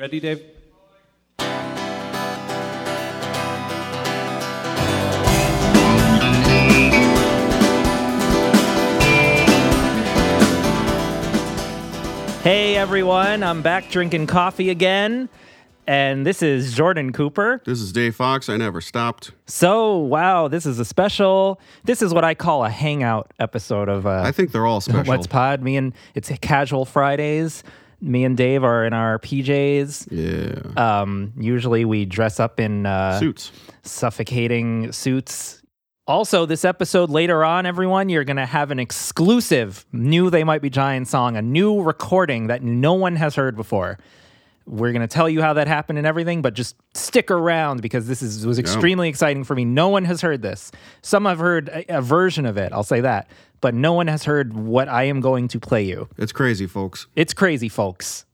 Ready, Dave? Hey everyone, I'm back drinking coffee again. And this is Jordan Cooper. This is Dave Fox. I never stopped. So, wow, this is a special. This is what I call a hangout episode of uh, I think they're all special. What's Pod. Me and it's casual Fridays. Me and Dave are in our PJs. yeah. Um, usually we dress up in uh, Suits. suffocating suits. Also, this episode later on, everyone, you're going to have an exclusive new They Might Be Giant song, a new recording that no one has heard before. We're going to tell you how that happened and everything, but just stick around because this is was extremely exciting for me. No one has heard this. Some have heard a, a version of it, I'll say that, but no one has heard what I am going to play you. It's crazy, folks. It's crazy, folks.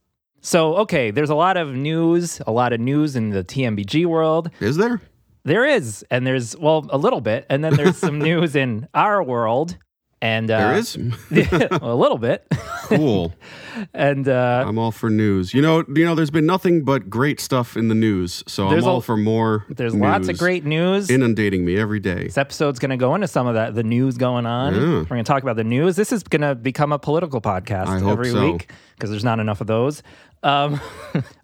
So, okay, there's a lot of news, a lot of news in the TMBG world. Is there? There is, and there's well a little bit, and then there's some news in our world, and uh, There is? a little bit, cool. and uh, I'm all for news. You know, you know, there's been nothing but great stuff in the news, so There's I'm a- all for more. there's lots of great news. inundating me every day. this episode's going to go into some of that, the news going on. Yeah. We're going to talk about the news. This is going to become a political podcast I every so. week because there's not enough of those. Um,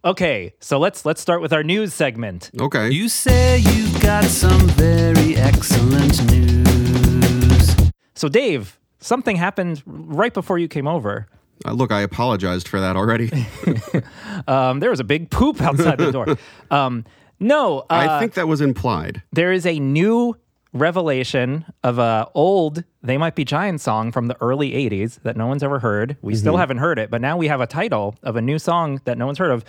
okay, so let's let's start with our news segment. Okay. You say you got some very excellent news. So, Dave, something happened right before you came over. Uh, look, I apologized for that already. Um, there was a big poop outside the door. Um, no, uh, I think that was implied. there is a new revelation of a old they might be giant song from the early 80s that no one's ever heard we still haven't heard it but now we have a title of a new song that no one's heard of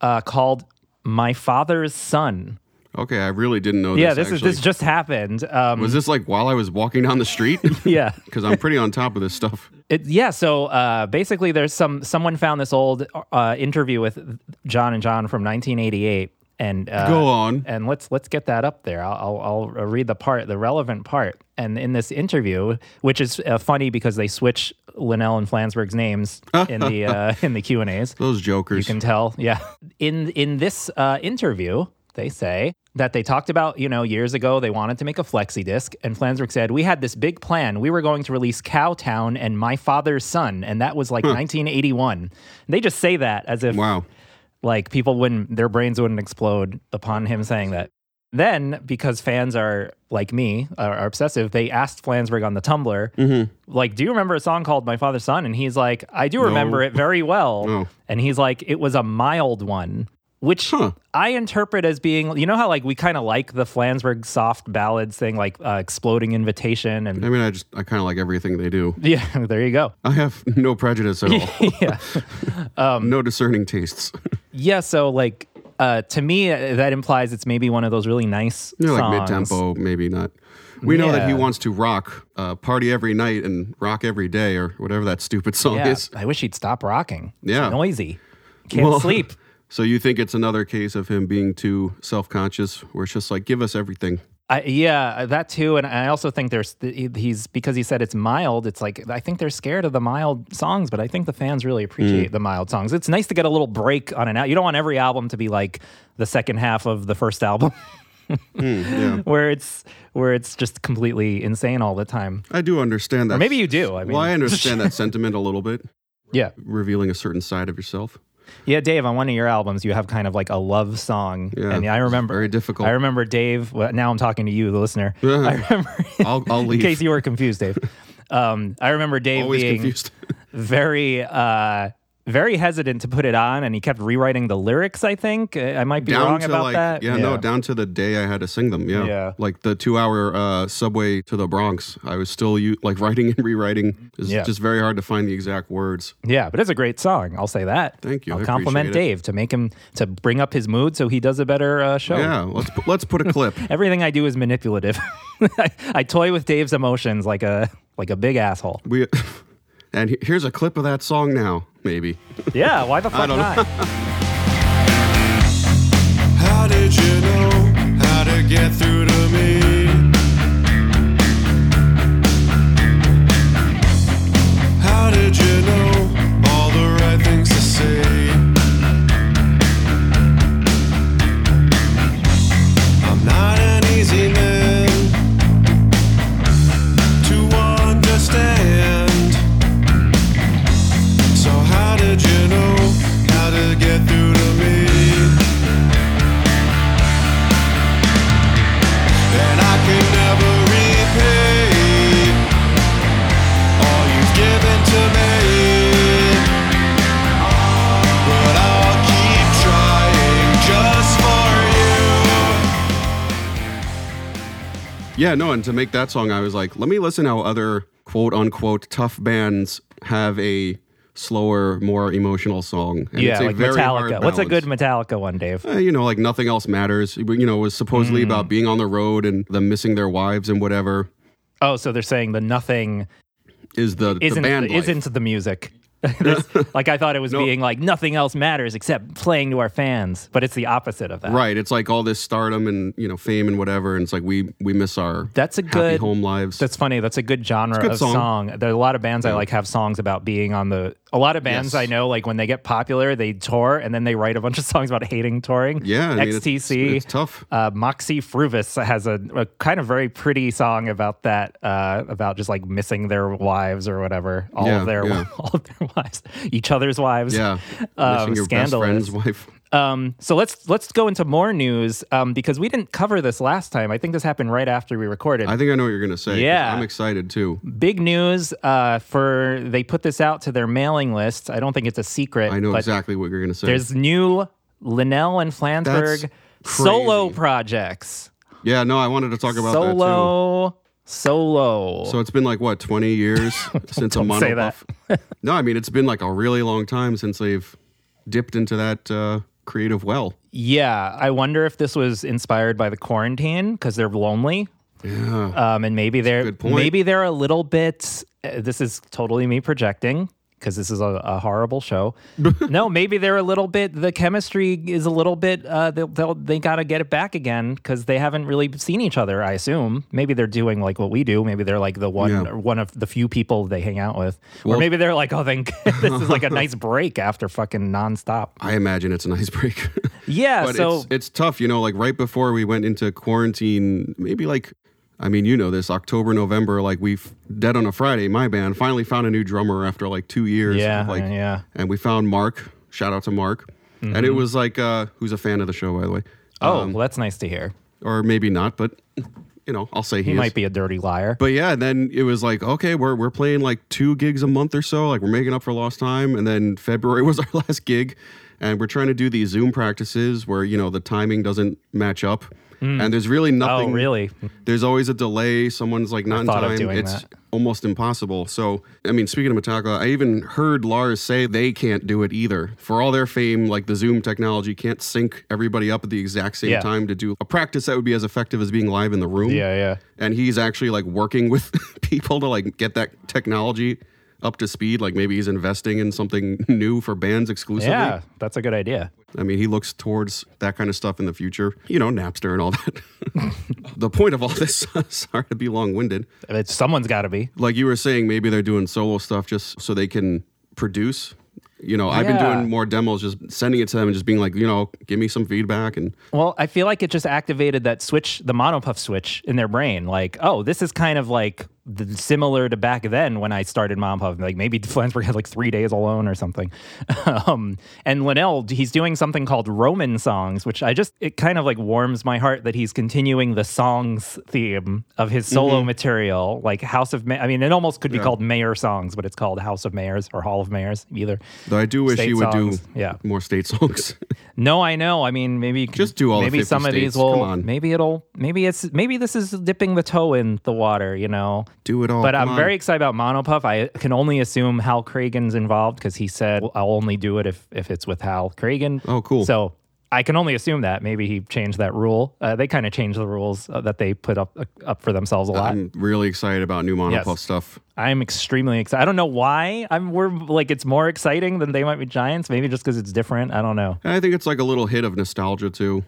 uh, called my father's son Okay, I really didn't know yeah this. this is this just happened um, Was this like while I was walking down the street? yeah Because I'm pretty on top of this stuff. It, yeah, so uh, basically, there's some someone found this old uh, interview with John and John from 1988, and uh, Go on. and let's let's get that up there. I'll, I'll, I'll read the part, the relevant part. And in this interview, which is uh, funny because they switch Linnell and Flansburgh's names in the uh, in the Q and A's. Those jokers. You can tell, yeah. In in this uh, interview, they say that they talked about, you know, years ago they wanted to make a flexi disc, and Flansburgh said we had this big plan. We were going to release Cowtown and My Father's Son, and that was like 1981. They just say that as if wow. like people wouldn't their brains wouldn't explode upon him saying that. Then, because fans are like me, are, are obsessive, they asked Flansburgh on the Tumblr, Mm-hmm. like, "Do you remember a song called My Father's Son?" And he's like, "I do remember it very well." No. And he's like, "It was a mild one," which Huh. I interpret as being, you know, how like we kind of like the Flansburgh soft ballads thing, like uh, "Exploding Invitation," and I mean, I just, I kind of like everything they do. yeah, there you go. I have no prejudice at all. yeah. no discerning tastes. Yeah, so like uh, to me, uh, that implies it's maybe one of those really nice know, like mid tempo, maybe not. We know that he wants to rock, uh, party every night and rock every day, or whatever that stupid song Yeah, is. I wish he'd stop rocking. It's Yeah. noisy. Can't Well- sleep. So you think it's another case of him being too self conscious, where it's just like, give us everything. I, yeah, that too, and I also think there's he's because he said it's mild. It's like I think they're scared of the mild songs, but I think the fans really appreciate mm. the mild songs. It's nice to get a little break on an album. You don't want every album to be like the second half of the first album, mm, Yeah, where it's where it's just completely insane all the time. I do understand that. Or maybe you do. I mean, well, I understand that sentiment a little bit, yeah, revealing a certain side of yourself. Yeah. Dave, on one of your albums, you have kind of like a love song, Yeah, and I remember very difficult. I remember Dave. Well, now I'm talking to you, the listener. I remember. I'll, I'll in case you were confused, Dave. Um, I remember Dave Always being confused. very, uh, very hesitant to put it on, and he kept rewriting the lyrics. I think Uh, I might be wrong to about like, that. Yeah, no, down to the day I had to sing them. Yeah, Yeah. like the two-hour uh, subway to the Bronx. I was still like writing and rewriting. It's Yeah. just very hard to find the exact words. yeah, but it's a great song. I'll say that. Thank you. I'll I compliment. Dave to make him to bring up his mood so he does a better uh, show. Yeah, let's pu- let's put a clip. Everything I do is manipulative. I, I toy with Dave's emotions like a like a big asshole. We and here's a clip of that song now. Maybe Yeah, why the fuck don't know. not? How did you know how to get through to Yeah, no, and to make that song, I was like, let me listen how other quote unquote tough bands have a slower, more emotional song. And yeah, it's a like very Metallica. What's a good. Metallica one, Dave? Uh, you know, like nothing else matters. You know, it was supposedly Mm. about being on the road and them missing their wives and whatever. Oh, so they're saying the nothing Is the, the isn't band life. isn't the music. Like I thought it was No. being like nothing else matters except playing to our fans, but it's the opposite of that. right? It's like all this stardom and you know fame and whatever, and it's like we we miss our That's a happy good home lives. That's funny. That's a good genre good of song. song. There are a lot of bands I like have songs about being on the. A lot of bands Yes. I know, like when they get popular, they tour and then they write a bunch of songs about hating touring. yeah, I mean, it's- XTC. It's, tough. uh, Moxy Früvous has a, a kind of very pretty song about that, uh, about just like missing their wives or whatever, all Yeah, of their yeah. all of their wives, each other's wives. Yeah, um, missing your scandalous. best friend's wife. Um, so let's let's go into more news um, because we didn't cover this last time. I think this happened right after we recorded. I think I know what you're gonna say. Yeah. I'm excited too. Big news uh, for they put this out to their mailing list. I don't think it's a secret. I know exactly what you're gonna say. There's new Linnell and Flansburgh solo projects. yeah, no, I wanted to talk about that too. solo, solo. So it's been like what 20 years since a Mono Puff. no, I mean it's been like a really long time since they've dipped into that uh, creative well. yeah, I wonder if this was inspired by the quarantine because they're lonely. Yeah, um, and maybe they're good point. maybe they're a little bit. Uh, this is totally me projecting because this is a, a horrible show. no, maybe they're a little bit. The chemistry is a little bit. Uh, they'll, they'll they got to get it back again because they haven't really seen each other. I assume maybe they're doing like what we do. Maybe they're like the one Yeah. one of the few people they hang out with, or maybe they're like, oh, thank this is like a nice break after fucking nonstop. I imagine it's a nice break. Yeah, but so it's it's tough, you know. Like right before we went into quarantine, maybe like. I mean, you know this October, November, like we've Dead on a Friday, my band finally found a new drummer after like two years. yeah, like, yeah. and we found Mark. Shout out to Mark. And it was like, uh, who's a fan of the show, by the way? Mm-hmm. Oh, Um, well, that's nice to hear. or maybe not, but you know, I'll say he, He is. might be a dirty liar. But yeah, then it was like, okay, we're we're playing like two gigs a month or so, like we're making up for lost time. And then February was our last gig, and we're trying to do these Zoom practices where you know the timing doesn't match up, and there's really nothing. oh, really? There's always a delay. Someone's like not in time. it's that. almost impossible. So, I mean, speaking of Metallica, I even heard Lars say they can't do it either. For all their fame, like the Zoom technology can't sync everybody up at the exact same Yeah. time to do a practice that would be as effective as being live in the room Yeah, yeah. and he's actually like working with people to like get that technology up to speed like maybe he's investing in something new for bands exclusively Yeah, that's a good idea. i mean he looks towards that kind of stuff in the future you know napster and all that the point of all this sorry to be long-winded It's, someone's got to be. like you were saying maybe they're doing solo stuff just so they can produce you know i've been doing more demos just sending it to them and just being like you know give me some feedback and Well, I feel like it just activated that switch, the Mono Puff switch in their brain. Like, oh, this is kind of like the, similar to back then when I started Mom Mono Puff. Like maybe Flansburgh had like three days alone or something. um, and Linnell, he's doing something called Roman songs, which I just it kind of like warms my heart that he's continuing the songs theme of his solo material, like House of. Ma- I mean, it almost could be Yeah. called Mayor songs, but it's called House of Mayors or Hall of Mayors, either. though i do wish State he would songs, do yeah. more state songs No, I know. I mean, maybe Just do all maybe 50 some of these will. Maybe it'll. Maybe it's. Maybe this is dipping the toe in the water. You know. Do it all But Come I'm on. very excited about Mono Puff. I can only assume Hal Cragin's involved because he said I'll only do it if if it's with Hal Cragin. Oh, cool. So I can only assume that maybe he changed that rule. Uh, they kind of changed the rules uh, that they put up uh, up for themselves a lot. I'm really excited about new Mono Puff Yes. stuff. I'm extremely excited. I don't know why. I'm we're like it's more exciting than They Might Be Giants. Maybe just because it's different. I don't know. And I think it's like a little hit of nostalgia too.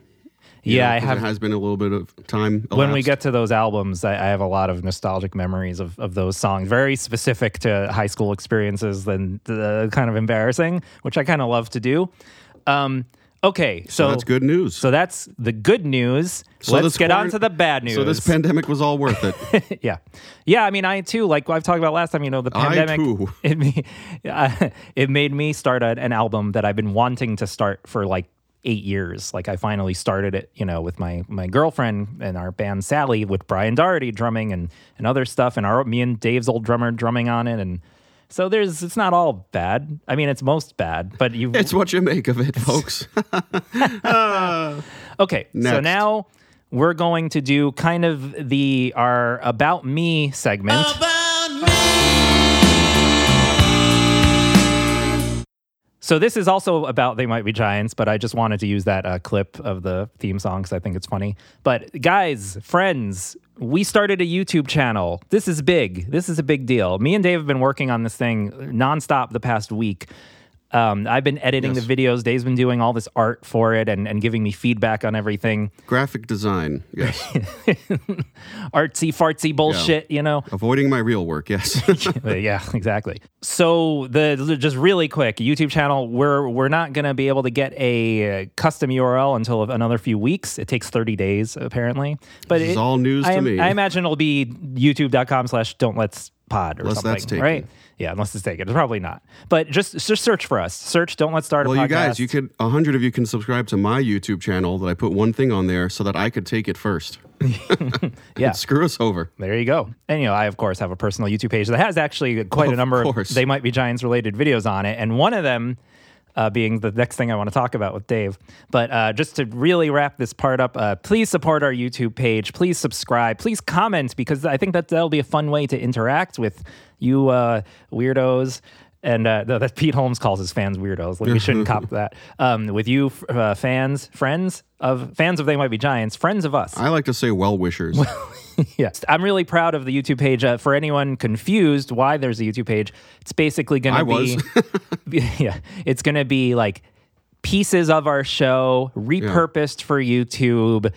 Yeah, know, I have It has been a little bit of time. when we get to those albums, I, I have a lot of nostalgic memories of, of those songs, very specific to high school experiences, and uh, kind of embarrassing, which I kind of love to do. Um, okay, so, so that's good news. So that's the good news. So Let's get on to the bad news. so this pandemic was all worth it. yeah, yeah. I mean, I too, like I've talked about last time. You know, the I pandemic. too. It me, uh, it made me start a, an album that I've been wanting to start for like eight years. Like I finally started it, you know, with my my girlfriend and our band Sally, with Brian Doherty drumming and and other stuff, and our me and Dave's old drummer drumming on it, and so there's it's not all bad. I mean, it's most bad, but you it's what you make of it, folks. Okay, so now we're going to do kind of the our about me segment. So this is also about They Might Be Giants, but I just wanted to use that uh, clip of the theme song because I think it's funny. But guys, friends, we started a YouTube channel. This is big. This is a big deal. Me and Dave have been working on this thing nonstop the past week. Um, I've been editing Yes. the videos. Dave's been doing all this art for it and, and giving me feedback on everything. Graphic design, yes. Artsy fartsy bullshit, you know? Avoiding my real work, yes. Yeah, exactly. So the, just really quick YouTube channel. We're we're not gonna be able to get a uh, custom URL until another few weeks. It takes thirty days apparently. But This is all news I, to me. I imagine it'll be YouTube.com/slash Don't Let's Pod or Unless something, that's taken. Yeah, unless it's taken. It's probably not. But just just search for us. Search Don't Let's Start a well, you guys, you could, a hundred of you can subscribe to my YouTube channel that I put one thing on there so that I could take it first. yeah. Screw us over. There you go. And you know, I of course have a personal YouTube page that has actually quite a Of number course. of they might be giants related videos on it, and one of them uh, being the next thing I want to talk about with Dave. But uh, just to really wrap this part up, uh, please support our YouTube page. Please subscribe. Please comment because I think that that'll be a fun way to interact with you uh, weirdos. And uh, no, Pete Holmes calls his fans weirdos. Like, we shouldn't cop that. Um, with you, uh, fans, friends of fans of They Might Be Giants, friends of us. I like to say well wishers. Yes. I'm really proud of the YouTube page. Uh, for anyone confused why there's a YouTube page, it's basically going to be yeah, it's going to be like pieces of our show repurposed for YouTube.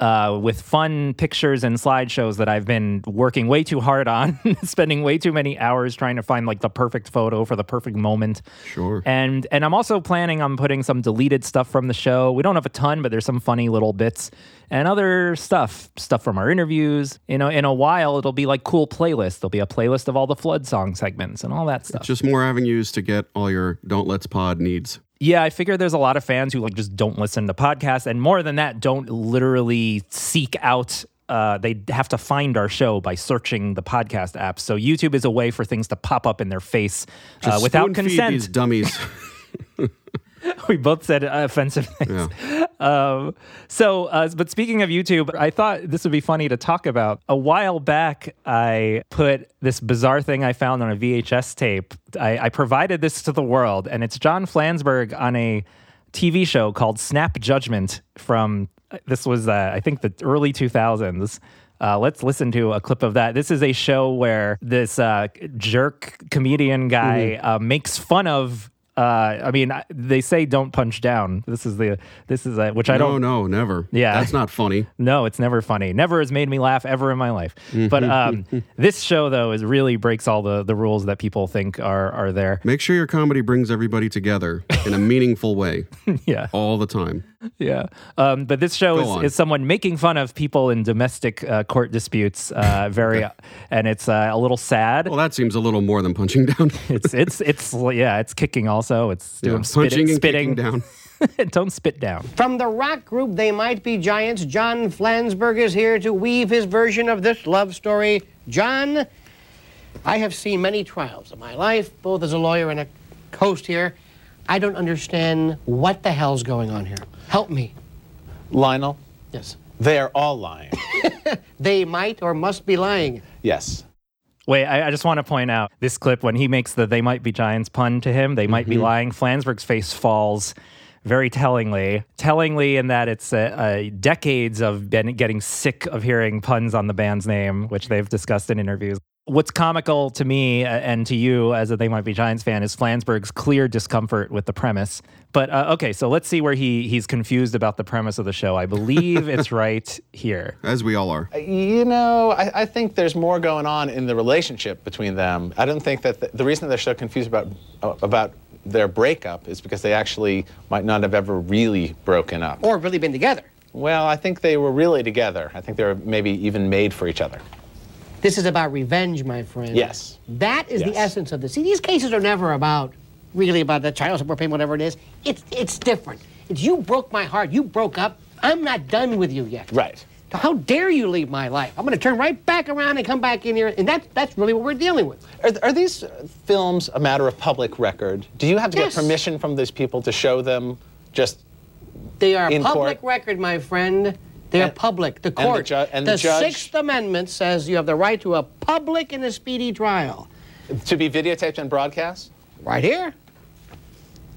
Uh, with fun pictures and slideshows that I've been working way too hard on, spending way too many hours trying to find like the perfect photo for the perfect moment. Sure. And and I'm also planning on putting some deleted stuff from the show. We don't have a ton, but there's some funny little bits and other stuff, stuff from our interviews. You know, in a while it'll be like cool playlists. There'll be a playlist of all the flood song segments and all that stuff. Just more avenues to get all your Don't Let's Pod needs. Yeah, I figure there's a lot of fans who like just don't listen to podcasts, and more than that, don't literally seek out. Uh, they have to find our show by searching the podcast apps. So YouTube is a way for things to pop up in their face uh, without consent. These dummies. we both said uh, offensive things. Um, so, uh, but speaking of YouTube, I thought this would be funny to talk about. A while back, I put this bizarre thing I found on a VHS tape. I, I provided this to the world, and it's John Flansburgh on a TV show called Snap Judgment from this was uh, I think the early 2000s. Uh, let's listen to a clip of that. This is a show where this uh, jerk comedian guy uh, makes fun of. Uh, I mean, they say don't punch down. This is the this is a, which I no, don't. no, never. Yeah. That's not funny. No, it's never funny. Never has made me laugh ever in my life. But um, this show though is really breaks all the the rules that people think are are there. Make sure your comedy brings everybody together in a meaningful way yeah. all the time. Yeah. Um, but this show is, is someone making fun of people in domestic uh, court disputes. Uh, very, and it's uh, a little sad. Well, that seems a little more than punching down. It's it's it's yeah, it's kicking also. It's doing Yeah, spitting, punching and spitting kicking down. Don't spit down. From the rock group They Might Be Giants, John Flansburgh is here to weave his version of this love story. John, I have seen many trials in my life, both as a lawyer and a host here. I don't understand what the hell's going on here. Help me. Lionel, Yes. they are all lying. They might or must be lying. yes. Wait, I, I just want to point out this clip when he makes the "they might be giants" pun to him. They might be lying. Flansburgh's face falls very tellingly, tellingly in that it's uh, uh, decades of been getting sick of hearing puns on the band's name, which they've discussed in interviews. What's comical to me uh, and to you as a They Might Be Giants fan is Flansburgh's clear discomfort with the premise. But uh, okay, so let's see where he he's confused about the premise of the show. I believe it's right here. As we all are. You know, I, I think there's more going on in the relationship between them. I don't think that the, the reason they're so confused about uh, about their breakup is because they actually might not have ever really broken up. Or really been together. Well, I think they were really together. I think they were maybe even made for each other. This is about revenge, my friend. Yes. That is the essence of this. See, these cases are never about really about the child support payment, whatever it is. It's it's different. It's you broke my heart. You broke up. I'm not done with you yet. Right. How dare you leave my life? I'm going to turn right back around and come back in here, and that's that's really what we're dealing with. Are, are these films a matter of public record? Do you have to Yes. get permission from these people to show them just They are In public court. record, my friend. They're And- public. The the court. ju- and the judge- Sixth Amendment says you have the right to a public and a speedy trial. To be videotaped and broadcast? Right here.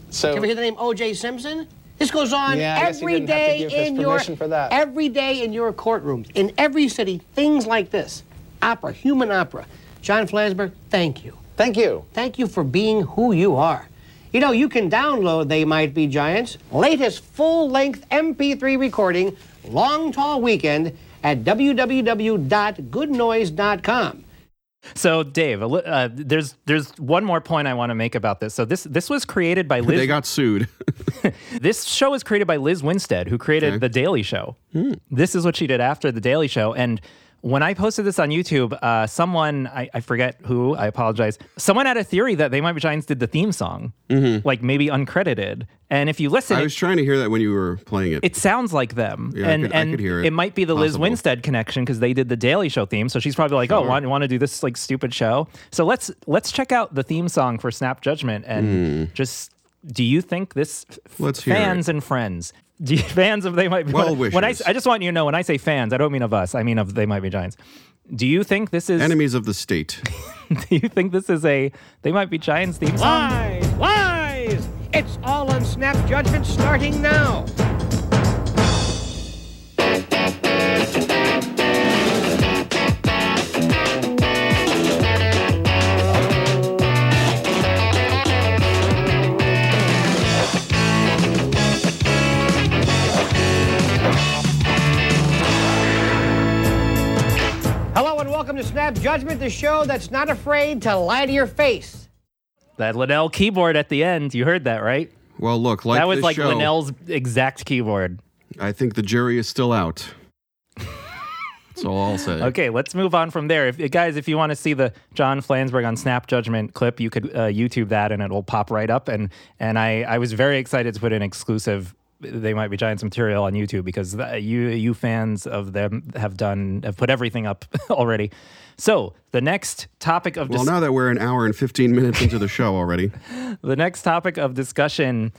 So You ever hear the name O.J. Simpson? This goes on Yeah, I guess he every didn't have to day in your for that. every day in your courtrooms in every city. Things like this, opera, human opera. John Flansburgh, thank you. thank you. Thank you for being who you are. You know, you can download They Might Be Giants' latest full length MP3 recording, Long Tall Weekend, at www.goodnoise.com. So, Dave, uh, there's there's one more point I want to make about this. So this this was created by Liz. They got sued. this show was created by Lizz Winstead, who created Okay. The Daily Show. This is what she did after The Daily Show, and when I posted this on YouTube, uh, someone I, I forget who, I apologize. Someone had a theory that They Might Be Giants did the theme song, like maybe uncredited. And if you listen, I it- was trying to hear that when you were playing it. it sounds like them. Yeah, I and I and could hear it. might be the Lizz Winstead connection because they did the Daily Show theme. So she's probably like, "Oh, Sure. want, want to do this like stupid show?" So let's let's check out the theme song for Snap Judgment and just do you think this f- fans and friends you, fans of they might be Well when I. I just want you to know when I say fans I don't mean of us I mean of they might be giants. Do you think this is Enemies of the state. do you think this is a they might be giants theme song? Lies! Lies! It's all on Snap Judgment starting now. Welcome to Snap Judgment, the show that's not afraid to lie to your face. That Linnell keyboard at the end, you heard that, right? Well, look, like that was this like show, Linnell's exact keyboard. I think the jury is still out. That's all I'll say. Okay, let's move on from there. If guys, if you want to see the John Flansburgh on Snap Judgment clip, you could uh, YouTube that, and it'll pop right up. And and I I was very excited to put an exclusive. They might be Giants material on YouTube because the, you you fans of them have done have put everything up already. So the next topic of discussion Well, now that we're an hour and 15 minutes into the show already. the next topic of discussion,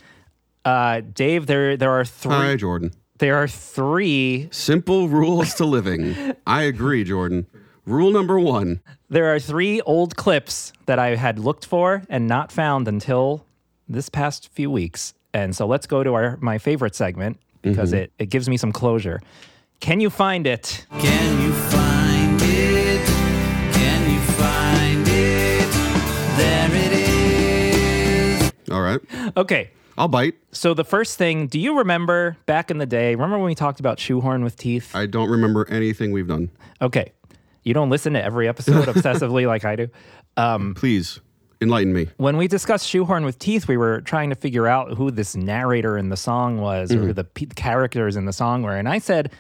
uh, Dave, there there are three Hi, Jordan. there are three Simple rules to living. I agree, Jordan. Rule number one. There are three old clips that I had looked for and not found until this past few weeks. And so let's go to our my favorite segment because mm-hmm. it, it gives me some closure. Can you find it? Can you find it? Can you find it? There it is. All right. Okay. I'll bite. So the first thing, do you remember back in the day? Remember when we talked about shoehorn with teeth? I don't remember anything we've done. Okay. You don't listen to every episode obsessively like I do. Um, Please enlighten me. when we discussed shoehorn with teeth we were trying to figure out who this narrator in the song was or who mm-hmm. the p- characters in the song were and i said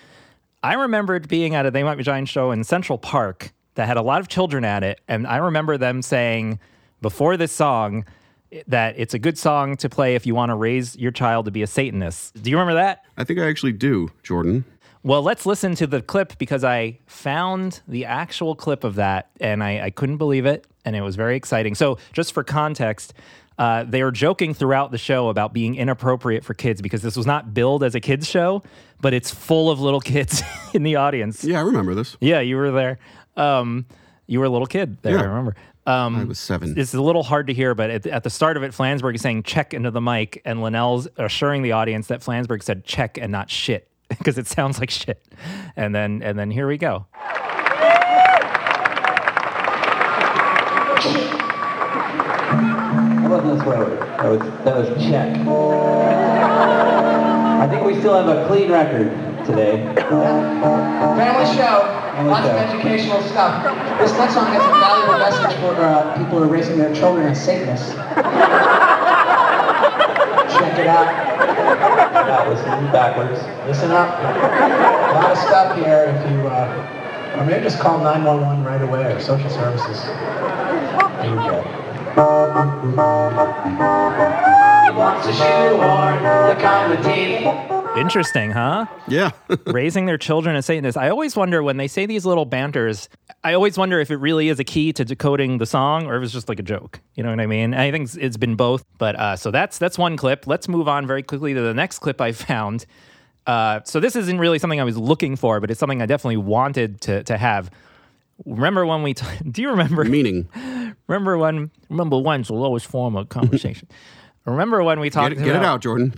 i remembered being at a they might be giant show in central park that had a lot of children at it and i remember them saying before this song that it's a good song to play if you want to raise your child to be a satanist do you remember that I think I actually do, Jordan. Well, let's listen to the clip because I found the actual clip of that and I, I couldn't believe it. And it was very exciting. So, just for context, uh, they were joking throughout the show about being inappropriate for kids because this was not billed as a kids' show, but it's full of little kids in the audience. Yeah, I remember this. Yeah, you were there. Um, you were a little kid there, Yeah. I remember. Um, I was seven. it's a little hard to hear, but at, at the start of it, Flansburgh is saying check into the mic, and Linnell's assuring the audience that Flansburgh said check and not shit because it sounds like shit. And then and then here we go. That wasn't this way. That was, that was check. I think we still have a clean record today. Family show, lots of educational stuff. This next song has a valuable message for uh, people who are raising their children as Satanists. Check it out. That was backwards. Listen up. A lot of stuff here. If you, uh, or maybe just call 911 right away or social services. There you go. He wants a shoehorn, the teeth. Interesting, huh? Yeah. Raising their children as Satanists. I always wonder when they say these little banters. I always wonder if it really is a key to decoding the song or if it's just like a joke. You know what I mean? I think it's- it's been both. But uh, so that's that's one clip. Let's move on very quickly to the next clip I found. Uh, so this isn't really something I was looking for, but it's something I definitely wanted to to have. Remember when we? T- do you remember? Meaning, Remember when? Remember when's the lowest form of conversation? remember when we get, talked it- get it out, Jordan.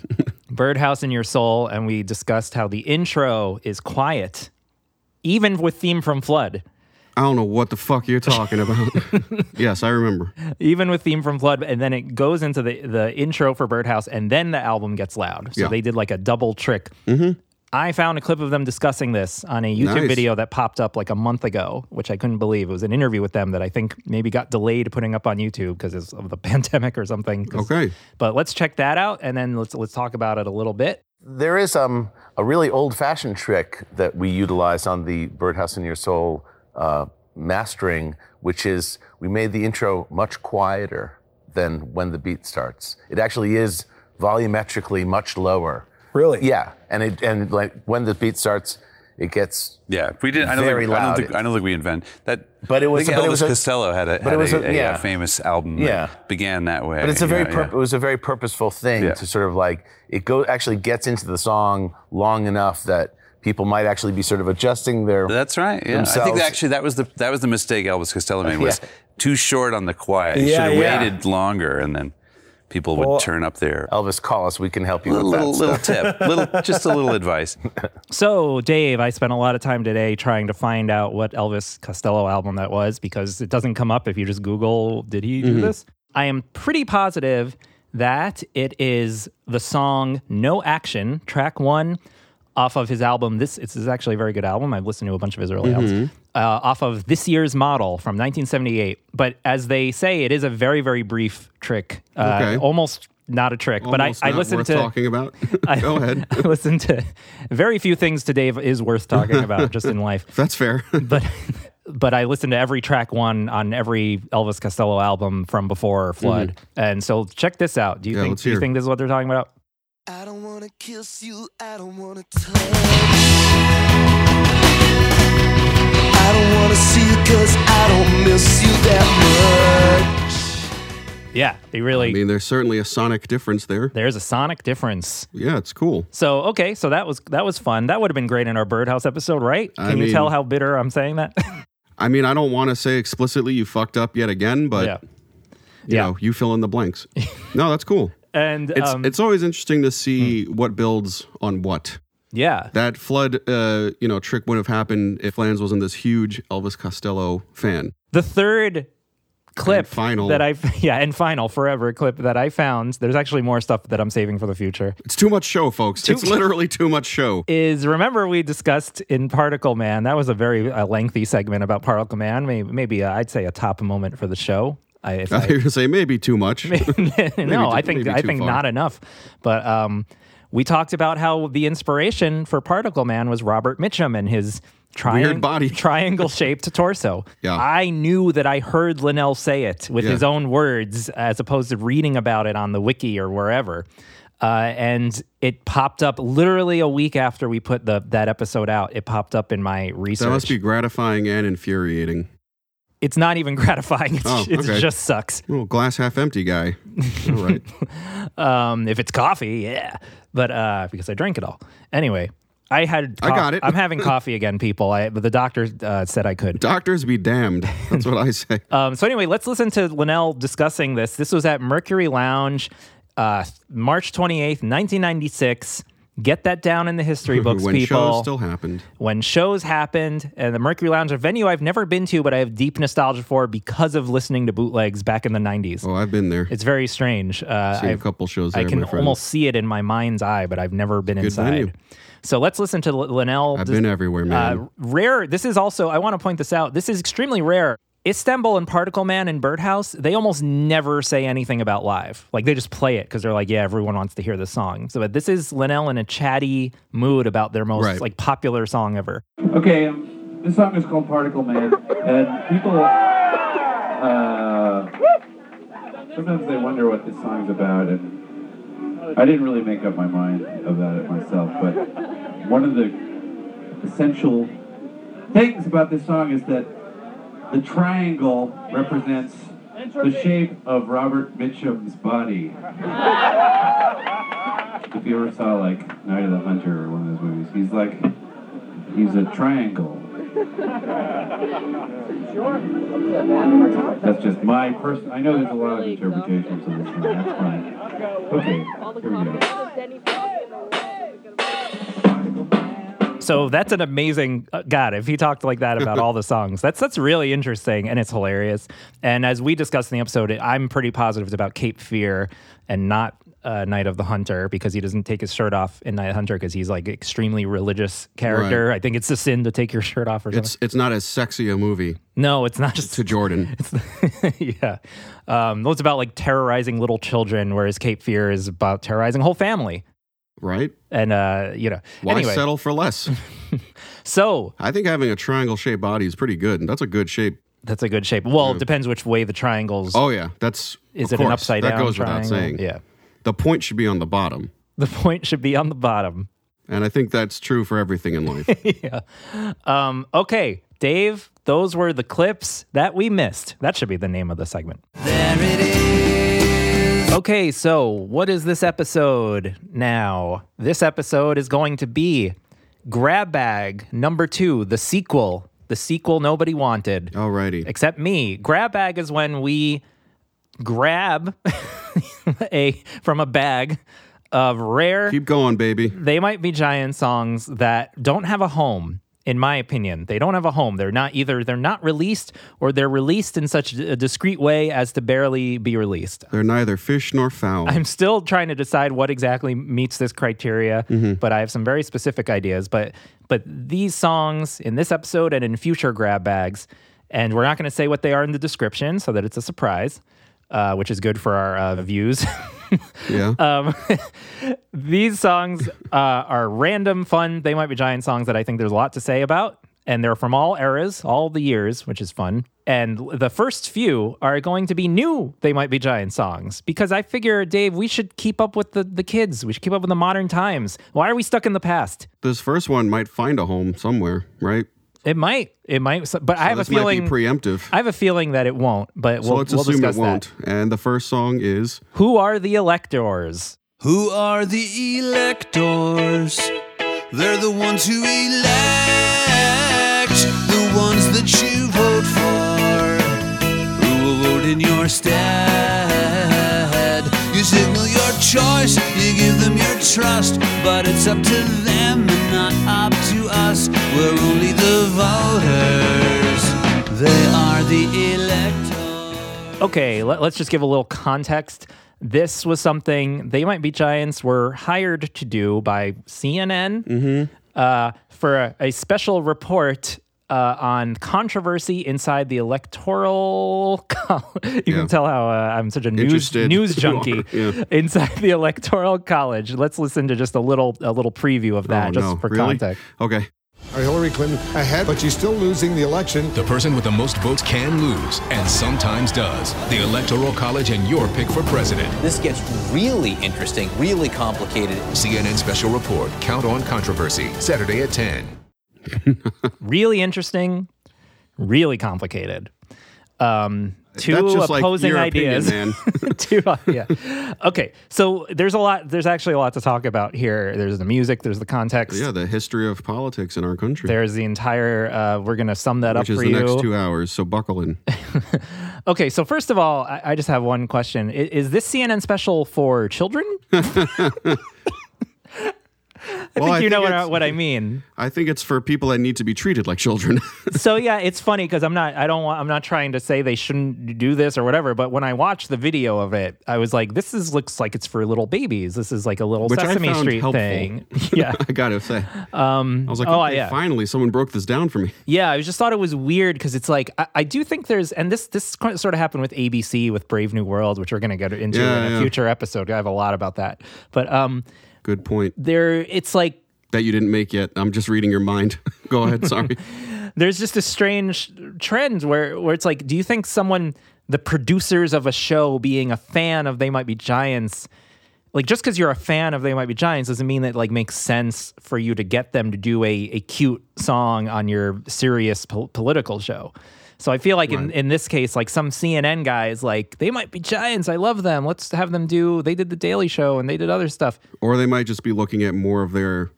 Birdhouse in Your Soul, and we discussed how the intro is quiet, even with theme from Flood. I don't know what the fuck you're talking about. yes, I remember. even with theme from flood and then it goes into the the intro for birdhouse and then the album gets loud so Yeah. they did like a double trick mm-hmm. I found a clip of them discussing this on a youtube Nice. video that popped up like a month ago which i couldn't believe it was an interview with them that i think maybe got delayed putting up on youtube because of the pandemic or something. Okay. but let's check that out and then let's let's talk about it a little bit There is um, a really old fashioned trick that we utilized on the Birdhouse in Your Soul uh, mastering, which is we made the intro much quieter than when the beat starts. It actually is volumetrically much lower. Really? Yeah. And it and like when the beat starts, it gets Yeah, we didn't. I don't, Very think, I don't think. I don't think we invent that. But it was- I think but it Elvis was a- Costello had a, had it was a, a- a, uh, famous album. that Yeah. began that way. But it's a very yeah, purp- yeah. it was a very purposeful thing Yeah. to sort of like it go actually gets into the song long enough that people might actually be sort of adjusting their That's right. Yeah, I think that actually that was the that was the mistake Elvis Costello made was Yeah. too short on the quiet. He Yeah, should have yeah. waited longer, and then people would Well, turn up there. Elvis call us we can help you little with that little, little tip, little just a little advice. So, Dave, I spent a lot of time today trying to find out what Elvis Costello album that was because it doesn't come up if you just Google, did he do mm-hmm. this? I am pretty positive that it is the song No Action, track one, off of his album. This, this is actually a very good album. I've listened to a bunch of his early albums. Uh, off of this year's model from 1978. But as they say, it is a very, very brief trick. Uh, Okay. Almost not a trick. but I, Almost I listened worth to. talking about. I, Go ahead. I listened to very few things to Dave is worth talking about just in life. That's fair. But but I listened to every track one on every Elvis Costello album from before Flood. And so check this out. Do you Mm-hmm. Yeah, think do you think this is what they're talking about? I don't wanna kiss you, I don't wanna touch. I don't wanna see you cause I don't miss you that much. Yeah, they really I mean, there's certainly a sonic difference there. there's a sonic difference. Yeah, it's cool. So okay, so that was that was fun. That would have been great in our birdhouse episode, right? Can I you tell how bitter I'm saying that? I mean, I don't want to say explicitly you fucked up yet again, but yeah. you Yeah. know, you fill in the blanks. no, that's cool. And It's um, it's always interesting to see what builds on what. yeah. That flood, uh, you know, trick wouldn't have happened if Lance wasn't this huge Elvis Costello fan. The third clip And final. that I yeah, and final forever clip that I found. There's actually more stuff that I'm saving for the future. It's too much show, folks. it's literally too much show. Is remember we discussed in Particle Man? That was a very uh, lengthy segment about Particle Man. Maybe, maybe uh, I'd say a top moment for the show. I, if I I- you were gonna say maybe too much. no, I think I think far. not enough. But um, we talked about how the inspiration for Particle Man was Robert Mitchum and his triang- body. triangle shaped torso. Yeah. I knew that I heard Linnell say it with Yeah. his own words as opposed to reading about it on the wiki or wherever. Uh, and it popped up literally a week after we put the that episode out. It popped up in my research. that must be gratifying and infuriating. It's not even gratifying. It's, Oh, it okay. just sucks. Little glass half empty guy. All right. Um, if it's coffee, yeah. But uh, because I drank it all. Anyway, I had. I got it. I'm having coffee again, people. I, but the doctor uh, said I could. Doctors be damned. That's what I say. Um, so anyway, let's listen to Linnell discussing this. This was at Mercury Lounge, uh, March 28th, 1996. Get that down in the history books, when people. shows still happened. when shows happened, and the Mercury Lounge, a venue I've never been to, but I have deep nostalgia for because of listening to bootlegs back in the 90s. Oh, I've been there. It's very strange. Uh, Seen a I've- couple shows There, I can almost see it in my mind's eye, but I've never been Good inside. venue. So let's listen to Linnell. I've been everywhere, man. Uh, rare. This is also. I want to point this out. This is extremely rare. Istanbul and Particle Man and Birdhouse, they almost never say anything about live. Like they just play it because they're like, yeah, everyone wants to hear this song. So but this is Linnell in a chatty mood about their most Right. like popular song ever. Okay, um, this song is called Particle Man, and people uh, sometimes they wonder what this song's about, and I didn't really make up my mind about it myself, but one of the essential things about this song is that the triangle represents the shape of Robert Mitchum's body. if you ever saw like Night of the Hunter or one of those movies, he's like he's a triangle. That's just my person. I know there's a lot of interpretations of this one. That's fine. Okay, here we go. So that's an amazing uh, God. If he talked like that about all the songs, that's that's really interesting and it's hilarious. And as we discussed in the episode, I'm pretty positive it's about Cape Fear and not uh, Night of the Hunter because he doesn't take his shirt off in Night of the Hunter because he's like extremely religious character. I think it's a sin to take your shirt off or something. It's it's not as sexy a movie no, it's not just to Jordan. yeah. Um, it's about like terrorizing little children, whereas Cape Fear is about terrorizing a whole family. Right? And uh, you know, Why anyway, settle for less? so I think having a triangle shaped body is pretty good. And That's a good shape. that's a good shape. Well, it depends which way the triangles. Oh yeah, that's is of it an course, upside that down? goes without saying. Yeah. The point should be on the bottom. The point should be on the bottom. And I think that's true for everything in life. yeah. Um, okay, Dave, those were the clips that we missed. That should be the name of the segment. There it is. Okay, so what is this episode now? This episode is going to be Grab Bag number two, the sequel. The sequel nobody wanted. Alrighty. Except me. Grab bag is when we grab a from a bag of rare Keep going, baby. they might be giant songs that don't have a home in my opinion they don't have a home. They're not either they're not released or they're released in such a discreet way as to barely be released. They're neither fish nor fowl. i'm still trying to decide what exactly meets this criteria but i have some very specific ideas. But but these songs in this episode and in future grab bags and we're not going to say what they are in the description so that it's a surprise uh, which is good for our uh, views yeah. um, these songs uh, are random, fun. They might be giant songs that I think there's a lot to say about. And they're from all eras, all the years, which is fun. And the first few are going to be new They Might Be Giant songs. Because I figure, Dave, we should keep up with the, the kids. We should keep up with the modern times. Why are we stuck in the past? this first one might find a home somewhere, right? It might. It might. But I have a this might feeling. be preemptive. I have a feeling that it won't. But so we'll, let's we'll assume discuss it won't. And the first song is. Who are the electors? Who are the electors? They're the ones who elect, the ones that you vote for, who will vote in your stead. You signal your choice, you give them your trust, but it's up to them and not up to us. We're only the voters, they are the electors. Okay, let, us just give a little context. This was something They Might Be Giants were hired to do by CNN uh, for a, a special report uh, on controversy inside the electoral. You Yeah. can tell how uh, I'm such a news Interested news junkie yeah. inside the electoral college. Let's listen to just a little a little preview of that, oh, just no. for really? context. Okay. Hillary Clinton ahead, but she's still losing the election. The person with the most votes can lose, and sometimes does. The Electoral College and your pick for president. This gets really interesting, really complicated. CNN Special Report Count on Controversy, Saturday at 10. really interesting, really complicated. Um, two like opposing opinion, ideas. man. two, uh, yeah. Okay, so there's a lot. There's actually a lot to talk about here. There's the music. There's the context. Yeah, the history of politics in our country. There's the entire. Uh, we're gonna sum that which up is for the you. next two hours, so buckle in. Okay, so first of all, I, I just have one question. I- Is, this CNN special for children? I Well, think I you know think what I, what I mean. I think it's for people that need to be treated like children. so yeah, it's funny because I'm not I don't want I'm not trying to say they shouldn't do this or whatever, but when I watched the video of it, I was like, this is looks like it's for little babies. This is like a little Which I Sesame Street helpful. thing. Yeah. I gotta say. Um, I was like, oh, okay, yeah. finally, someone broke this down for me. Yeah, I just thought it was weird because it's like I, I do think there's and this this sort of happened with ABC with Brave New World, which we're going to get into Yeah, in a yeah. future episode. I have a lot about that, but um, Good point. there it's like That you didn't make yet. I'm just reading your mind. Go ahead. Sorry. there's just a strange trend where where it's like, do you think someone, the producers of a show, being a fan of They Might Be Giants, like just because you're a fan of They Might Be Giants doesn't mean that it, like makes sense for you to get them to do a a cute song on your serious pol- political show. So I feel like in, in this case, like some CNN guys, like they might be giants. I love them. Let's have them do. They did the Daily Show and they did other stuff. Or they might just be looking at more of their,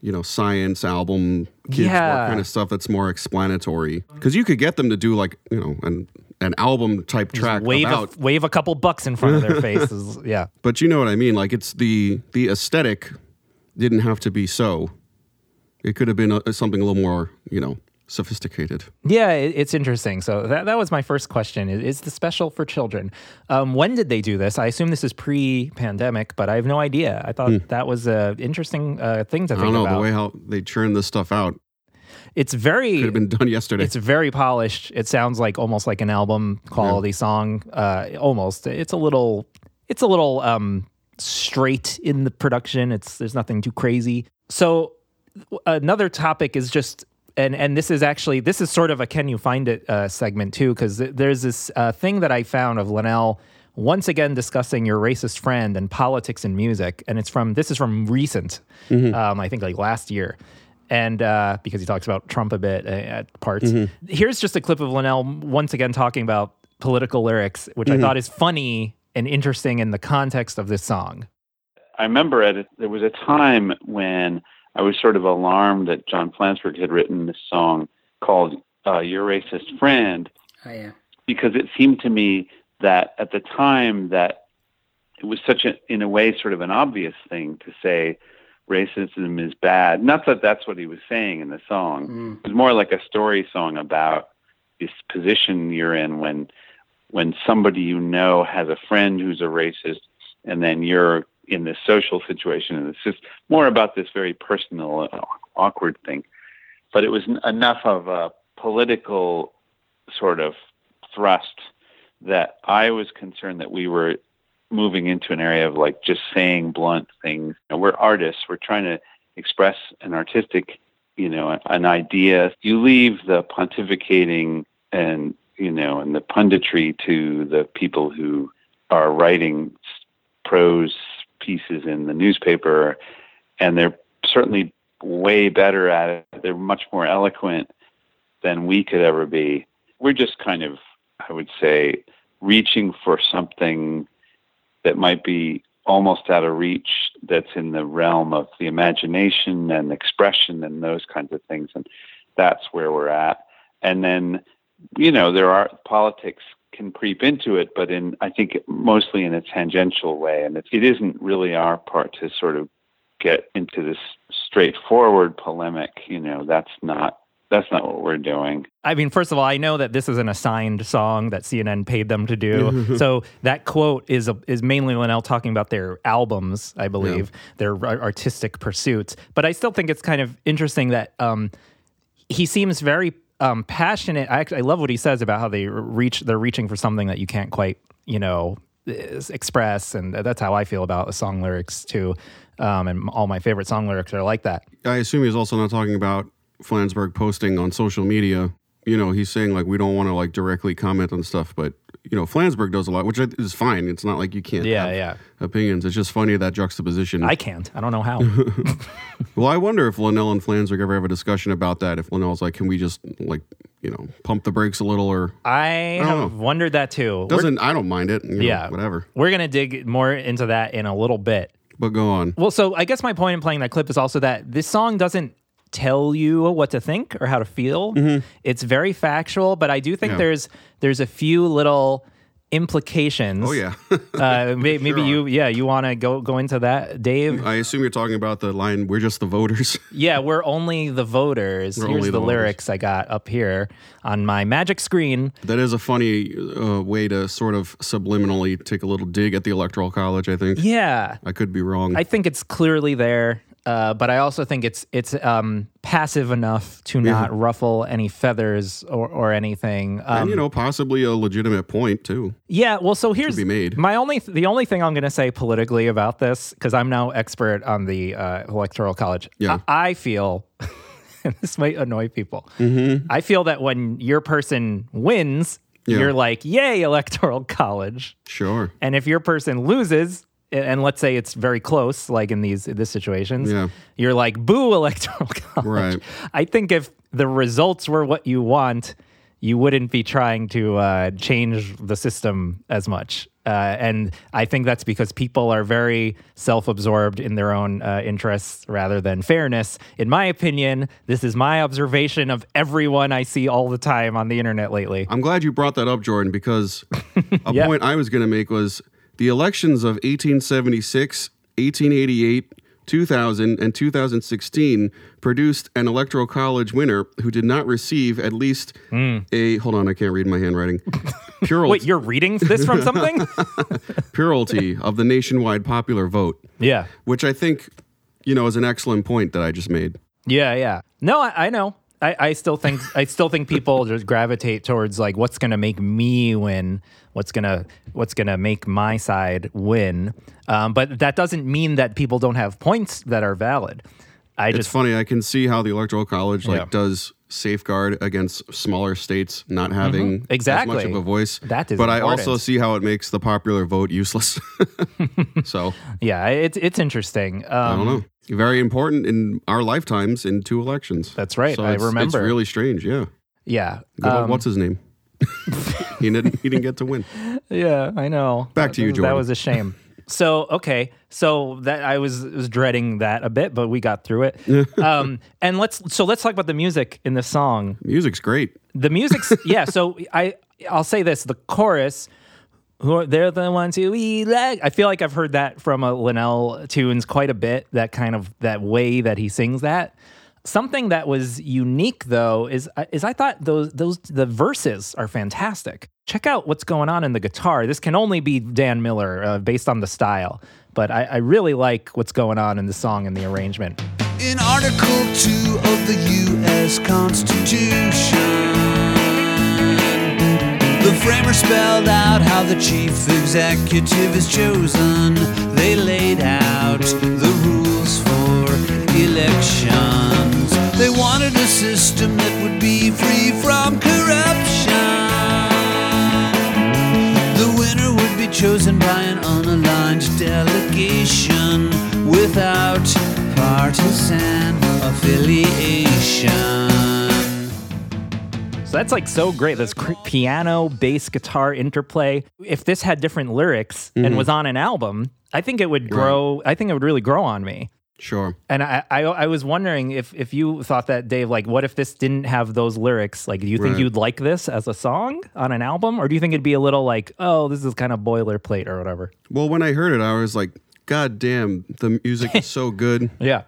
you know, science album, kids Yeah. kind of stuff that's more explanatory. Because you could get them to do like, you know, an an album type track Wave about a, wave a couple bucks in front of their faces. Yeah. But you know what I mean? Like it's the the aesthetic didn't have to be so. It could have been a, something a little more, you know, sophisticated. Yeah, it, it's interesting. So that, that was my first question. Is, is the special for children? Um, when did they do this? I assume this is pre-pandemic, but I have no idea. I thought that was an interesting uh, thing to Hmm. I think don't know about. the way how they churn this stuff out. it's very Could have been done yesterday. It's very polished. It sounds like almost like an album quality song. Uh, almost. It's a little. It's a little um, straight in the production. It's there's nothing too crazy. So another topic is just. And, and this is actually this is sort of a can you find it uh, segment too because there's this uh, thing that I found of Linnell once again discussing your racist friend and politics and music and it's from this is from recent um, I think like last year and uh, because he talks about Trump a bit uh, at parts. Here's just a clip of Linnell once again talking about political lyrics, which I Mhm. thought is funny and interesting in the context of this song. I remember at there was a time when I was sort of alarmed that John Flansburgh had written this song called uh, "Your Racist Friend" Oh yeah. because it seemed to me that at the time that it was such a, in a way, sort of an obvious thing to say racism is bad. Not that that's what he was saying in the song. It was more like a story song about this position you're in when when somebody you know has a friend who's a racist, and then you're in this social situation, and it's just more about this very personal, uh, awkward thing. But it was enough of a political sort of thrust that I was concerned that we were moving into an area of like just saying blunt things. You know, we're artists. We're trying to express an artistic, you know, an idea. You leave the pontificating and you know and the punditry to the people who are writing prose pieces in the newspaper, and they're certainly way better at it. They're much more eloquent than we could ever be. We're just kind of, I would say, reaching for something that might be almost out of reach that's in the realm of the imagination and expression and those kinds of things and that's where we're at and then you know there are politics can creep into it but in i think mostly in a tangential way and it, it isn't really our part to sort of get into this straightforward polemic you know that's not that's not what we're doing I mean, first of all, I know that this is an assigned song that CNN paid them to do. so that quote is a, is mainly Linnell talking about their albums, I believe, their ar- artistic pursuits. But I still think it's kind of interesting that um, he seems very um, passionate. I I love what he says about how they reach they're reaching for something that you can't quite, you know, express, and that's how I feel about the song lyrics too. Um, and all my favorite song lyrics are like that. I assume he's also not talking about Flansburgh posting on social media. You know, he's saying like we don't want to like directly comment on stuff, but you know, Flansburgh does a lot, which is fine. It's not like you can't Yeah, have yeah. opinions. It's just funny that juxtaposition. I can't. I don't know how. well, I wonder if Linnell and Flansburgh ever have a discussion about that. If Linnell's like, can we just like, you know, pump the brakes a little or I I have wondered that too. We're- doesn't I don't mind it. you know, Yeah. Whatever. We're gonna dig more into that in a little bit. But go on. Well, so I guess my point in playing that clip is also that this song doesn't tell you what to think or how to feel. It's very factual, but I do think Mm-hmm. Yeah. there's there's a few little implications. Oh yeah. uh, may, maybe Sure you, yeah, you want to go go into that, Dave? I assume you're talking about the line "We're just the voters." Yeah, we're only the voters. We're Here's the, the voters. lyrics I got up here on my magic screen. that is a funny uh, way to sort of subliminally take a little dig at the electoral college. I think. Yeah. I could be wrong. I think it's clearly there, uh, but I also think it's it's um, passive enough to not ruffle any feathers or, or anything. Um, and you know, possibly a legitimate point too. yeah. Well, so here's be made. my only the only thing I'm going to say politically about this because I'm no expert on the uh, electoral college. Yeah. I, I feel. this might annoy people. Mm-hmm. I feel that when your person wins, Yeah. you're like, "Yay, electoral college!" Sure. And if your person loses, and let's say it's very close, like in these this situations, Yeah. you're like, boo electoral college. Right. I think if the results were what you want, you wouldn't be trying to uh, change the system as much. Uh, and I think that's because people are very self absorbed in their own uh, interests rather than fairness. In my opinion, this is my observation of everyone I see all the time on the internet lately. I'm glad you brought that up, Jordan, because a point I was going to make was the elections of 1876, 1888, 2000, and 2016 produced an electoral college winner who did not receive at least hmm. a hold on, I can't read my handwriting. Purity, Wait, you're reading this from something? purity of the nationwide popular vote, yeah. which I think, you know, is an excellent point that I just made. Yeah, yeah. No, I, I know. I, I still think I still think people just gravitate towards like what's gonna make me win, what's gonna what's gonna make my side win. Um, but that doesn't mean that people don't have points that are valid. I it's just funny. I can see how the electoral college like Yeah. does safeguard against smaller states not having as much Mm-hmm. Exactly. of a voice. That is but I also see how it makes the popular vote useless. so yeah, it's it's interesting. Um, I don't know. Very important in our lifetimes in two elections. That's right. So I it's, remember. It's really strange. Yeah. Yeah. Good old- um, what's his name? he didn't. He didn't get to win. Yeah, I know. Back to you, Jordan. That was a shame. so okay, so that I was was dreading that a bit, but we got through it. um, and let's so let's talk about the music in the song. Music's great. The music's yeah. So I I'll say this: the chorus. They're the ones who we like. I feel like I've heard that from a Linnell tunes quite a bit. That kind of that way that he sings that. Something that was unique though is is I thought those those the verses are fantastic. Check out what's going on in the guitar. This can only be Dan Miller uh, based on the style, but I, I really like what's going on in the song and the arrangement. In Article 2 of the U.S. Constitution, the spelled out how the chief executive is chosen. They laid out the rules for elections. They wanted a system that would be free from corruption. The winner would be chosen by an unaligned delegation without partisan affiliation. So that's like so great. This cr- piano, bass, guitar interplay. If this had different lyrics and Mhm. was on an album, I think it would grow. I think it would really grow on me. Sure. And I, I, I was wondering if, if you thought that, Dave, like, what if this didn't have those lyrics? Like, do you think Right. you'd like this as a song on an album? Or do you think it'd be a little like, oh, this is kind of boilerplate or whatever? Well, when I heard it, I was like, God damn, the music is so good. Yeah.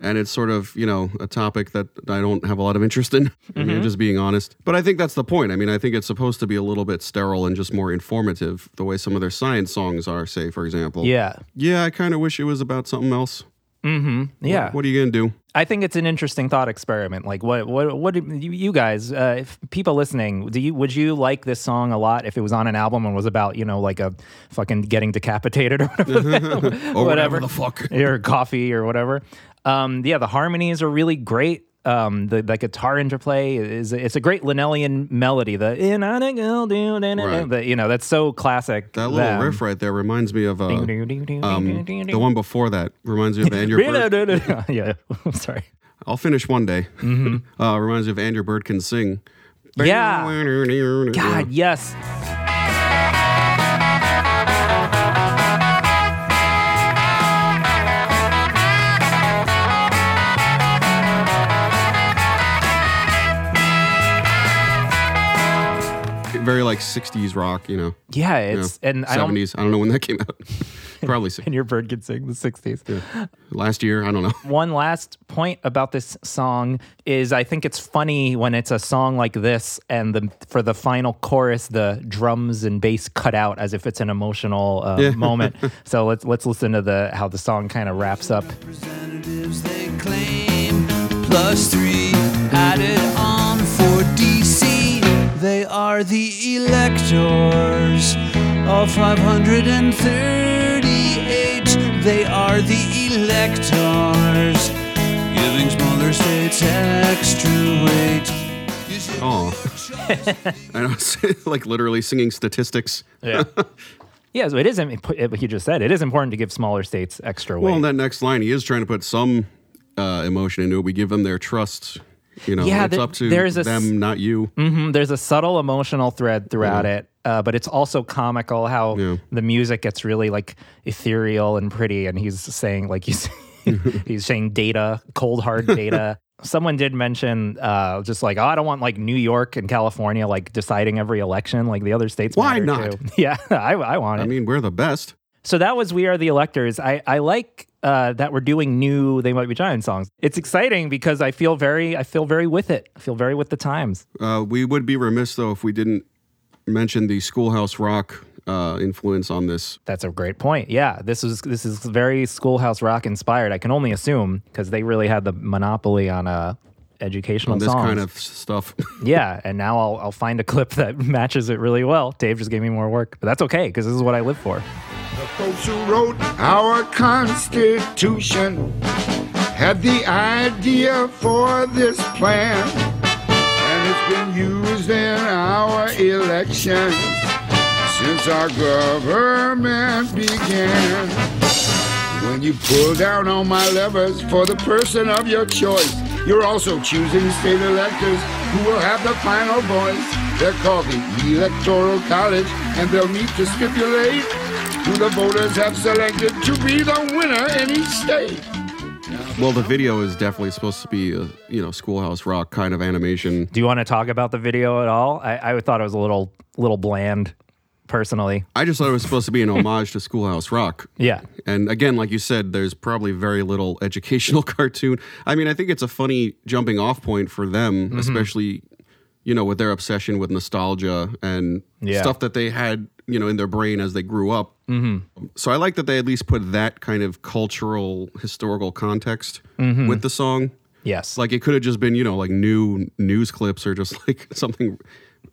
And it's sort of, you know, a topic that I don't have a lot of interest in. I mean, just being honest. But I think that's the point. I mean, I think it's supposed to be a little bit sterile and just more informative, the way some of their science songs are, say, for example. Yeah. Yeah, I kind of wish it was about something else. Mm-hmm. Yeah. What, what are you going to do? I think it's an interesting thought experiment. Like, what, what, what, do you, you guys, uh, if people listening, do you, would you like this song a lot if it was on an album and was about, you know, like a fucking getting decapitated or whatever, Or whatever the fuck. or coffee or whatever? Um, yeah, the harmonies are really great. Um, the, the guitar interplay is it's a great Linnellian melody. The in do, you know that's so classic. That little them. riff right there reminds me of uh, um, the one before that. Reminds me of Andrew. Bird. yeah, I'm sorry. I'll finish one day. Mhm. Uh, reminds me of And Your Bird Can Sing. Yeah. God, yes. Very like 60s rock, you know. Yeah, it's and I don't 70s. I don't know when that came out. Probably and your bird could sing the 60s. last year. I don't know. One last point about this song is I think it's funny when it's a song like this and the for the final chorus the drums and bass cut out as if it's an emotional uh, Yeah. moment. so let's let's listen to the how the song kind of wraps up. Representatives they claim plus three added on for DC. They are the electors of 538. They are the electors giving smaller states extra weight. Oh. I know. like literally singing statistics. Yeah. Yeah, so it is. im- What you just said, it is important to give smaller states extra weight. Well, in that next line, he is trying to put some uh, emotion into it. We give them their trust. You know, Yeah, it's there- up to there's a them, not you. hmm There's a subtle emotional thread throughout Yeah. it, uh, but it's also comical how the music gets really like ethereal and pretty, and he's saying like he's he's saying data, cold hard data. Someone did mention uh, just like, oh, I don't want like New York and California like deciding every election like the other states. Why not? too. Yeah, I, I want it. I mean, we're the best. So that was We Are the Electors. I, I like uh, that we're doing new They Might Be Giant songs. It's exciting because I feel very I feel very with it. I feel very with the times. Uh, we would be remiss though if we didn't mention the Schoolhouse Rock uh, influence on this. That's a great point. Yeah, this is this is very Schoolhouse Rock inspired. I can only assume because they really had the monopoly on uh, educational On this songs. kind of stuff. yeah, and now I'll I'll find a clip that matches it really well. Dave just gave me more work, but that's okay because this is what I live for. The folks who wrote our Constitution had the idea for this plan, and it's been used in our elections since our government began. When you pull down on my levers for the person of your choice, you're also choosing state electors who will have the final voice. They're called the Electoral College, and they'll meet to stipulate who the voters have selected to be the winner in each state. Well, the video is definitely supposed to be a you know Schoolhouse Rock kind of animation. Do you want to talk about the video at all? I, I thought it was a little little bland, personally. I just thought it was supposed to be an homage to Schoolhouse Rock. Yeah. And again, like you said, there's probably very little educational cartoon. I mean, I think it's a funny jumping off point for them, Mhm. especially, you know, with their obsession with nostalgia and Yeah. stuff that they had, you know, in their brain as they grew up. hmm So I like that they at least put that kind of cultural, historical context Mhm. with the song. Yes. Like it could have just been, you know, like new news clips or just like something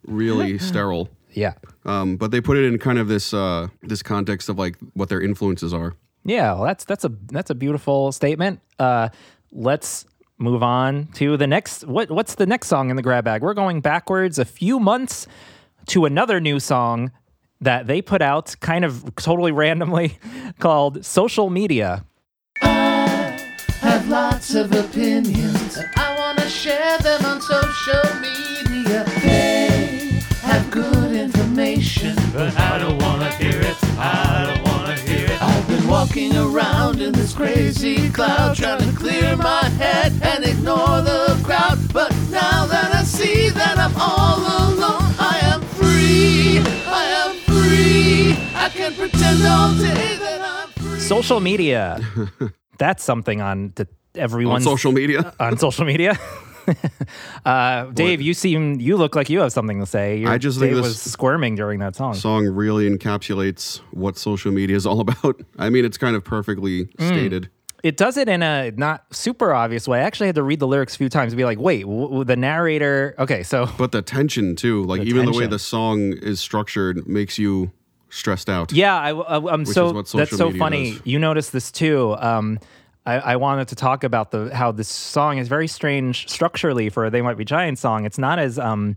really sterile. Yeah. Um, but they put it in kind of this uh, this context of like what their influences are. Yeah, well, that's that's a that's a beautiful statement. Uh, let's move on to the next. What what's the next song in the grab bag? We're going backwards a few months to another new song that they put out, kind of totally randomly, called "Social Media." I have lots of opinions and I want to share them on social media. They have good information, but I don't want to hear it. I don't want to hear it. I've been walking around in this crazy cloud trying to clear my head and ignore the crowd. But now that I see that I'm all alone, I am free. I am free. I can pretend all day that I'm Social media. That's something on the, everyone's social media? on social media. uh, Dave, you seem you look like you have something to say. Your- I just think Dave this was squirming during that song. Song really encapsulates what social media is all about. I mean, it's kind of perfectly Mm. stated. It does it in a not super obvious way. I actually had to read the lyrics a few times to be like, wait, w- w- the narrator. Okay, so But the tension too, like even the way tension. the song is structured makes you stressed out. yeah, I, am Which so is what that's so media funny. does. You noticed this too. Um, I, I wanted to talk about the how this song is very strange structurally for a "They Might Be Giant" song. It's not as um,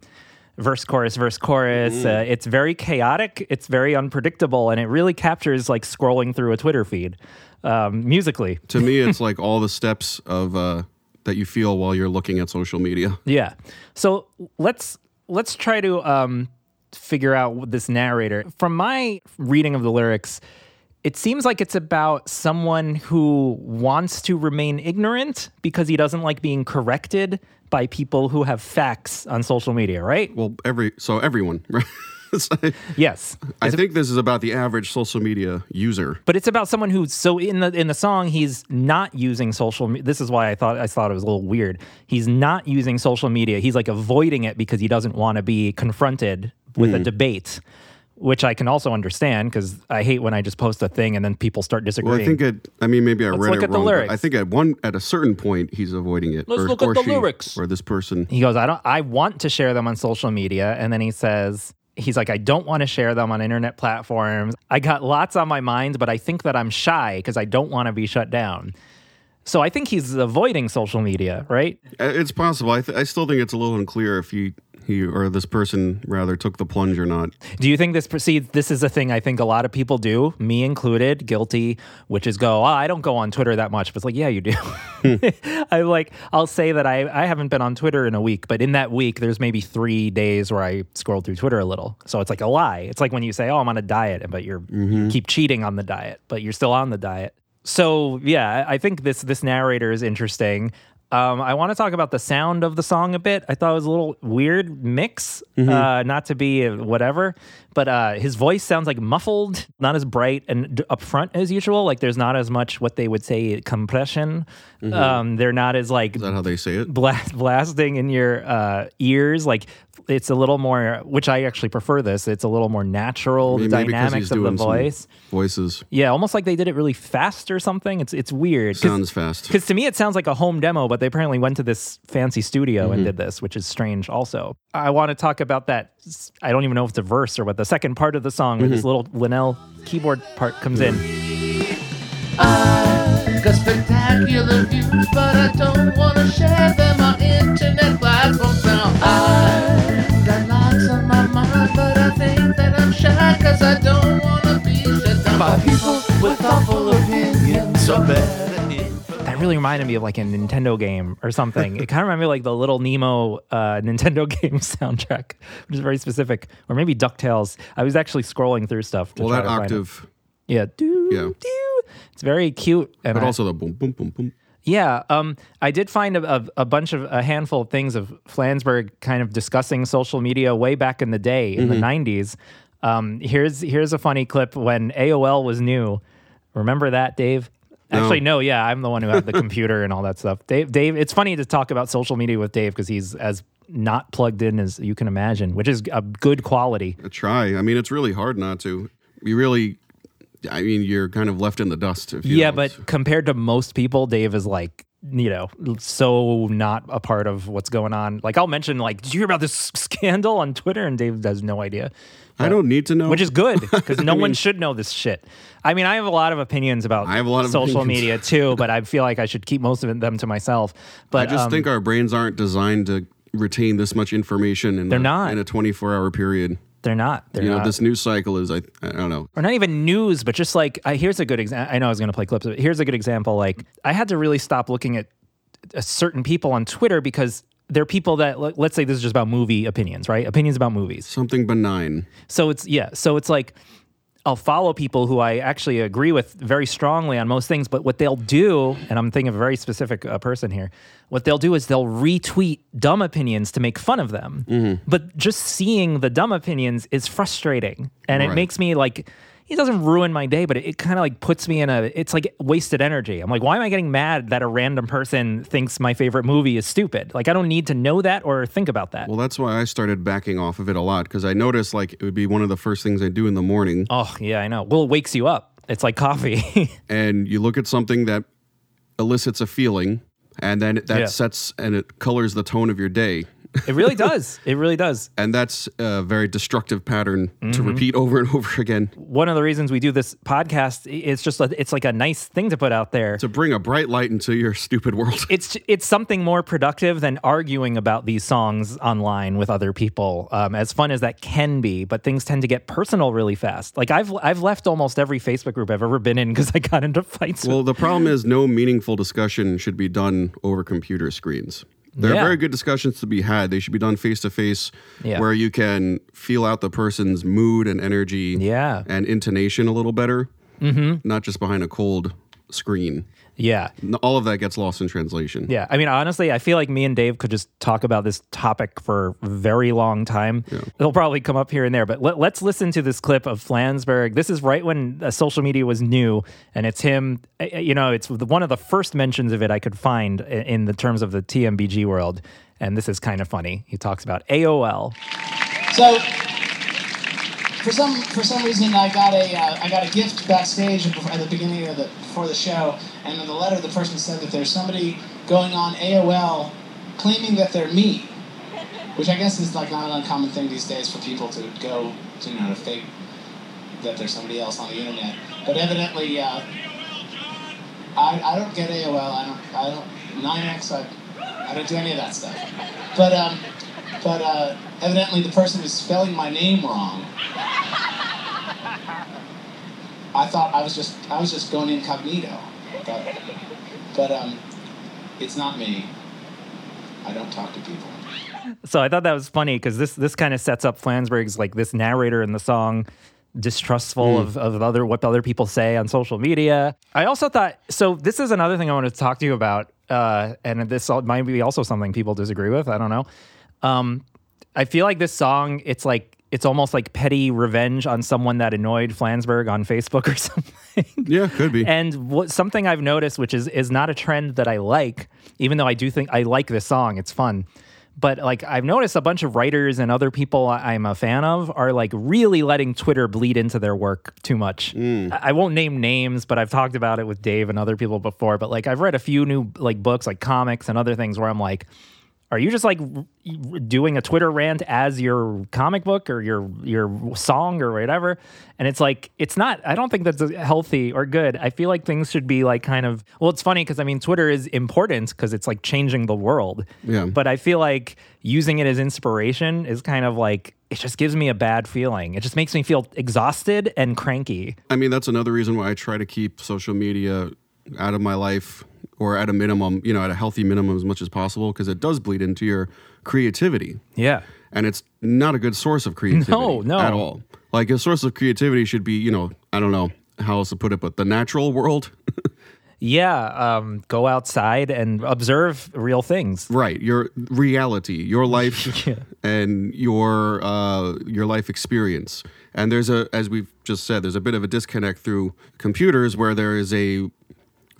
verse chorus verse chorus. Mm. Uh, it's very chaotic. It's very unpredictable, and it really captures like scrolling through a Twitter feed um, musically. To me, it's like all the steps of uh, that you feel while you're looking at social media. Yeah. So let's let's try to um, figure out this narrator. From my reading of the lyrics, it seems like it's about someone who wants to remain ignorant because he doesn't like being corrected by people who have facts on social media, right? Well, every so everyone, right? yes. I think this is about the average social media user. But it's about someone who's so in the in the song he's not using social. me- This is why I thought I thought it was a little weird. He's not using social media. He's like avoiding it because he doesn't want to be confronted with a Hmm. debate, which I can also understand because I hate when I just post a thing and then people start disagreeing. Well, I think it. I mean, maybe I Let's read look it at wrong. but lyrics. I think at one at a certain point he's avoiding it. Let's or, look at the she, lyrics. Or this person. He goes, I don't I want to share them on social media. And then he says, he's like, I don't want to share them on internet platforms. I got lots on my mind, but I think that I'm shy because I don't want to be shut down. So I think he's avoiding social media, right? Uh, It's possible. I, th- I still think it's a little unclear if he or this person rather took the plunge or not. Do you think this proceeds? This is a thing I think a lot of people do, me included, guilty, which is go, oh, I don't go on Twitter that much. But it's like, yeah, you do. Hmm. I like, I'll say that I, I haven't been on Twitter in a week, but in that week, there's maybe three days where I scrolled through Twitter a little. So it's like a lie. It's like when you say, oh, I'm on a diet, but you're you keep cheating on the diet, but you're still on the diet. So yeah, I I think this this narrator is interesting. Um, I want to talk about the sound of the song a bit. I thought it was a little weird mix, Mhm. uh, not to be whatever, but uh, his voice sounds like muffled, not as bright and d- upfront as usual. Like there's not as much what they would say compression. Mhm. Um, they're not as like Is that how they say it? blast, blasting in your uh, ears. Like it's a little more, which I actually prefer this. It's a little more natural. Maybe the because dynamics he's of the doing some voice. voices. Yeah, almost like they did it really fast or something. It's it's weird. Sounds fast. Because to me, it sounds like a home demo, but they apparently went to this fancy studio and Mhm. did this, which is strange. Also, I want to talk about that. i don't even know if it's a verse or what. The second part of the song, where this Mhm. little Linnell keyboard part comes in. I got spectacular views, but I don't wanna share them on internet platforms now. I got lots on my mind, but I think that I'm shy, cause I don't wanna be shut down by people with thoughtful opinions. So bad at. That really reminded me of like a Nintendo game or something. it kind of reminded me of like the little Nemo uh, Nintendo game soundtrack, which is very specific, or maybe Ducktales. I was actually scrolling through stuff. To Well, try that to find it. octave. Yeah, doo, Yeah. doo. It's very cute, and But I- also the boom, boom, boom, boom. Yeah, um, I did find a, a, a bunch of a handful of things of Flansburgh kind of discussing social media way back in the day in the Mhm. '90s. Um, here's here's a funny clip when AOL was new. Remember that, Dave? No. Actually, no. Yeah, I'm the one who had the computer and all that stuff. Dave, Dave. It's funny to talk about social media with Dave because he's as not plugged in as you can imagine, which is a good quality. I try. I mean, it's really hard not to. You really, I mean, you're kind of left in the dust. If you Yeah, but compared to most people, Dave is like, you know, so not a part of what's going on. Like, I'll mention, like, did you hear about this scandal on Twitter? And Dave has no idea. I don't need to know. Which is good because no I one should know this shit. I mean, I have a lot of opinions about I have a lot of social opinions. media too, but I feel like I should keep most of them to myself. But I just um, think our brains aren't designed to retain this much information in They're a, not. in a 24 hour period. They're not. They're you know, not. this news cycle is I, I don't know. or not even news, but just like I, here's a good example. I know I was going to play clips, but here's a good example. Like I had to really stop looking at uh, certain people on Twitter because they're people that let's say this is just about movie opinions, right? Opinions about movies. Something benign. So it's yeah. So it's like I'll follow people who I actually agree with very strongly on most things, but what they'll do, and I'm thinking of a very specific uh, person here, what they'll do is they'll retweet dumb opinions to make fun of them. Mm-hmm. But just seeing the dumb opinions is frustrating, and it makes me like. It doesn't ruin my day, but it, it kind of like puts me in a. It's like wasted energy. I'm like, why am I getting mad that a random person thinks my favorite movie is stupid? Like, I don't need to know that or think about that. Well, that's why I started backing off of it a lot because I noticed like it would be one of the first things I do in the morning. Oh yeah, I know. Well, it wakes you up. It's like coffee. and you look at something that elicits a feeling, and then that Yeah. sets and it colors the tone of your day. It really does. It really does. And that's a very destructive pattern to Mhm. repeat over and over again. One of the reasons we do this podcast is just a, it's like a nice thing to put out there. To bring a bright light into your stupid world. It's it's something more productive than arguing about these songs online with other people. Um, as fun as that can be, but things tend to get personal really fast. Like I've I've left almost every Facebook group I've ever been in because I got into fights. Well, the problem is no meaningful discussion should be done over computer screens. There Yeah. are very good discussions to be had. They should be done face to face, where you can feel out the person's mood and energy, yeah, and intonation a little better, Mhm. not just behind a cold screen. Yeah. All of that gets lost in translation. Yeah, I mean, honestly, I feel like me and Dave could just talk about this topic for a very long time. It'll probably come up here and there, but let, let's listen to this clip of Flansburgh. This is right when uh, social media was new, and it's him. uh, You know, it's one of the first mentions of it I could find i- in the terms of the TMBG world, and this is kind of funny. He talks about AOL. So, for some for some reason, I got a uh, I got a gift backstage at the beginning of the before the show, and in the letter, the person said that there's somebody going on AOL claiming that they're me, which I guess is like not an uncommon thing these days for people to go to you know to fake that there's somebody else on the internet. But evidently, uh, I I don't get AOL. I don't I don't 9x. I I don't do any of that stuff. But um, but uh, evidently the person is spelling my name wrong. I thought I was just I was just going incognito, but but um, it's not me. I don't talk to people. So I thought that was funny because this this kind of sets up Flansburgh's like this narrator in the song distrustful Mm. of, of other what other people say on social media. I also thought so this is another thing I wanted to talk to you about. Uh, and this might be also something people disagree with. I don't know. Um, I feel like this song, it's like it's almost like petty revenge on someone that annoyed Flansburgh on Facebook or something. Yeah, could be. And what something I've noticed, which is is not a trend that I like, even though I do think I like this song, it's fun. But like I've noticed a bunch of writers and other people I'm a fan of are like really letting Twitter bleed into their work too much. Mm. I I won't name names, but I've talked about it with Dave and other people before. But like I've read a few new like books, like comics and other things, where I'm like, are you just like doing a Twitter rant as your comic book or your your song or whatever? And it's like it's not. I don't think that's uh, healthy or good. I feel like things should be like kind of. Well, it's funny because I mean Twitter is important because it's like changing the world. Yeah. But I feel like using it as inspiration is kind of like it just gives me a bad feeling. It just makes me feel exhausted and cranky. I mean, that's another reason why I try to keep social media out of my life or at a minimum, you know, at a healthy minimum as much as possible because it does bleed into your creativity. Yeah. And it's not a good source of creativity No, no. at all. Like a source of creativity should be, you know, I don't know how else to put it, but the natural world. Yeah. Um, go outside and observe real things. Right. Your reality, your life and your uh, your life experience. And there's a as we've just said, there's a bit of a disconnect through computers where there is a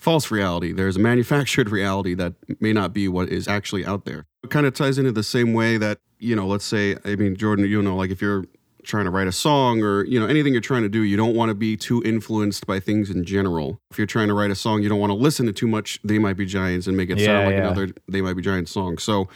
false reality. There's a manufactured reality that may not be what is actually out there. It kind of ties into the same way that, you know, let's say, I mean, Jordan, you know, like if you're trying to write a song or, you know, anything you're trying to do, you don't want to be too influenced by things in general. If you're trying to write a song, you don't want to listen to too much They Might Be Giants and make it Yeah, sound like yeah. another They Might Be Giants song. So,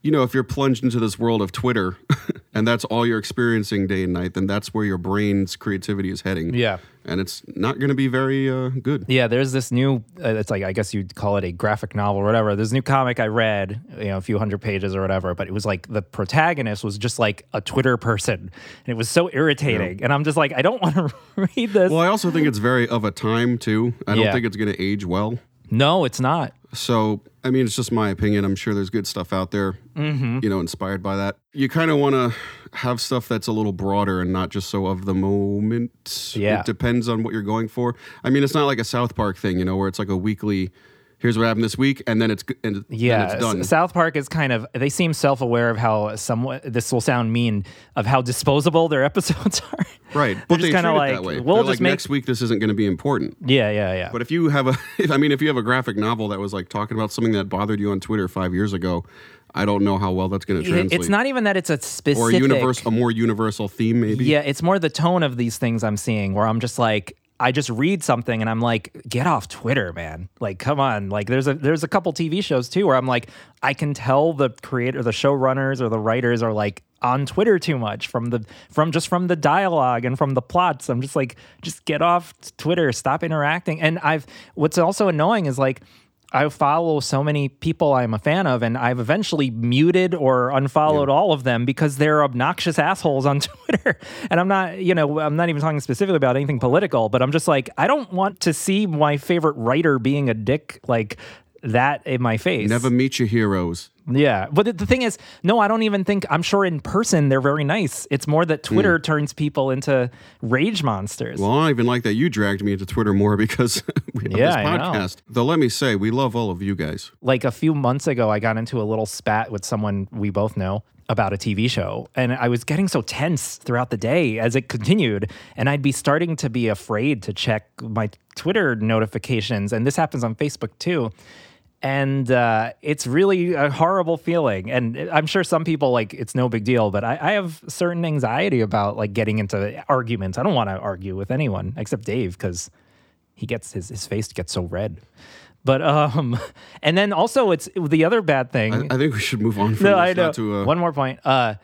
you know, if you're plunged into this world of Twitter and that's all you're experiencing day and night, then that's where your brain's creativity is heading. Yeah. And it's not going to be very uh, good. Yeah, there's this new. Uh, it's like I guess you'd call it a graphic novel or whatever. There's a new comic I read, you know, a few hundred pages or whatever. But it was like the protagonist was just like a Twitter person, and it was so irritating. And I'm just like, I don't want to read this. Well, I also think it's very of a time too. I don't Yeah. think it's going to age well. No, it's not. So, I mean, it's just my opinion. I'm sure there's good stuff out there, Mhm. you know, inspired by that. You kind of want to have stuff that's a little broader and not just so of the moment. Yeah. It depends on what you're going for. I mean, it's not like a South Park thing, you know, where it's like a weekly, here's what happened this week, and then it's, and Yeah, it's done. S- South Park is kind of. They seem self-aware of how somewhat. This will sound mean of how disposable their episodes are. Right, but they kinda like, that way. we'll They're just like make- next week. This isn't going to be important. Yeah, yeah, yeah. But if you have a, if, I mean, if you have a graphic novel that was like talking about something that bothered you on Twitter five years ago, I don't know how well that's going to translate. it's not even that it's a specific or a universe, a more universal theme, maybe. Yeah, it's more the tone of these things I'm seeing where I'm just like I just read something and I'm like, get off Twitter, man. Like, come on. Like there's a there's a couple TV shows too where I'm like, I can tell the creator, the showrunners or the writers are like on Twitter too much from the from just from the dialogue and from the plots. I'm just like, just get off Twitter, stop interacting. And I've what's also annoying is like I follow so many people I'm a fan of, and I've eventually muted or unfollowed all of them because they're obnoxious assholes on Twitter. And I'm not, you know, I'm not even talking specifically about anything political, but I'm just like, I don't want to see my favorite writer being a dick like that in my face. Never meet your heroes. Yeah. But the, thing is, no, I don't even think, I'm sure in person they're very nice. It's more that Twitter hmm. turns people into rage monsters. Well, I even like that you dragged me into Twitter more because we have Yeah, this podcast. Though, let me say, we love all of you guys. like a few months ago, I got into a little spat with someone we both know about a TV show. And I was getting so tense throughout the day as it continued. And I'd be starting to be afraid to check my Twitter notifications. And this happens on Facebook too. And uh, it's really a horrible feeling. And I'm sure some people like it's no big deal, but I, I have certain anxiety about like getting into arguments. I don't want to argue with anyone except Dave because he gets his, his face gets so red. But um, and then also it's the other bad thing. I, I think we should move on from no, this. I know. To, uh, One more point. Uh,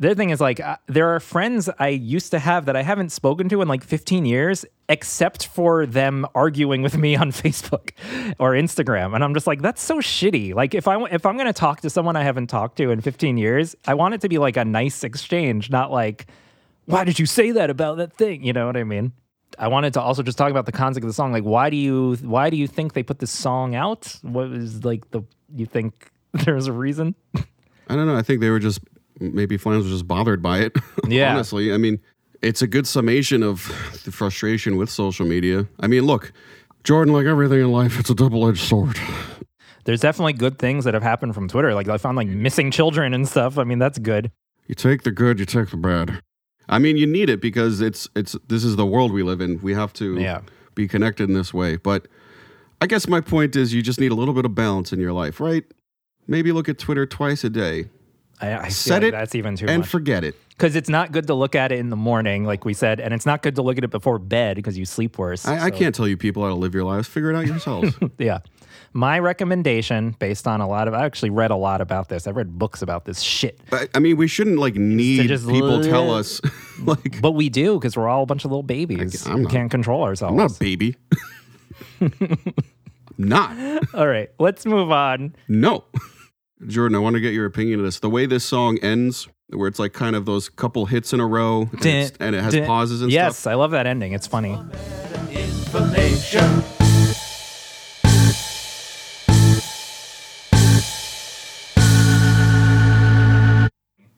The other thing is like uh, there are friends I used to have that I haven't spoken to in like 15 years, except for them arguing with me on Facebook or Instagram, and I'm just like, that's so shitty. Like if I if I'm gonna talk to someone I haven't talked to in 15 years, I want it to be like a nice exchange, not like, why did you say that about that thing? You know what I mean? I wanted to also just talk about the concept of the song. Like, why do you why do you think they put this song out? What is like the you think there's a reason? I don't know. I think they were just maybe Flans was just bothered by it. Yeah. Honestly, I mean, it's a good summation of the frustration with social media. I mean, look, Jordan, like everything in life, it's a double-edged sword. There's definitely good things that have happened from Twitter. Like I found like missing children and stuff. I mean, that's good. You take the good, you take the bad. I mean, you need it because it's it's this is the world we live in. We have to Yeah. be connected in this way. But I guess my point is, you just need a little bit of balance in your life, right? Maybe look at Twitter twice a day. I, I Set like it that's even too and much. forget it. Because it's not good to look at it in the morning, like we said, and it's not good to look at it before bed because you sleep worse. I, I can't tell you people how to live your lives. Figure it out yourselves. yeah. My recommendation, based on a lot of, I actually read a lot about this. I've read books about this shit. I, I mean, we shouldn't like need just people tell us like. But we do because we're all a bunch of little babies. I'm we not- can't control ourselves. I'm not a baby. not. all right, let's move on. No. Jordan, I want to get your opinion of this. The way this song ends, where it's like kind of those couple hits in a row, and, it's- and it has Dun- pauses and yes, stuff. I love that ending. It's funny. Information.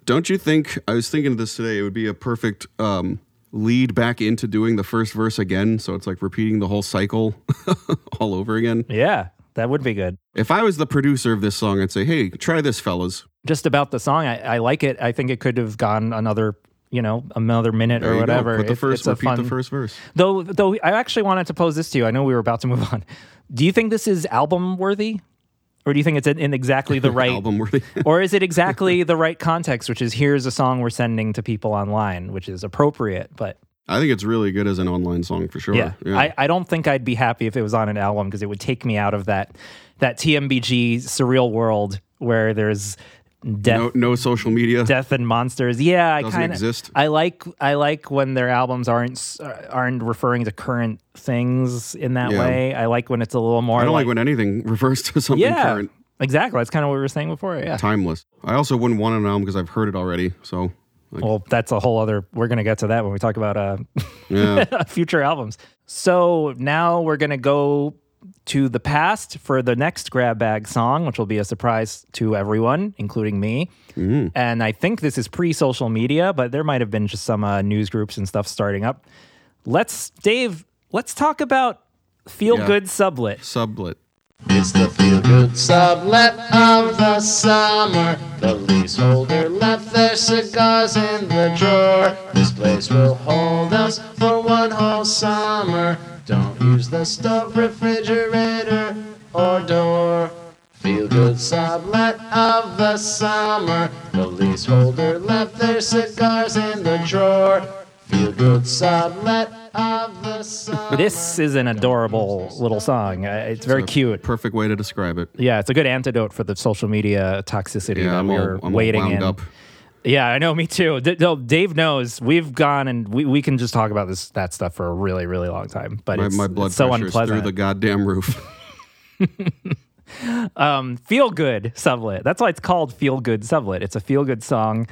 Don't you think? I was thinking of this today. It would be a perfect um, lead back into doing the first verse again. So it's like repeating the whole cycle all over again. Yeah, that would be good. If I was the producer of this song, I'd say, "Hey, try this, fellas." Just about the song, I, I like it. I think it could have gone another, you know, another minute There or whatever. Put the first, it's a repeat the first verse. Though, though, I actually wanted to pose this to you. I know we were about to move on. Do you think this is album worthy, or do you think it's in, in exactly the right album worthy? or is it exactly the right context? Which is here's a song we're sending to people online, which is appropriate, but. I think it's really good as an online song for sure. Yeah, I, I don't think I'd be happy if it was on an album because it would take me out of that that TMBG surreal world where there's death, no, no social media. death and monsters. Yeah, I kind of exist. I like I like when their albums aren't aren't referring to current things in that Yeah. way. I like when it's a little more. I don't like, when anything refers to something yeah, current, exactly. That's kind of what we were saying before. Yeah. timeless. I also wouldn't want an album because I've heard it already. So, like, Well, that's a whole other. We're gonna get to that when we talk about uh, Yeah. future albums. So now we're gonna go to the past for the next grab bag song, which will be a surprise to everyone, including me. Mm. And I think this is pre-social media, but there might have been just some uh, news groups and stuff starting up. Let's, Dave. Let's talk about feel Yeah. good sublet. sublet. It's the feel good sublet of the summer. The leaseholder left their cigars in the drawer. This place will hold us for one whole summer. Don't use the stove, refrigerator, or door. Feel good sublet of the summer. The leaseholder left their cigars in the drawer. Feel good sublet. This is an adorable little song. Uh, It's very cute. Perfect way to describe it. Yeah, it's a good antidote for the social media toxicity Yeah, that I'm we all- I'm all waiting wound in. up. Yeah, I know. Me too. D- no, Dave knows. We've gone and we, we can just talk about this that stuff for a really really long time. But my, it's, my blood it's so pressure's through unpleasant. the goddamn roof. um, feel good sublet. That's why it's called Feel Good Sublet. It's a feel good song.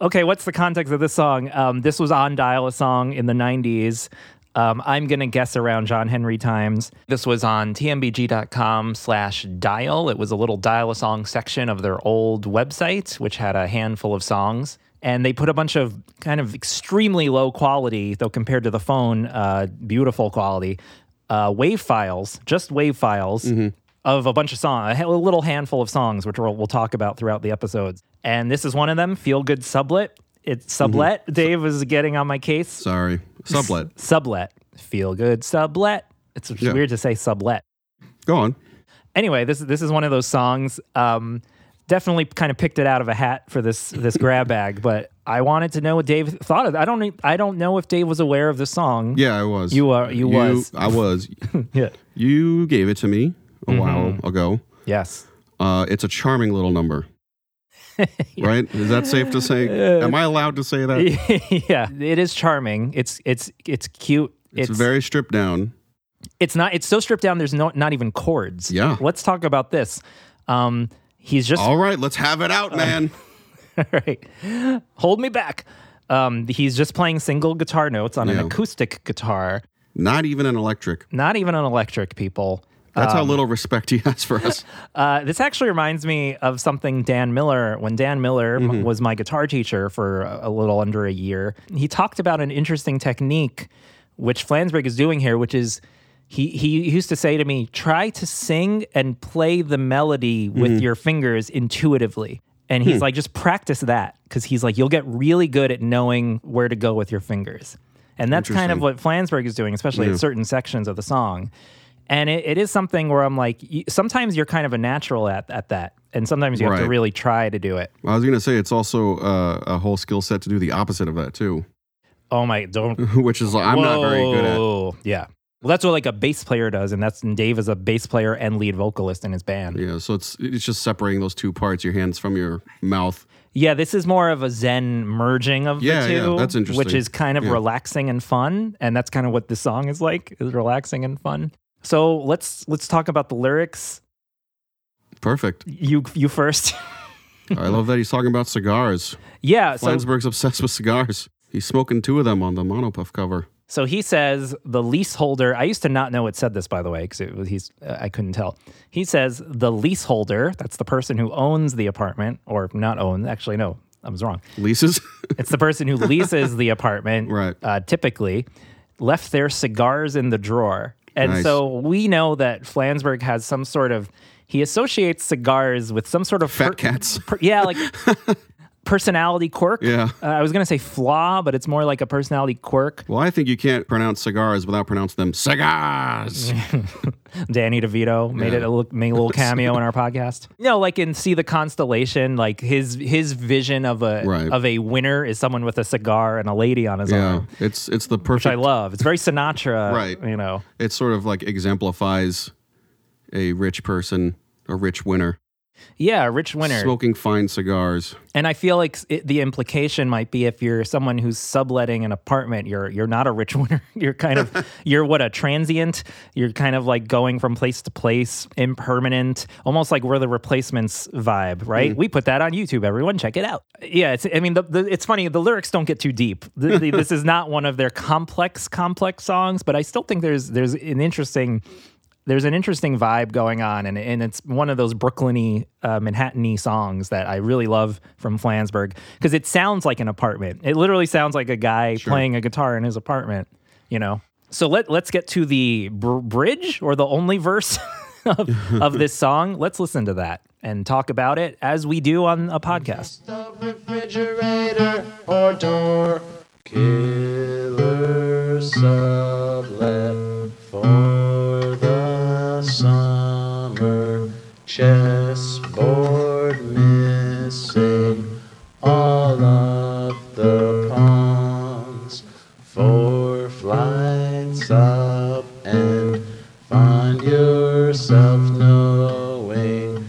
Okay, what's the context of this song? Um, this was on Dial a Song in the 90s. Um, I'm going to guess around John Henry times. This was on tmbg.com slash dial. It was a little dial a song section of their old website, which had a handful of songs. And they put a bunch of kind of extremely low quality, though compared to the phone, uh, beautiful quality, uh, wave files, just wave files of a bunch of songs, a a little handful of songs, which we'll, we'll talk about throughout the episodes. And this is one of them, Feel Good Sublet. It's sublet. Dave was getting on my case. Sorry. Sublet. Sublet. Feel Good Sublet. It's Yeah. weird to say sublet. Go on. Anyway, this this is one of those songs. Um, definitely kind of picked it out of a hat for this this grab bag, but I wanted to know what Dave thought of it. I don't I don't know if Dave was aware of the song. Yeah, I was. You are you, was. I was. yeah. You gave it to me a while Mhm. ago. Yes. Uh, it's a charming little number. right? Is that safe to say? Am I allowed to say that? yeah, it is charming. It's it's it's cute. It's, very stripped down. It's not. It's so stripped down. There's no not even chords. Yeah. Let's talk about this. Um, he's just All right, let's have it out, man. all right. Hold me back. Um, he's just playing single guitar notes on an acoustic guitar, Not even an electric. not even an electric. People. That's how Um, little respect he has for us. Uh, this actually reminds me of something Dan Miller. When Dan Miller m- Mhm. was my guitar teacher for a a little under a year, he talked about an interesting technique, which Flansburgh is doing here, which is he he used to say to me, "Try to sing and play the melody with Mhm. your fingers intuitively." And he's Hmm. like, just practice that because he's like, you'll get really good at knowing where to go with your fingers. And that's kind of what Flansburgh is doing, especially Yeah. in certain sections of the song. And it, it is something where I'm like, sometimes you're kind of a natural at, at that. And sometimes you have to really try to do it. I was gonna say it's also uh, a whole skill set to do the opposite of that too, Oh my, don't. which is like, I'm not very good at. Yeah. Well, that's what like a bass player does. And that's and Dave is a bass player and lead vocalist in his band. Yeah, so it's it's just separating those two parts, your hands from your mouth. Yeah, this is more of a Zen merging of Yeah, the yeah, two, that's which is kind of Yeah. relaxing and fun, and that's kind of what this song is like, is relaxing and fun. So let's let's talk about the lyrics. Perfect. You you first. I love that he's talking about cigars. yeah, so obsessed with cigars. He's smoking two of them on the Mono Puff cover. so he says the leaseholder. I used to not know it said this by the way because he's uh, I couldn't tell. He says the leaseholder. That's the person who owns the apartment or not own. Actually, no, I was wrong. Leases? It's the person who leases the apartment, Right. Uh, typically, left their cigars in the drawer, and Nice. so we know that Flansburgh has some sort of. He associates cigars with some sort of Fat cats. per- yeah, like personality quirk. Yeah. Uh, I was gonna say flaw, but it's more like a personality quirk. Well, I think you can't pronounce cigars without pronouncing them cigars. Danny DeVito made Yeah. it a little, made a little cameo in our podcast. You know, like in See the Constellation, like his his vision of a Right. of a winner is someone with a cigar and a lady on his yeah, arm. it's it's the which perfect. I love. It's very Sinatra, Right. You know, It sort of like exemplifies a rich person, a rich winner, yeah, rich winner. smoking fine cigars. And I feel like it, the implication might be if you're someone who's subletting an apartment, you're you're not a rich winner. You're kind of you're what a transient. You're kind of like going from place to place, impermanent, almost like we're the replacements vibe, right? Mm. We put that on YouTube. Everyone, check it out. Yeah, it's. I mean, the, the, it's funny. The lyrics don't get too deep. The, this is not one of their complex, complex songs, but I still think there's there's an interesting there's an interesting vibe going on, and, and it's one of those Brooklyny, uh, Manhattan-y songs that I really love from Flansburgh because it sounds like an apartment. It literally sounds like a guy playing a guitar in his apartment, you know. So let let's get to the br- bridge or the only verse of, of this song. Let's listen to that and talk about it as we do on a podcast. refrigerator or door. Killer sublet for the summer. Chessboard missing all of the pawns. Four flights up and find yourself knowing.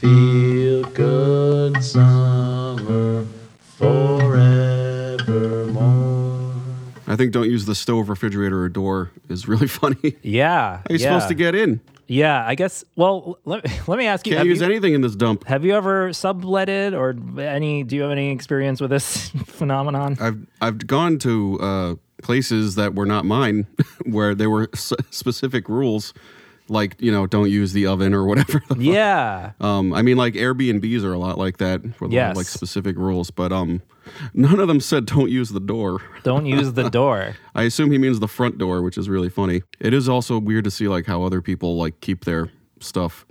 Feel good summer forevermore. I think don't use the stove, refrigerator, or door is really funny. Yeah, How you yeah. supposed to get in? Yeah, I guess. Well, let, let me ask you. Can't use you- anything in this dump. Have you ever subletted or any? Do you have any experience with this phenomenon? I've I've gone to uh, places that were not mine, where there were s- specific rules, like you know, don't use the oven or whatever. Yeah. Um, I mean, like Airbnbs are a lot like that, where they have like specific rules, but um, none of them said don't use the door. Don't use the door. I assume he means the front door, which is really funny. It is also weird to see like how other people like keep their stuff.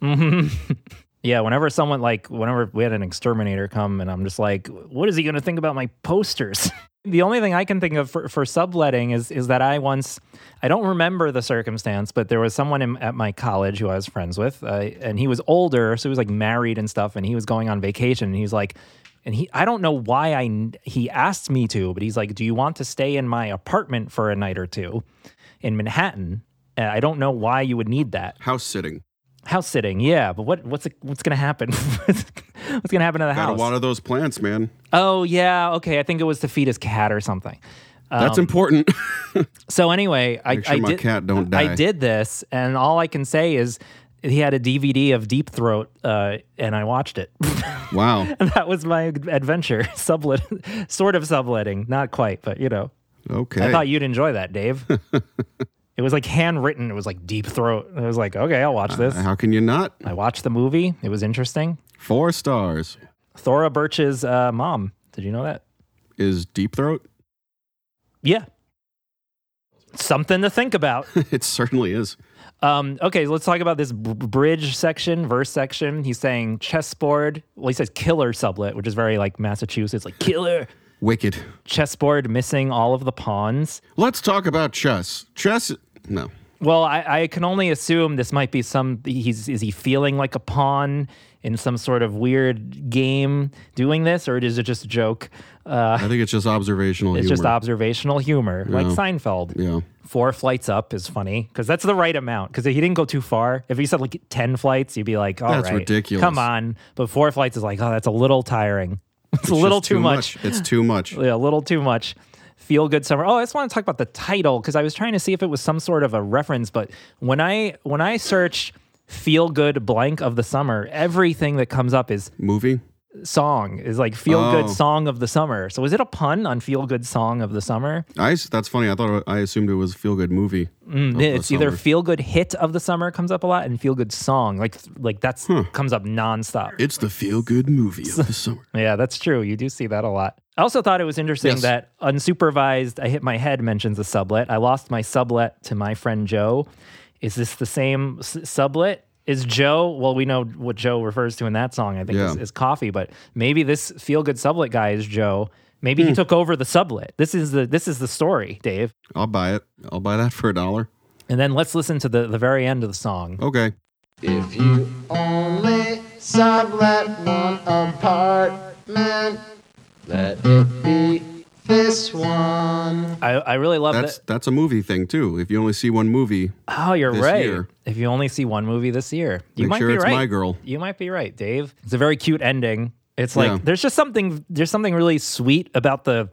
Yeah, whenever someone like whenever we had an exterminator come and I'm just like, what is he going to think about my posters? the only thing I can think of for, for subletting is is that I once I don't remember the circumstance, but there was someone in, at my college who I was friends with, uh, and he was older, so he was like married and stuff, and he was going on vacation, and he's like. And he, I don't know why I, he asked me to, but he's like, "Do you want to stay in my apartment for a night or two in Manhattan?" Uh, I don't know why you would need that. House sitting. House sitting, yeah, but what what's what's gonna happen? What's gonna happen to the Got a lot of those plants, man. Oh yeah, okay. I think it was to feed his cat or something. That's Um, important. So anyway, I, sure I did, I did this, and all I can say is he had a DVD of Deep Throat, uh, and I watched it. wow. and that was my adventure, sublet, sort of subletting, not quite, but you know. Okay. I thought you'd enjoy that, Dave. it was like handwritten. It was like Deep Throat. I was like, okay, I'll watch this. Uh, how can you not? I watched the movie. It was interesting. Four stars. Thora Birch's uh, mom. Did you know that? Is Deep Throat? Yeah. Something to think about. it certainly is. Um, okay, let's talk about this b- bridge section, verse section. He's saying chessboard. Well, he says killer sublet, which is very like Massachusetts, like killer. Wicked. Chessboard missing all of the pawns. Let's talk about chess. Chess. No. Well, I, I can only assume this might be some. He's is he feeling like a pawn in some sort of weird game doing this, or is it just a joke? Uh, I think it's just observational it's humor. just observational humor, like Seinfeld. Yeah. Four flights up is funny because that's the right amount. Because he didn't go too far. If he said like ten flights, you'd be like, "All right, That's ridiculous. Come on." But four flights is like, "Oh, that's a little tiring. It's, It's a little just too, much. It's too much. Yeah, a little too much. Feel good summer. Oh, I just want to talk about the title because I was trying to see if it was some sort of a reference, but when I when I search feel good blank of the summer, everything that comes up is Movie. song is like feel good Oh. song of the summer. So is it a pun on feel good song of the summer? I, that's funny. I thought I assumed it was feel good movie. Mm, it's either summer. feel good hit of the summer comes up a lot and feel good song like like that's comes up nonstop. It's the feel good movie of the summer. Yeah, that's true. You do see that a lot. I also thought it was interesting Yes. that unsupervised, I hit my head mentions a sublet. I lost my sublet to my friend Joe. Is this the same s- sublet? Is Joe, well, we know what Joe refers to in that song, I think, is, Yeah. is coffee, but maybe this feel good sublet guy is Joe. Maybe Hmm. he took over the sublet. This is the this is the story, Dave. I'll buy it. I'll buy that for a dollar. And then let's listen to the, the very end of the song. Okay. If you only sublet one apartment, let it be this one. I, I really love That's that. that's a movie thing too. If you only see one movie, Oh, you're this right. year. If you only see one movie this year, you Make might sure be it's right. My Girl. You might be right, Dave. It's a very cute ending. It's like Yeah. there's just something there's something really sweet about the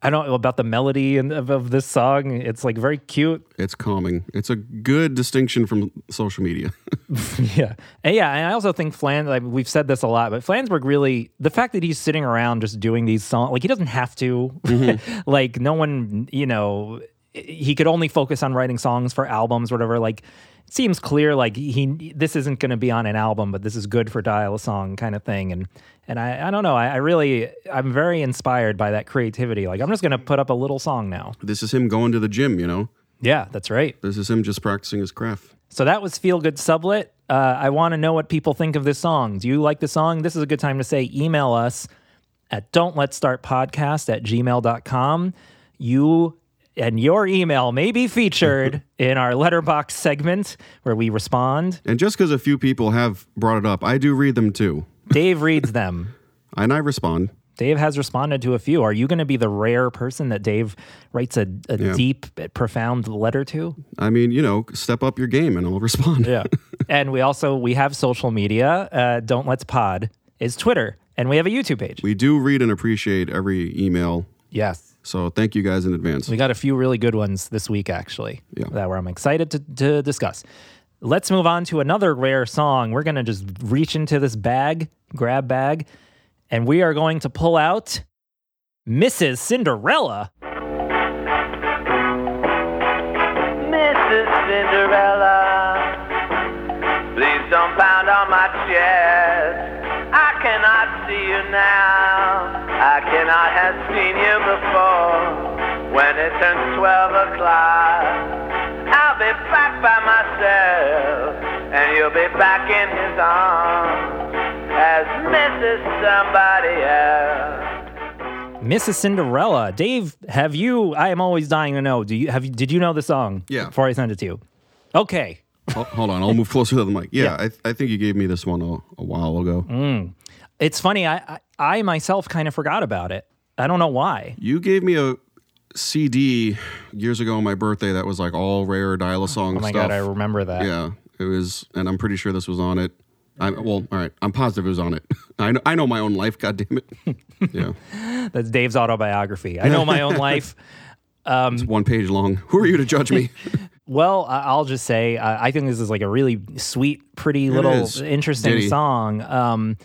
I don't know about the melody and of, of this song. It's like very cute. it's calming. It's a good distinction from social media. yeah. And yeah, and I also think Flan like we've said this a lot, but Flansburgh really the fact that he's sitting around just doing these songs like he doesn't have to. Mm-hmm. like no one, you know, he could only focus on writing songs for albums or whatever. Like seems clear like he this isn't going to be on an album, but this is good for dial a song kind of thing. And and I I don't know, I, I really I'm very inspired by that creativity. Like I'm just going to put up a little song now. this is him going to the gym. You know. Yeah, that's right. This is him just practicing his craft. So that was Feel Good Sublet. Uh, I want to know what people think of this song. Do you like the song? This is a good time to say email us at don't let's start podcast at gmail.com. You and your email may be featured in our letterbox segment where we respond. And just because a few people have brought it up, I do read them too, Dave reads them. and I respond. Dave has responded to a few. Are you going to be the rare person that Dave writes a, a Yeah. deep, profound letter to? I mean, you know, step up your game, and I'll respond. Yeah. and we also we have social media. Uh, Don't Let's Pod is Twitter, and we have a YouTube page. We do read and appreciate every email. Yes. So thank you guys in advance. We got a few really good ones this week, actually, Yeah. that where I'm excited to, to discuss. Let's move on to another rare song. We're going to just reach into this bag, grab bag, and we are going to pull out Mrs. Cinderella. Mrs. Cinderella, please don't pound on my chest. I cannot see you now. I cannot have seen you before. When it turns 12 o'clock, I'll be back by myself, and you'll be back in his arms as Mrs. Somebody else. Mrs. Cinderella. Dave, have you? I am always dying to know. Do you have? you- Did you know the song? Yeah. Before I send it to you. Okay. Hol- Hold on, I'll move closer to the mic. Yeah, I, I think you gave me this one a, a while ago. Mm. It's funny. I, I I myself kind of forgot about it. I don't know why. You gave me a CD years ago on my birthday that was like all rare dial a song Oh my stuff. god, I remember that. Yeah, it was, and I'm pretty sure this was on it. I, well, all right. I'm positive it was on it. I know, I know my own life. God damn it. Yeah. That's Dave's autobiography. I know my own life. Um, it's one page long. Who are you to judge me? Well, I- I'll just say I think this is like a really sweet, pretty little, interesting Ditty. song. Um,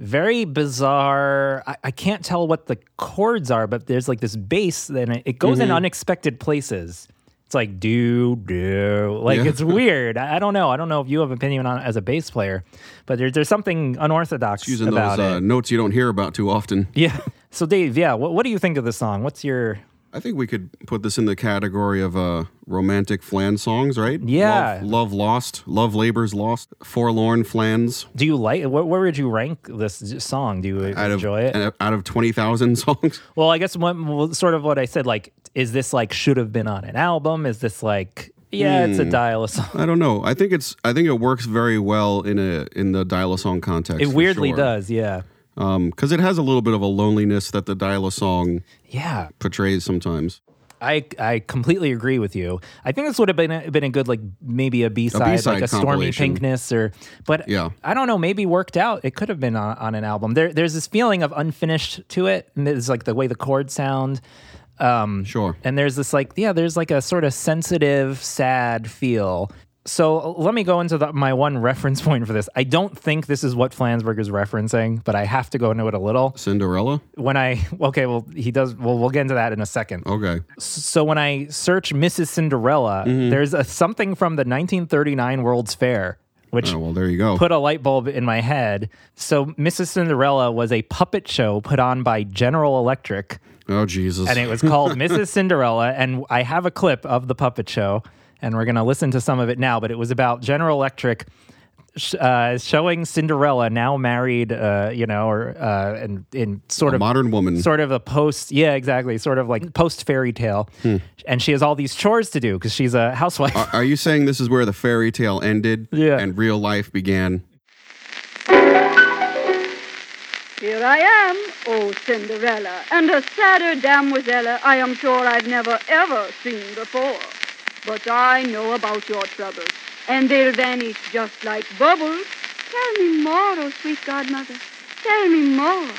very bizarre. I, I can't tell what the chords are, but there's like this bass, and it, it goes in Mhm. unexpected places. It's like do do, like Yeah. it's weird. I, I don't know. I don't know if you have opinion on it as a bass player, but there's there's something unorthodox Using about those it. uh, notes you don't hear about too often. Yeah. So Dave, yeah, what what do you think of the song? What's your I think we could put this in the category of uh, romantic flan songs, right? Yeah. Love, love lost. Love labors lost. Forlorn flans. do you like? Where, where would you rank this song? Do you Out of, enjoy it? uh, Out of 20,000 songs. Well, I guess what, sort of what I said, like, is this like should have been on an album? Is this like, yeah, it's a Hmm. dial a song? I don't know. I think it's. I think it works very well in a in the dial a song context. It weirdly sure. does, yeah. Um, because it has a little bit of a loneliness that the dial a song Yeah. portrays sometimes. I I completely agree with you. I think this would have been a, been a good like maybe a B side, like a stormy pinkness or, but Yeah. I don't know. Maybe worked out. It could have been on, on an album. There there's this feeling of unfinished to it, and there's like the way the chords sound. Um, sure. And there's this like yeah, there's like a sort of sensitive, sad feel. So let me go into the, my one reference point for this. I don't think this is what Flansburgh is referencing, but I have to go into it a little. Cinderella. When I okay, well he does. Well, we'll get into that in a second. Okay. So when I search Mrs. Cinderella, Mhm. there's a, something from the 1939 World's Fair, which Oh, well, there you go. put a light bulb in my head. So Mrs. Cinderella was a puppet show put on by General Electric, Oh Jesus. and it was called Mrs. Cinderella. And I have a clip of the puppet show, and we're gonna listen to some of it now. But it was about General Electric. Uh, showing Cinderella now married, uh, you know, or uh, in in sort A of modern woman. sort of a post, yeah, exactly, sort of like post fairy tale, Hmm. and she has all these chores to do because she's a housewife. Are, are you saying this is where the fairy tale ended Yeah. and real life began? Here I am, oh Cinderella, and a sadder damoiselle I am sure I've never ever seen before. But I know about your troubles, and they'll vanish just like bubbles. Tell me more, oh sweet godmother, tell me more.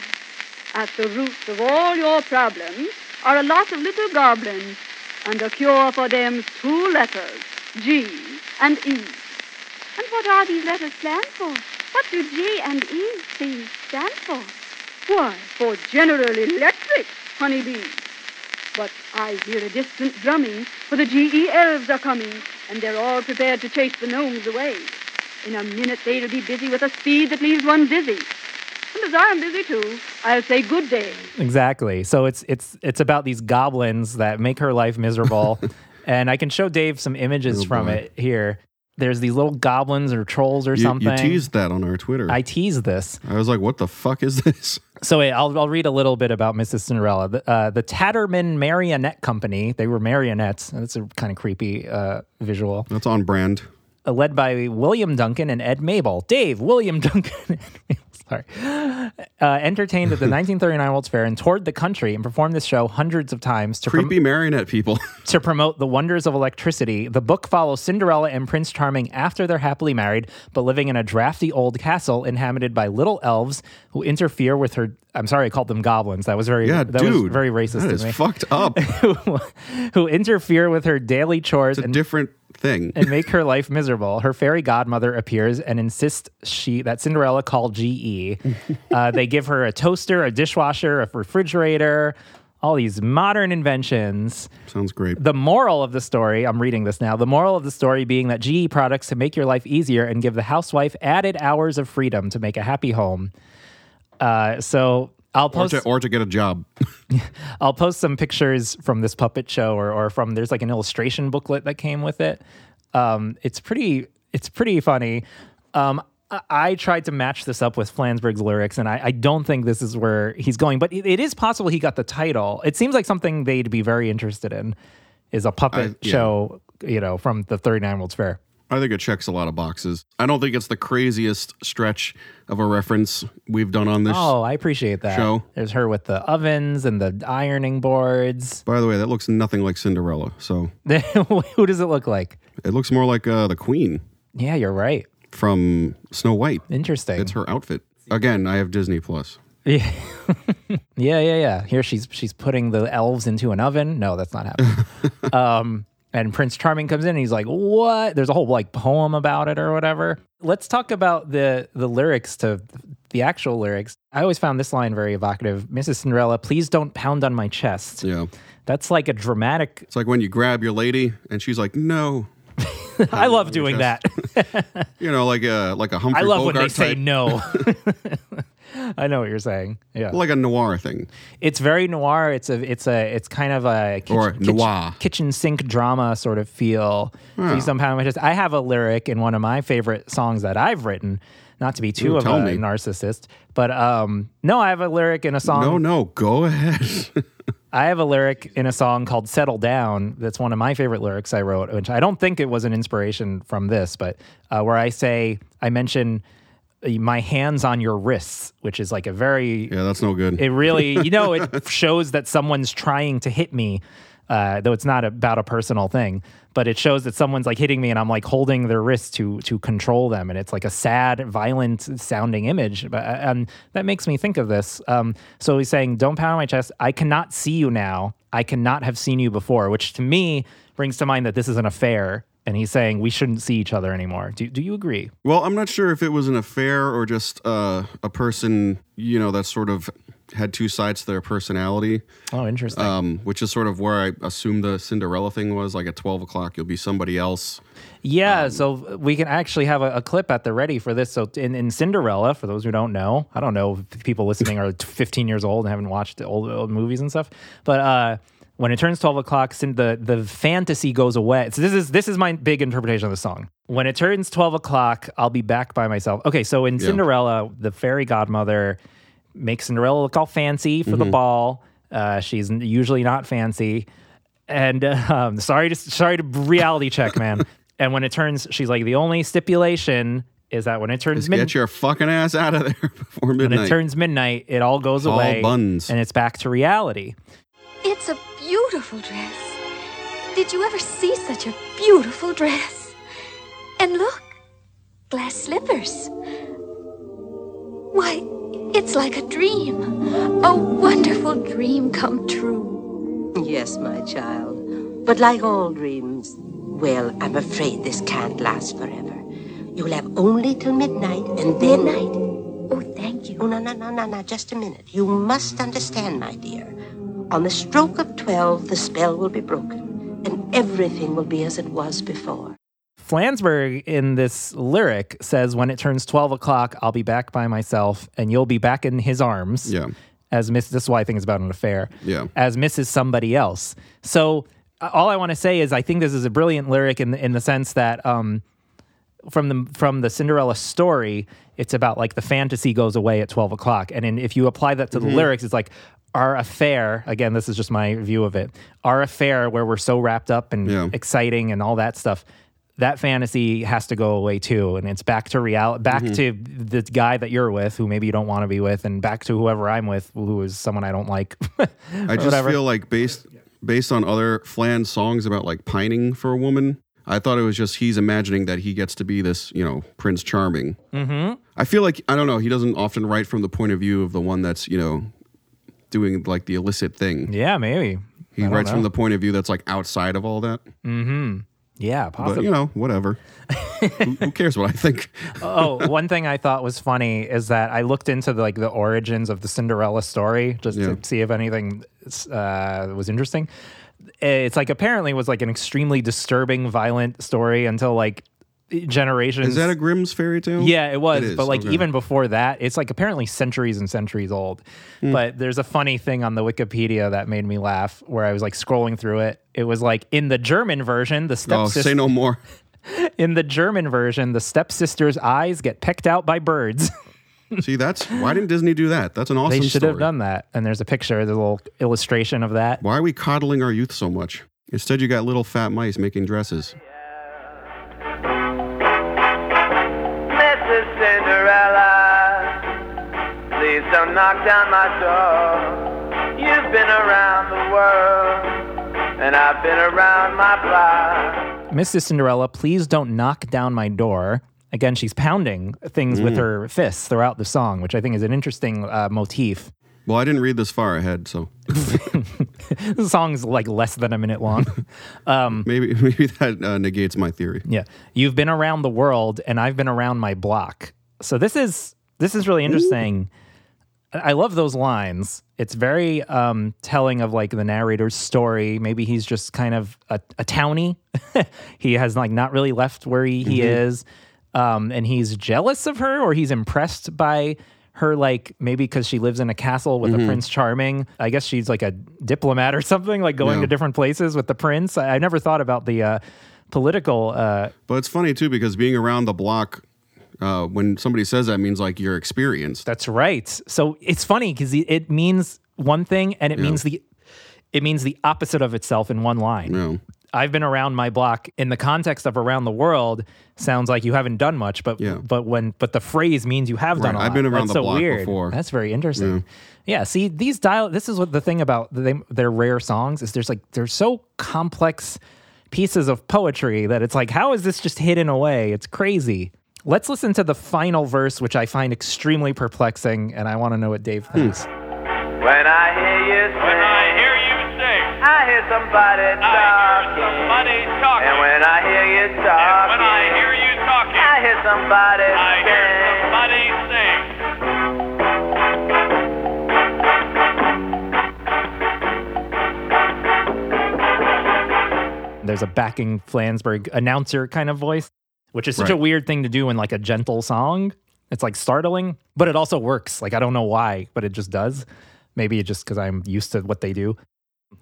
At the root of all your problems are a lot of little goblins, and the cure for them's two letters, G and E. And what are these letters stand for? What do G and E please stand for? Why, for General Electric, honeybees. But I hear a distant drumming, for the GE elves are coming, and they're all prepared to chase the gnomes away. In a minute they'll be busy with a speed that leaves one dizzy. And as I'm busy too, I'll say good day. Exactly. So it's it's it's about these goblins that make her life miserable, and I can show Dave some images Oh, from boy. it here. There's these little goblins or trolls or You, something. you teased that on our Twitter. I teased this. I was like, what the fuck is this? So wait, I'll, I'll read a little bit about Mrs. Cinderella. The, uh, the Tatterman Marionette Company, they were marionettes. That's a kind of creepy uh, visual. That's on brand. Uh, led by William Duncan and Ed Mabley. Dave, William Duncan. Sorry. Uh, entertained at the 1939 World's Fair and toured the country and performed this show hundreds of times to prom- Creepy marionette people. to promote the wonders of electricity. The book follows Cinderella and Prince Charming after they're happily married, but living in a drafty old castle inhabited by little elves who interfere with her. I'm sorry, I called them goblins. That was very Yeah, that dude. was very racist That to is me. fucked up. who, who interfere with her daily chores It's a and different thing. and make her life miserable. Her fairy godmother appears and insists she that Cinderella call GE. Uh, they give her a toaster, a dishwasher, a refrigerator, all these modern inventions. Sounds great. The moral of the story, I'm reading this now. The moral of the story being that GE products to make your life easier and give the housewife added hours of freedom to make a happy home. Uh, so I'll Or post to, or to get a job. I'll post some pictures from this puppet show or, or from there's like an illustration booklet that came with it. Um, it's pretty it's pretty funny. Um, I, I tried to match this up with Flansburgh's lyrics, and I, I don't think this is where he's going. But it, it is possible he got the title. It seems like something they'd be very interested in is a puppet I- yeah. show, you know, from the 39 World's Fair. I think it checks a lot of boxes. I don't think it's the craziest stretch of a reference we've done on this. Oh, I appreciate that. show. There's her with the ovens and the ironing boards. By the way, that looks nothing like Cinderella. So Who does it look like? it looks more like uh, the Queen. Yeah, you're right. from Snow White. Interesting. It's her outfit. Again, I have Disney Plus. Yeah. yeah, yeah, yeah. Here she's she's putting the elves into an oven. No, that's not happening. um, and Prince Charming comes in and he's like, "What?" There's a whole like poem about it or whatever. Let's talk about the the lyrics to the actual lyrics. I always found this line very evocative. Mrs. Cinderella, please don't pound on my chest. Yeah. That's like a dramatic. It's like when you grab your lady and she's like, "No." I love doing that. You know, like a like a Humphrey I love when they Bogart say no. I know what you're saying. Yeah. like a noir thing. It's very noir. It's a it's a it's kind of a kitchen, Or noir. kitchen sink drama sort of feel. Yeah. Pound my chest. I have a lyric in one of my favorite songs that I've written. Not to be too Ooh, of a me. narcissist, but um, no, I have a lyric in a song. No, no, go ahead. I have a lyric in a song called "Settle Down." That's one of my favorite lyrics I wrote, which I don't think it was an inspiration from this, but uh, where I say I mention uh, my hands on your wrists, which is like a very yeah, that's no good. it really, you know, it shows that someone's trying to hit me, uh, though it's not about a personal thing. But it shows that someone's like hitting me, and I'm like holding their wrist to to control them, and it's like a sad, violent sounding image. But and that makes me think of this. Um, so he's saying, "Don't pound my chest. I cannot see you now. I cannot have seen you before," which to me brings to mind that this is an affair. And he's saying we shouldn't see each other anymore. Do, do you agree? Well, I'm not sure if it was an affair or just uh, a person, you know, that sort of had two sides to their personality. Oh, interesting. Um, which is sort of where I assume the Cinderella thing was. Like at 12 o'clock, you'll be somebody else. Yeah, Um, so we can actually have a, a clip at the ready for this. So in, in Cinderella, for those who don't know, I don't know if people listening are 15 years old and haven't watched the old, old movies and stuff, but uh, when it turns 12 o'clock, the the fantasy goes away. So this is this is my big interpretation of the song. When it turns 12 o'clock, I'll be back by myself. Okay, so in Yeah. Cinderella, the fairy godmother makes Cinderella look all fancy for the Mhm. ball. Uh, she's usually not fancy, and uh, um, sorry to sorry to reality check, man. and when it turns, she's like the only stipulation is that when it turns Just mid- get your fucking ass out of there before midnight. when it turns midnight, it all goes All away, buns. and it's back to reality. It's a beautiful dress. Did you ever see such a beautiful dress? And look, glass slippers. Why, it's like a dream. A wonderful dream come true. Yes, my child. But like all dreams, well, I'm afraid this can't last forever. You'll have only till midnight, and then. Midnight? Oh, thank you. Oh, no, no, no, no, no, just a minute. You must understand, my dear. On the stroke of 12, the spell will be broken, and everything will be as it was before. Flansburgh in this lyric says, "When it turns twelve o'clock, I'll be back by myself, and you'll be back in his arms." Yeah. As Miss, this is why I think it's about an affair. Yeah. As Mrs. Somebody Else. So uh, all I want to say is, I think this is a brilliant lyric in the, in the sense that um, from the from the Cinderella story, it's about like the fantasy goes away at twelve o'clock, and in, if you apply that to the Mhm. lyrics, it's like our affair. Again, this is just my view of it. Our affair, where we're so wrapped up and Yeah. exciting and all that stuff. That fantasy has to go away too, and it's back to reality, back Mhm. to the guy that you're with, who maybe you don't want to be with, and back to whoever I'm with, who is someone I don't like. I just Whatever. feel like based based on other Flan songs about like pining for a woman, I thought it was just he's imagining that he gets to be this, you know, Prince Charming. Mm-hmm. I feel like I don't know. He doesn't often write from the point of view of the one that's you know doing like the illicit thing. Yeah, maybe. He writes from the point of view that's like outside of all that. Mm-hmm. Yeah, possibly. But you know, whatever. who, who cares what I think? oh, one thing I thought was funny is that I looked into the, like the origins of the Cinderella story just Yeah. to see if anything uh, was interesting. It's like apparently it was like an extremely disturbing, violent story until like generations. Is that a Grimm's fairy tale? Yeah, it was. It But like okay. even before that, it's like apparently centuries and centuries old. Hmm. But there's a funny thing on the Wikipedia that made me laugh where I was like scrolling through it. It was like in the German version, the Oh, stepsister say no more. in the German version, the stepsister's eyes get pecked out by birds. See, that's why didn't Disney do that? That's an awesome they should story. have done that. And there's a picture, there's a little illustration of that. Why are we coddling our youth so much? Instead, you got little fat mice making dresses. Please don't knock down my door. You've been around the world, and I've been around my block. Mrs. Cinderella, please don't knock down my door. Again, she's pounding things with Mm. her fists throughout the song, which I think is an interesting uh, motif. Well, I didn't read this far ahead, so the song's like less than a minute long. um, maybe maybe that uh, negates my theory. yeah, you've been around the world, and I've been around my block. So this is this is really interesting. I I love those lines. It's very um, telling of like the narrator's story. Maybe he's just kind of a, a townie. he has like not really left where he, he Mhm. is, um, and he's jealous of her, or he's impressed by her. Like maybe because she lives in a castle with Mhm. a Prince Charming. I guess she's like a diplomat or something, like going Yeah. to different places with the prince. I, I never thought about the uh, political. Uh, But it's funny too because being around the block, uh, when somebody says that means like you're experienced. That's right. So it's funny because it means one thing and it Yeah. means the it means the opposite of itself in one line. Yeah. I've been around my block in the context of around the world sounds like you haven't done much, but Yeah. but when but the phrase means you have done. Right. A I've been around That's the so block weird. before. That's very interesting. Yeah. see, these dial. This is what the thing about they, their rare songs is. There's like they're so complex pieces of poetry that it's like, how is this just hidden away? It's crazy. Let's listen to the final verse, which I find extremely perplexing, and I want to know what Dave hmm. thinks. When I hear you sing, when I hear you sing, I hear somebody talking. somebody talking. And when I hear you talking, when I hear you talking, I hear somebody I sing. hear somebody sing. There's a backing Flansburgh announcer kind of voice, which is such a weird thing to do in like a gentle song. It's like startling, but it also works. Like I don't know why, but it just does. Maybe it's just because I'm used to what they do.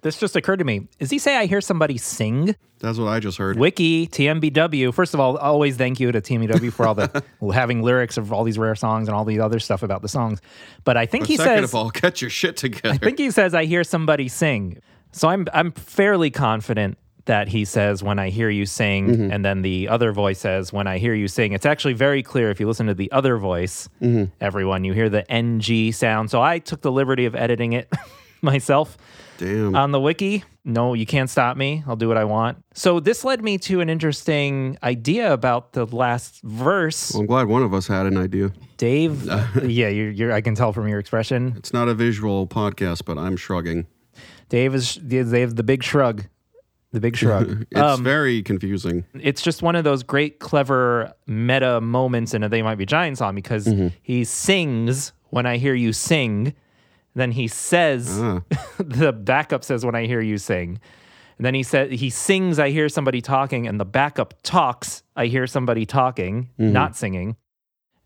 This just occurred to me. Is he say I hear somebody sing? That's what I just heard. Wiki, TMBW. First of all, always thank you to TMBW for all the having lyrics of all these rare songs and all the other stuff about the songs. But I think But he second says of all, get your shit together. I think he says I hear somebody sing. So I'm I'm fairly confident that he says when I hear you sing Mhm. and then the other voice says when I hear you sing. It's actually very clear if you listen to the other voice, Mhm. everyone, you hear the NG sound. So I took the liberty of editing it myself. Damn. On the wiki, no, you can't stop me. I'll do what I want. So this led me to an interesting idea about the last verse. Well, I'm glad one of us had an idea. Dave, yeah, you're, you're, I can tell from your expression. It's not a visual podcast, but I'm shrugging. Dave is they have the big shrug, the big shrug. it's Um, very confusing. it's just one of those great, clever meta moments in a They Might Be Giants song because Mhm. he sings when I hear you sing. Then he says, Ah. the backup says, when I hear you sing. And then he said, he sings, I hear somebody talking, and the backup talks, I hear somebody talking, Mhm. not singing.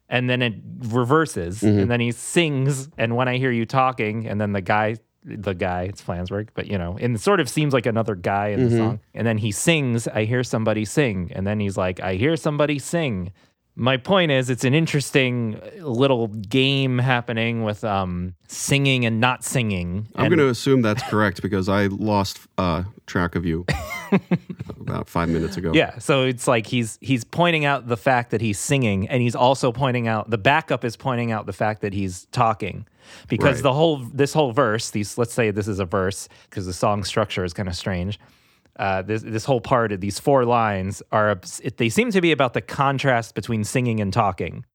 And then it reverses. Mhm. And then he sings, and when I hear you talking, and then the guy, the guy, it's Flansburgh, but you know, and sort of seems like another guy in the Mhm. song. And then he sings, I hear somebody sing. And then he's like, I hear somebody sing. My point is, it's an interesting little game happening with um, singing and not singing. I'm And- going to assume that's correct because I lost uh, track of you about five minutes ago. Yeah, so it's like he's he's pointing out the fact that he's singing, and he's also pointing out the backup is pointing out the fact that he's talking, because Right. the whole this whole verse, these let's say this is a verse because the song structure is kind of strange. Uh, this this whole part of these four lines are it, they seem to be about the contrast between singing and talking,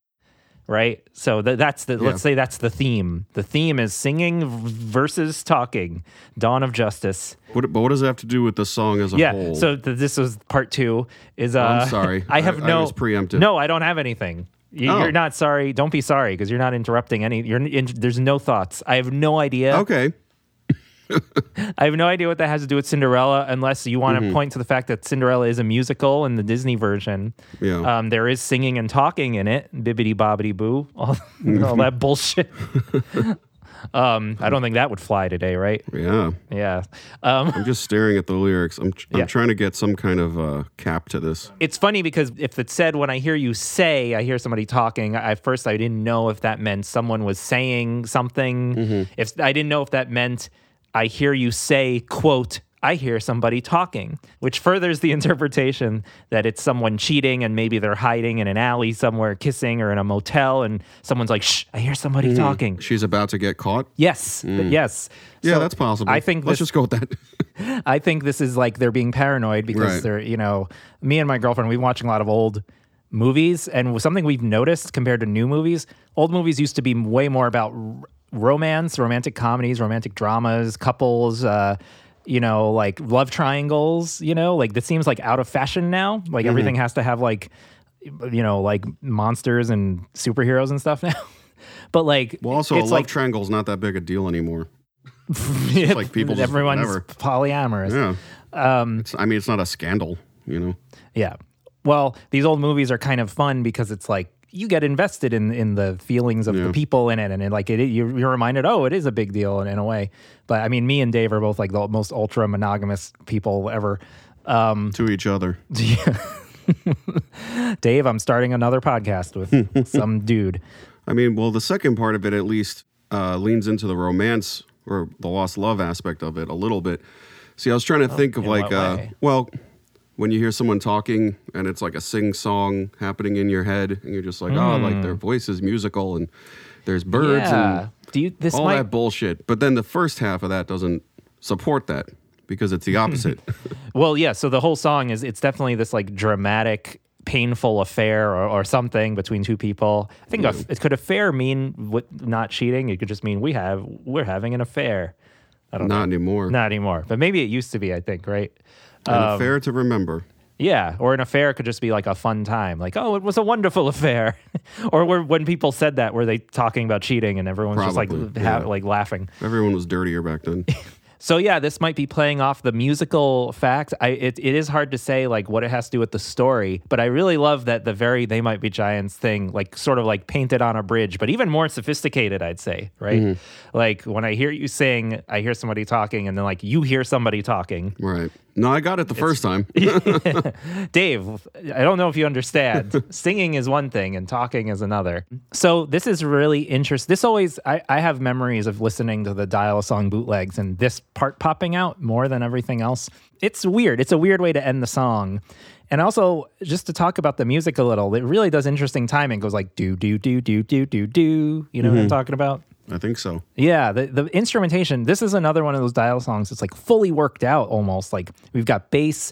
right? So th- that's the Yeah. let's say that's the theme. The theme is singing versus talking. Dawn of Justice. What, but what does it have to do with the song as a whole? yeah. whole? So th- this was part two. Is uh, Oh, I'm sorry. I have I- I no was preemptive. No, I don't have anything. You, Oh. You're not sorry. Don't be sorry because you're not interrupting any. You're in, there's no thoughts. I have no idea. okay. I have no idea what that has to do with Cinderella, unless you want to Mhm. point to the fact that Cinderella is a musical in the Disney version. Yeah. Um, there is singing and talking in it, bibbity bobbity boo, all, all that bullshit. um, I don't think that would fly today, right? Yeah. Yeah. Um, I'm just staring at the lyrics. I'm, I'm Yeah. trying to get some kind of uh, cap to this. It's funny because if it said when I hear you say, I hear somebody talking. I- At first, I didn't know if that meant someone was saying something. Mm-hmm. If I didn't know if that meant I hear you say, "quote." I hear somebody talking, which furthers the interpretation that it's someone cheating and maybe they're hiding in an alley somewhere, kissing, or in a motel, and someone's like, "Shh, I hear somebody Mhm. talking." She's about to get caught. Yes, Mm. yes. Yeah, So that's possible. I think Let's this- just go with that. I think this is like they're being paranoid because Right. they're, you know, me and my girlfriend, we've been watching a lot of old movies, and something we've noticed compared to new movies, old movies used to be way more about romance, romantic comedies, romantic dramas, couples. Uh, you know, like love triangles. You know, like this seems like out of fashion now. Like Mhm. everything has to have like, you know, like monsters and superheroes and stuff now. but like, Well, also, a love like triangle's not that big a deal anymore. It's like people just everyone's whatever. polyamorous. Yeah. Um, It's, I mean, it's not a scandal, you know. Yeah. Well, these old movies are kind of fun because it's like you get invested in in the feelings of the people in it, and it, like it, you're, you're reminded, oh, it is a big deal in, in a way. But I mean, me and Dave are both like the most ultra monogamous people ever. Um, to each other. Dave, I'm starting another podcast with some dude. I mean, well, the second part of it at least uh, leans into the romance or the lost love aspect of it a little bit. See, I was trying to think of like, uh, well, when you hear someone talking and it's like a sing song happening in your head, and you're just like, oh, like Mm. their voice is musical and there's birds Yeah. and Do you this all might that bullshit. But then the first half of that doesn't support that because it's the opposite. Well, yeah. So the whole song is it's definitely this like dramatic, painful affair or, or something between two people. I think a, it could affair mean what, not cheating. It could just mean we have we're having an affair. I don't Not know. anymore. Not anymore. But maybe it used to be. I think right. An Um, affair to remember. Yeah, or an affair could just be like a fun time, like oh, it was a wonderful affair, or where, when people said that, were they talking about cheating and everyone's just like ha- yeah. like laughing? Everyone was dirtier back then. So yeah, this might be playing off the musical fact. I it, it is hard to say like what it has to do with the story, but I really love that the very they might be giants thing, like sort of like painted on a bridge, but even more sophisticated, I'd say, right? Mhm. Like when I hear you sing, I hear somebody talking, and then like you hear somebody talking. Right. No, I got it the first time. Dave, I don't know if you understand. Singing is one thing and talking is another. So this is really interesting. This always I, I have memories of listening to the dial song bootlegs and this part popping out more than everything else. It's weird. It's a weird way to end the song. And also, just to talk about the music a little, it really does interesting timing. It goes like do do do do do do do. You know what I'm Mhm. talking about? I think so. Yeah, the, the instrumentation. This is another one of those dial songs. It's like fully worked out almost. Like we've got bass.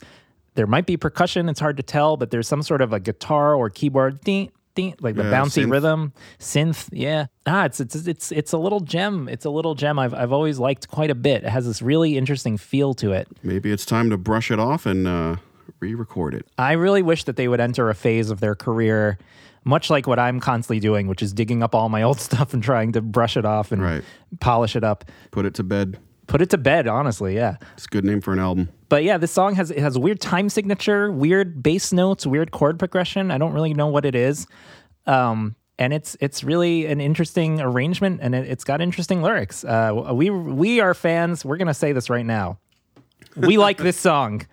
There might be percussion. It's hard to tell, but there's some sort of a guitar or keyboard, ding, ding, like the Yeah, bouncy synth. rhythm, synth. Yeah, ah, it's it's it's it's a little gem. It's a little gem. I've I've always liked quite a bit. It has this really interesting feel to it. Maybe it's time to brush it off and uh, re-record it. I really wish that they would enter a phase of their career, much like what I'm constantly doing, which is digging up all my old stuff and trying to brush it off and polish it up. Put it to bed. Put it to bed, honestly, yeah. It's a good name for an album. But yeah, this song has it has a weird time signature, weird bass notes, weird chord progression. I don't really know what it is. Um, and it's it's really an interesting arrangement, and it, it's got interesting lyrics. Uh, we we are fans. We're gonna say this right now. We like this song.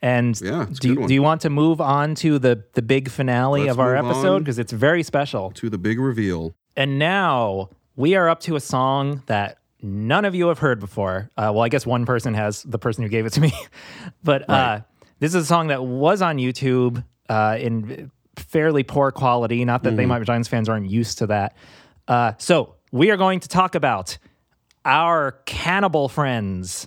And Yeah, do you, do you want to move on to the the big finale Let's of our episode because it's very special? To the big reveal. And now we are up to a song that none of you have heard before. Uh, well, I guess one person has, the person who gave it to me. but uh, this is a song that was on YouTube uh, in fairly poor quality. Not that They Mhm. Might Be Giants fans aren't used to that. Uh, so we are going to talk about our cannibal friends.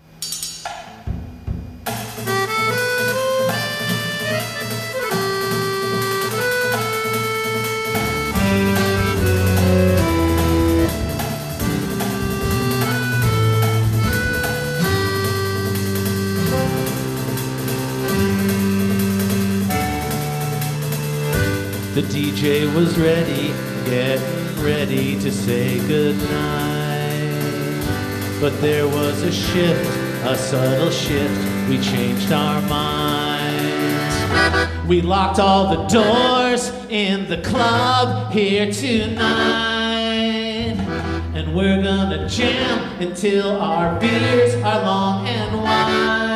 The DJ was ready, getting ready to say goodnight. But there was a shift, a subtle shift. We changed our minds. We locked all the doors in the club here tonight. And we're gonna jam until our beers are long and wide.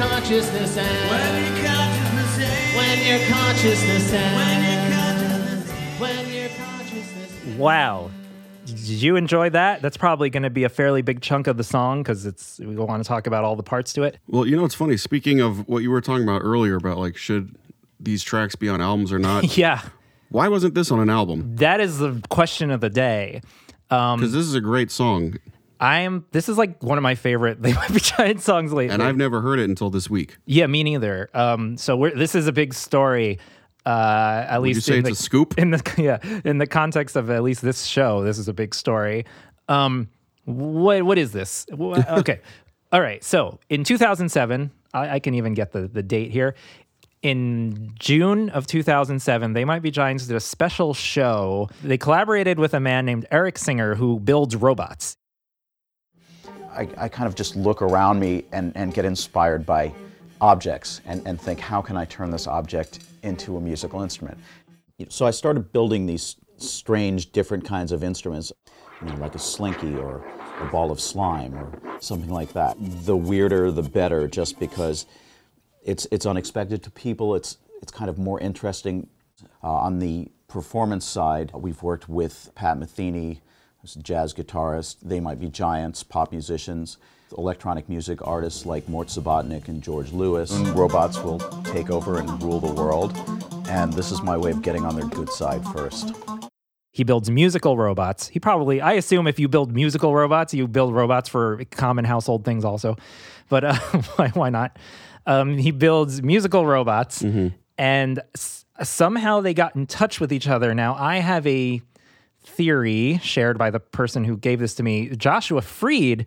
Consciousness ends. When your consciousness ends. When your consciousness ends. When your consciousness Wow. Did you enjoy that? That's probably going to be a fairly big chunk of the song because it's we want to talk about all the parts to it. Well, you know, it's funny. Speaking of what you were talking about earlier about like should these tracks be on albums or not? yeah. Why wasn't this on an album? That is the question of the day. Um, Because this is a great song, I am. This is like one of my favorite They Might Be Giant songs lately. and I've never heard it until this week. Yeah, me neither. Um, so we're, this is a big story. Uh, at Would you least say in it's the, a scoop? in the yeah in the context of at least this show. This is a big story. Um, what what is this? Okay, all right. So in 2007, I, I can even get the the date here. In June of 2007, They Might Be Giants did a special show. They collaborated with a man named Eric Singer who builds robots. I, I kind of just look around me and, and get inspired by objects and, and think, how can I turn this object into a musical instrument? So I started building these strange, different kinds of instruments, you know, like a slinky or a ball of slime or something like that. The weirder, the better, just because it's, it's unexpected to people. It's, it's kind of more interesting. Uh, on the performance side, we've worked with Pat Metheny, who's jazz guitarists, They might be giants, pop musicians, electronic music artists like Mort Subotnick and George Lewis. Robots will take over and rule the world. And this is my way of getting on their good side first. He builds musical robots. He probably, I assume, if you build musical robots, you build robots for common household things also. But uh, why, why not? Um, he builds musical robots, and s- somehow they got in touch with each other. Now, I have a theory shared by the person who gave this to me. Joshua Fried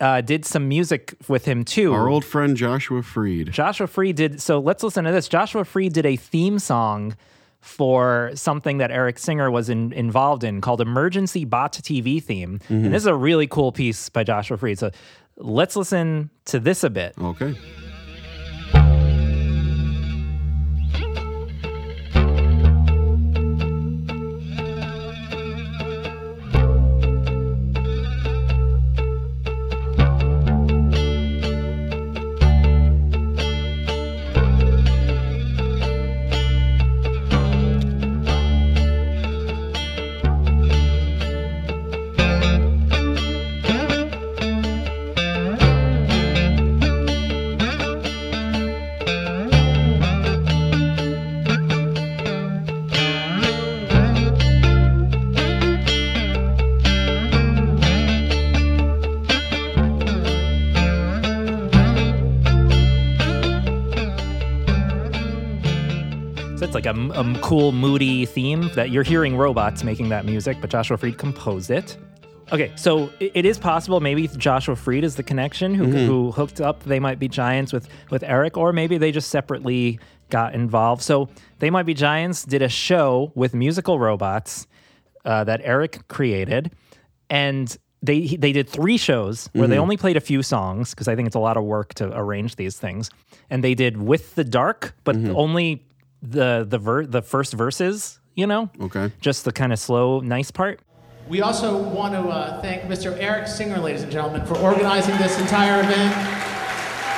uh, did some music with him too. Our old friend Joshua Fried. Joshua Fried did. So let's listen to this. Joshua Fried did a theme song for something that Eric Singer was in, involved in called Emergency Bot TV Theme. Mhm. And this is a really cool piece by Joshua Fried. So let's listen to this a bit. Okay. Cool, moody theme that you're hearing robots making that music, but Joshua Fried composed it. Okay, so it is possible maybe Joshua Fried is the connection who, Mhm. who hooked up They Might Be Giants with, with Eric, or maybe they just separately got involved. So They Might Be Giants did a show with musical robots uh, that Eric created, and they they did three shows where they Mhm. only played a few songs because I think it's a lot of work to arrange these things. And they did with the dark, but only the the ver- the first verses, you know, Okay. just the kind of slow, nice part. We also want to uh, thank Mr. Eric Singer, ladies and gentlemen, for organizing this entire event.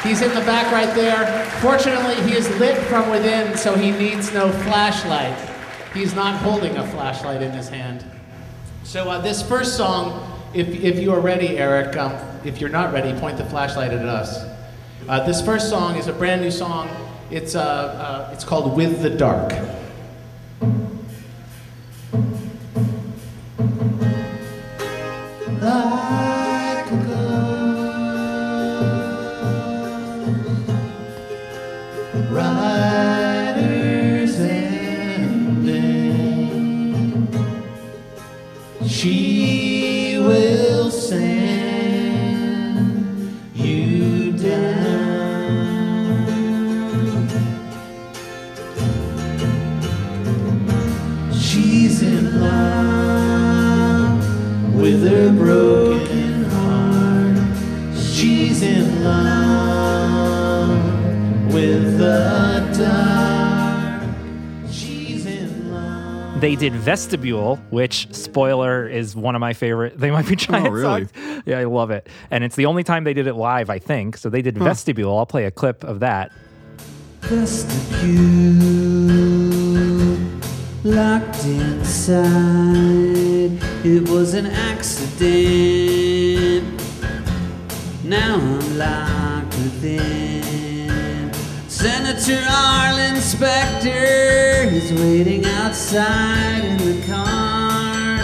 He's in the back right there. Fortunately, he is lit from within, so he needs no flashlight. He's not holding a flashlight in his hand. So uh, this first song, if, if you are ready, Eric, um, if you're not ready, point the flashlight at us. Uh, this first song is a brand new song. It's, uh, uh, it's called With the Dark. They did Vestibule, which spoiler is one of my favorite. They might be oh, giant really? songs. Yeah, I love it, and it's the only time they did it live, I think. So they did Vestibule. I'll play a clip of that. vestibule locked inside. It was an accident. Now I'm locked within. Senator Arlen Specter is waiting outside in the car.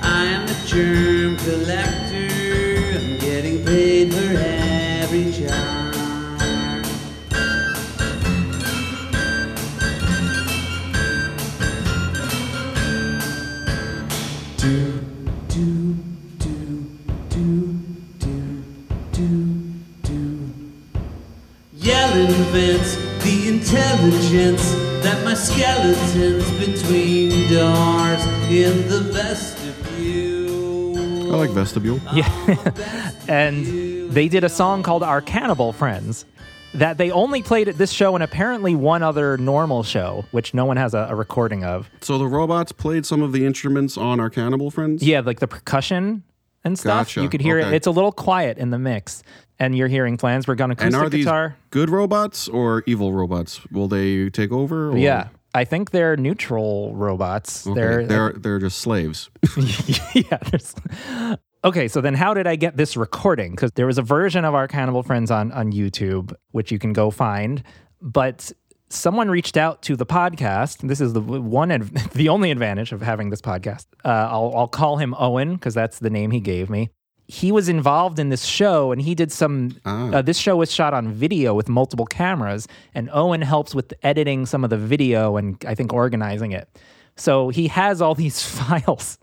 I am the germ collector. I'm getting paid for every. Do, do, do, do, do, Yelling the intelligence that my skeleton's between doors in the vestibule. I like vestibule. Ah, yeah. and they did a song called Our Cannibal Friends that they only played at this show and apparently one other normal show, which no one has a, a recording of. So the robots played some of the instruments on our Cannibal Friends? Yeah, like the percussion and stuff. Gotcha. You could hear it. It's a little quiet in the mix. And you're hearing plans. We're on acoustic And are these guitar. good robots or evil robots? Will they take over? Or? Yeah. I think they're neutral robots. Okay. They're, They're they're just slaves. yeah. Okay, so then how did I get this recording? Because there was a version of our Cannibal Friends on on YouTube, which you can go find. But someone reached out to the podcast. This is the one, adv- the only advantage of having this podcast. Uh, I'll I'll call him Owen because that's the name he gave me. He was involved in this show, and he did some. Uh, this show was shot on video with multiple cameras, and Owen helps with editing some of the video and I think organizing it. So he has all these files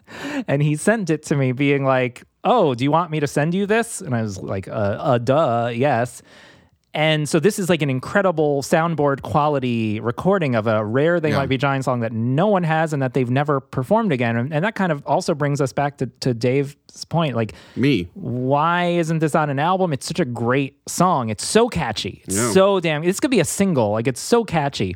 and he sent it to me being like, Oh, do you want me to send you this? And I was like, uh, uh duh, yes. And so this is like an incredible soundboard quality recording of a rare They Yeah. Might Be Giant song that no one has and that they've never performed again. And, and that kind of also brings us back to, to Dave's point. Like, Me. why isn't this on an album? It's such a great song. It's so catchy. It's Yeah. so damn. This could be a single. Like it's so catchy.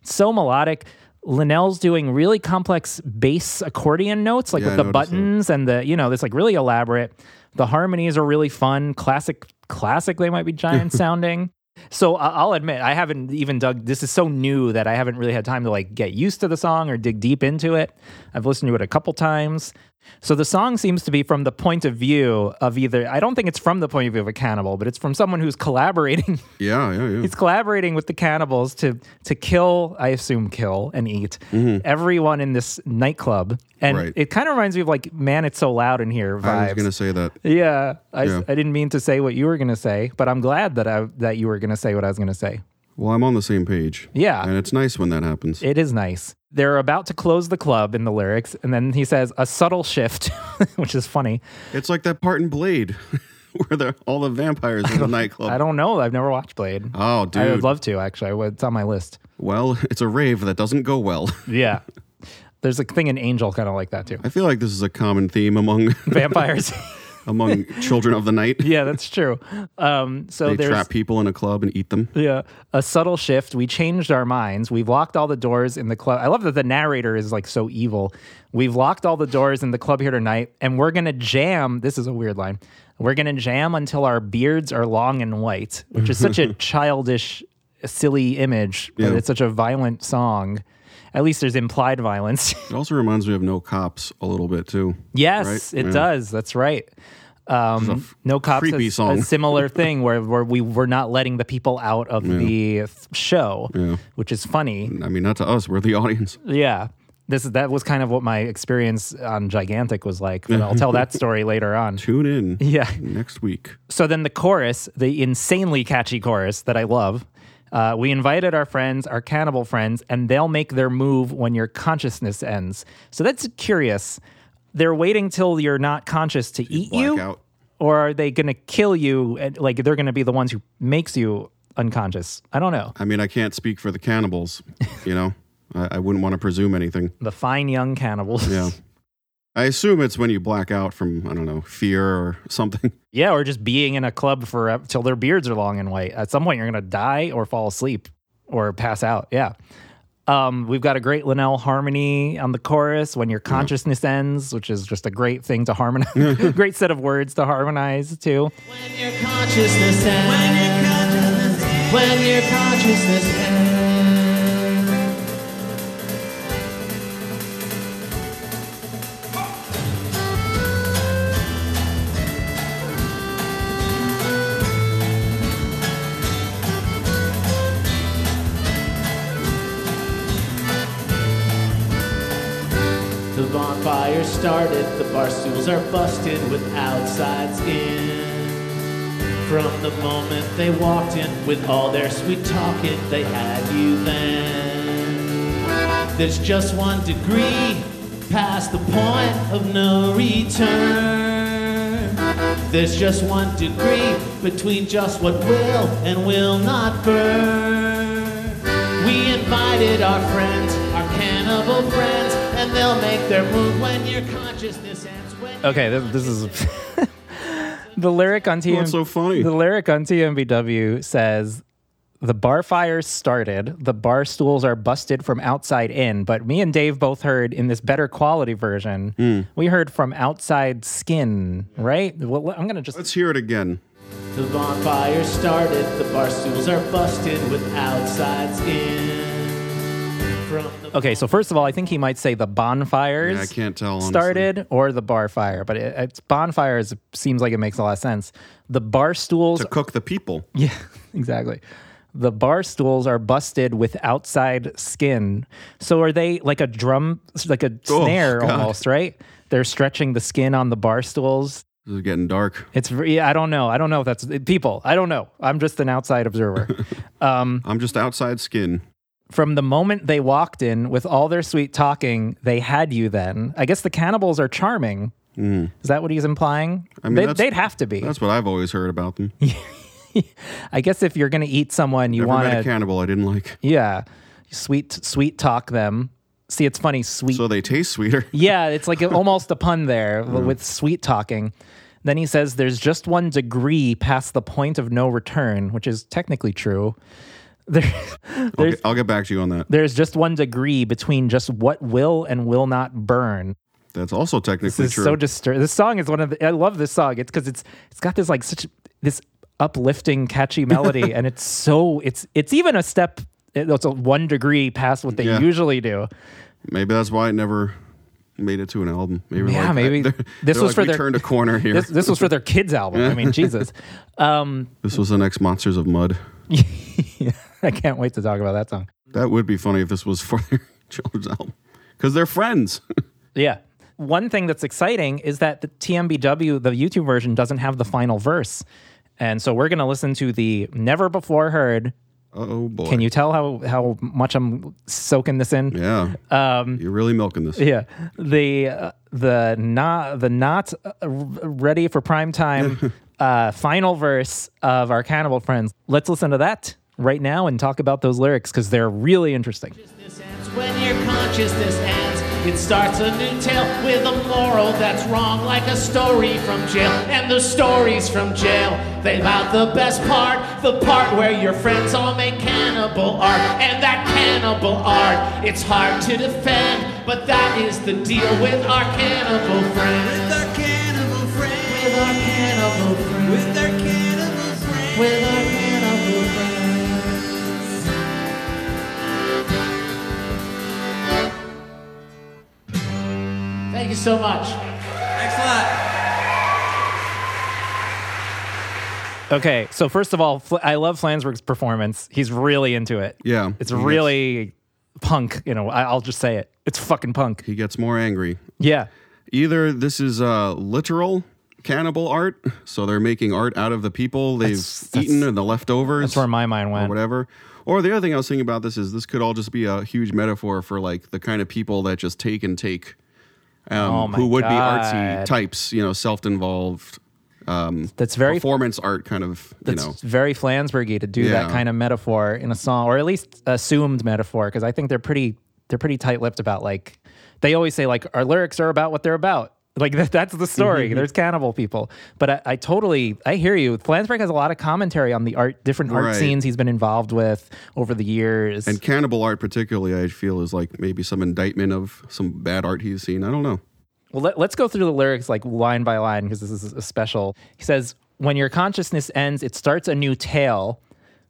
It's so melodic. Linnell's doing really complex bass accordion notes, like Yeah, with I the buttons and the you know, this like really elaborate. The harmonies are really fun. Classic, classic. They might be giant sounding. So I'll admit I haven't even dug. This is so new that I haven't really had time to like get used to the song or dig deep into it. I've listened to it a couple times. So the song seems to be from the point of view of either. I don't think it's from the point of view of a cannibal, but it's from someone who's collaborating. Yeah, yeah, yeah. He's collaborating with the cannibals to to kill, I assume, kill and eat everyone in this nightclub. And Mm-hmm. Right. it kind of reminds me of like, man, it's so loud in here. Vibes. I was gonna say that. Yeah, I, Yeah. I didn't mean to say what you were gonna say, but I'm glad that I that you were gonna say what I was gonna say. Well, I'm on the same page. Yeah. And it's nice when that happens. It is nice. They're about to close the club in the lyrics, and then he says a subtle shift, which is funny. It's like that part in Blade where the, all the vampires in the nightclub. I don't know. I've never watched Blade. Oh, dude. I would love to actually. Would- It's on my list. Well, it's a rave that doesn't go well. Yeah. There's a thing in Angel kind of like that too. I feel like this is a common theme among Vampires. Among children of the night. yeah, that's true. Um, so they there's trap people in a club and eat them. yeah a subtle shift. We changed our minds. We've locked all the doors in the club. I love that the narrator is like so evil. We've locked all the doors in the club here tonight, and we're gonna jam. This is a weird line. We're gonna jam until our beards are long and white, which is such a childish, silly image, but Yeah. it's such a violent song. At least there's implied violence. It also reminds me of No Cops a little bit too. Yes, right? it Yeah. does. That's right. Um, no cops. creepy song. A similar thing where, where we were not letting the people out of the th- show, Yeah. which is funny. I mean, not to us. We're the audience. Yeah, this is that was kind of what my experience on Gigantic was like. But I'll tell that story later on. Tune in. Yeah. Next week. So then the chorus, the insanely catchy chorus that I love. Uh, we invited our friends, our cannibal friends, and they'll make their move when your consciousness ends. So that's curious. They're waiting till you're not conscious to eat you, out. or are they going to kill you? And, like they're going to be the ones who makes you unconscious. I don't know. I mean, I can't speak for the cannibals. You know, I, I wouldn't want to presume anything. The fine young cannibals. Yeah. I assume it's when you black out from I don't know fear or something. Yeah, or just being in a club for till their beards are long and white. At some point, you're gonna die or fall asleep or pass out. Yeah. Um, we've got a great Linnell harmony on the chorus when your consciousness ends, which is just a great thing to harmonize. great set of words to harmonize too. When your consciousness ends. When your consciousness ends. When your consciousness ends. Bonfire started, the bar stools are busted with outsides in. From the moment they walked in with all their sweet talking, they had you then. There's just one degree past the point of no return. There's just one degree between just what will and will not burn. We invited our friends, our cannibal friends, and they'll make their move when your consciousness ends. When Okay, this, this is the lyric on TM. What's so funny? The lyric on TMBW says, "The bar fire started. The bar stools are busted from outside in." But me and Dave both heard in this better quality version. Hmm. We heard from outside skin, right? Well, I'm gonna just Let's hear it again. The bonfire started, the bar stools are busted with outside skin. Okay, so first of all, I think he might say the bonfires Yeah, I can't tell, honestly. started or the bar fire, but it, it's bonfires seems like it makes a lot of sense. The bar stools To cook the people. Yeah, exactly. The bar stools are busted with outside skin. So are they like a drum, like a Oh, snare God. almost, right? They're stretching the skin on the bar stools. This is getting dark. It's re- I don't know. I don't know if that's people. I don't know. I'm just an outside observer. um, I'm just outside skin. From the moment they walked in with all their sweet talking, they had you then. I guess the cannibals are charming. Mm. Is that what he's implying? I mean, they, that's- they'd have to be. That's what I've always heard about them. I guess if you're going to eat someone, you want a cannibal I didn't like. Yeah. Sweet sweet talk them. See, it's funny, sweet. So they taste sweeter. yeah, it's like almost a pun there with sweet talking. Then he says there's just one degree past the point of no return, which is technically true. There, I'll get, I'll get back to you on that. there's just one degree between just what will and will not burn. That's also technically This is true. so disturbing. This song is one of the. I love this song. It's because it's it's got this like such this uplifting, catchy melody, and it's so it's it's even a step. It's a one degree past what they Yeah. usually do. Maybe that's why it never made it to an album. Maybe Yeah, like, maybe they're- this they're was like, for their turned a corner here. This, this was for their kids album. I mean, Jesus. Um, This was the next Monsters of Mud. I can't wait to talk about that song. That would be funny if this was for their children's album because they're friends. Yeah. One thing that's exciting is that the TMBW, the YouTube version, doesn't have the final verse. And so we're going to listen to the never before heard. Oh boy. Can you tell how, how much I'm soaking this in? Yeah. Um, You're really milking this. yeah. The uh, the not the not uh, ready for prime time uh, final verse of our cannibal friends. Let's listen to that right now and talk about those lyrics because they're really interesting. When your consciousness ends, it starts a new tale with a moral that's wrong, like a story from jail. And the stories from jail, they about the best part, the part where your friends all make cannibal art. And that cannibal art, it's hard to defend, but that is the deal with our cannibal friends. With our cannibal friends. With our cannibal friends. With our cannibal friends. With our Thank you so much. Thanks a lot. Okay, so first of all, Fl- I love Flansburgh's performance. He's really into it. Yeah. It's He gets- really punk, you know. I- I'll just say it. It's fucking punk. He gets more angry. Yeah. Either this is uh, literal cannibal art, so they're making art out of the people they've That's- that's- eaten and the leftovers. That's where my mind or went. whatever. Or the other thing I was thinking about this is this could all just be a huge metaphor for like the kind of people that just take and take, um, Oh who would be artsy types, you know, self-involved. Um, That's very performance art, kind of. You That's know, very Flansburghy to do that kind of metaphor in a song, or at least assumed metaphor, because I think they're pretty they're pretty tight lipped about like they always say like our lyrics are about what they're about. Like that, that's the story. Mm-hmm. There's cannibal people, but I, I totally I hear you. Flansburgh has a lot of commentary on the art, different art Right. scenes he's been involved with over the years. and cannibal art, particularly, I feel is like maybe some indictment of some bad art he's seen. I don't know. Well, let, let's go through the lyrics like line by line because this is a special. He says, When your consciousness ends, it starts a new tale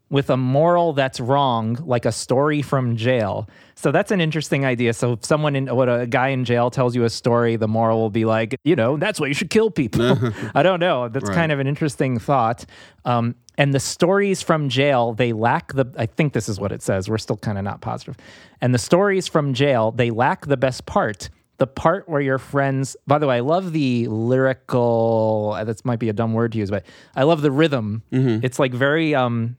with a moral that's wrong, like a story from jail. So that's an interesting idea. So if someone in what a guy in jail tells you a story, the moral will be like, you know, that's why you should kill people. I don't know. That's Right. kind of an interesting thought. Um, and the stories from jail, they lack the, I think this is what it says. We're still kind of not positive. And the stories from jail, they lack the best part. the part where your friends. By the way, I love the lyrical. uh, That might be a dumb word to use, but I love the rhythm. It's like very um,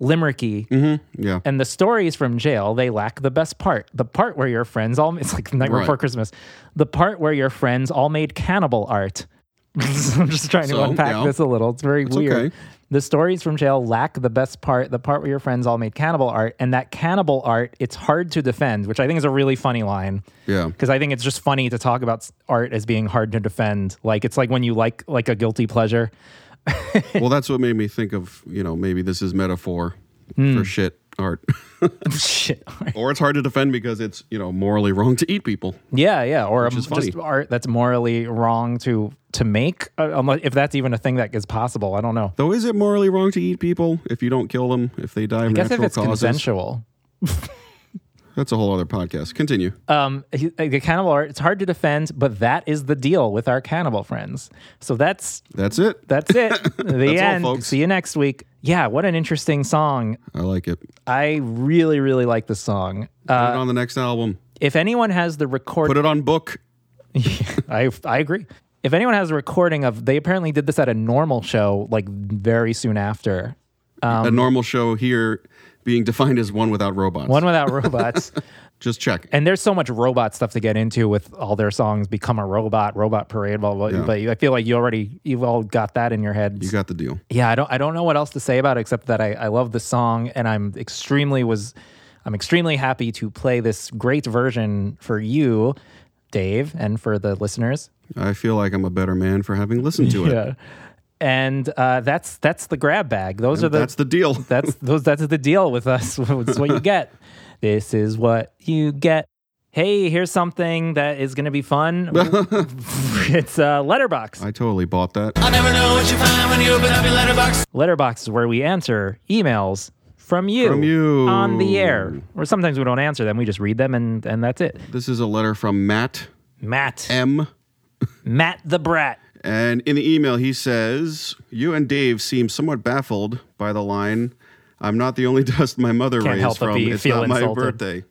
limericky. Mm-hmm. Yeah. And the stories from jail, they lack the best part. The part where your friends all, it's like the Night Right. Before Christmas. The part where your friends all made cannibal art. I'm just trying to unpack yeah. this a little. It's very It's weird. okay. The stories from jail lack the best part, the part where your friends all made cannibal art. And that cannibal art, it's hard to defend, which I think is a really funny line. Yeah. Because I think it's just funny to talk about art as being hard to defend. Like it's like when you like like a guilty pleasure. well, that's what made me think of, you know, maybe this is metaphor Hmm. for shit art. shit. or it's hard to defend because it's, you know, morally wrong to eat people. Yeah, yeah, or um, just art that's morally wrong to to make, uh, unless, if that's even a thing that is possible. I don't know. Though, is it morally wrong to eat people if you don't kill them, if they die of I guess if natural it's causes? consensual. That's a whole other podcast. Continue. Um, he- the cannibal art, it's hard to defend, but that is the deal with our cannibal friends. So that's That's it. that's it. the That's all, end. folks. See you next week. Yeah, what an interesting song. I like it. I really, really like the song. Put Uh, it on the next album. if anyone has the record, Put it on book. I I agree. If anyone has a recording of, they apparently did this at a normal show, like very soon after. Um, a normal show here being defined as one without robots. One without robots. Just check. And there's so much robot stuff to get into with all their songs. Become a robot, robot parade, blah blah. blah. Yeah. But I feel like you already you've all got that in your head. You got the deal. yeah, I don't I don't know what else to say about it except that I, I love the song and I'm extremely was I'm extremely happy to play this great version for you, Dave, and for the listeners. I feel like I'm a better man for having listened to it. Yeah. And uh, that's that's the grab bag. Those And are the that's the deal. that's those that's the deal with us. it's what you get. This is what you get. Hey, here's something that is going to be fun. it's uh, Letterbox. I totally bought that. I never know what you find when you open up your letterbox. Letterbox is where we answer emails from you, From you. on the air. Or sometimes we don't answer them. We just read them and and that's it. This is a letter from Matt Matt, M. Matt the Brat. And in the email, he says, You and Dave seem somewhat baffled by the line, I'm not the only dust my mother Can't raised from. it's not my birthday.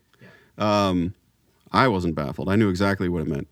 Um, I wasn't baffled. I knew exactly what it meant.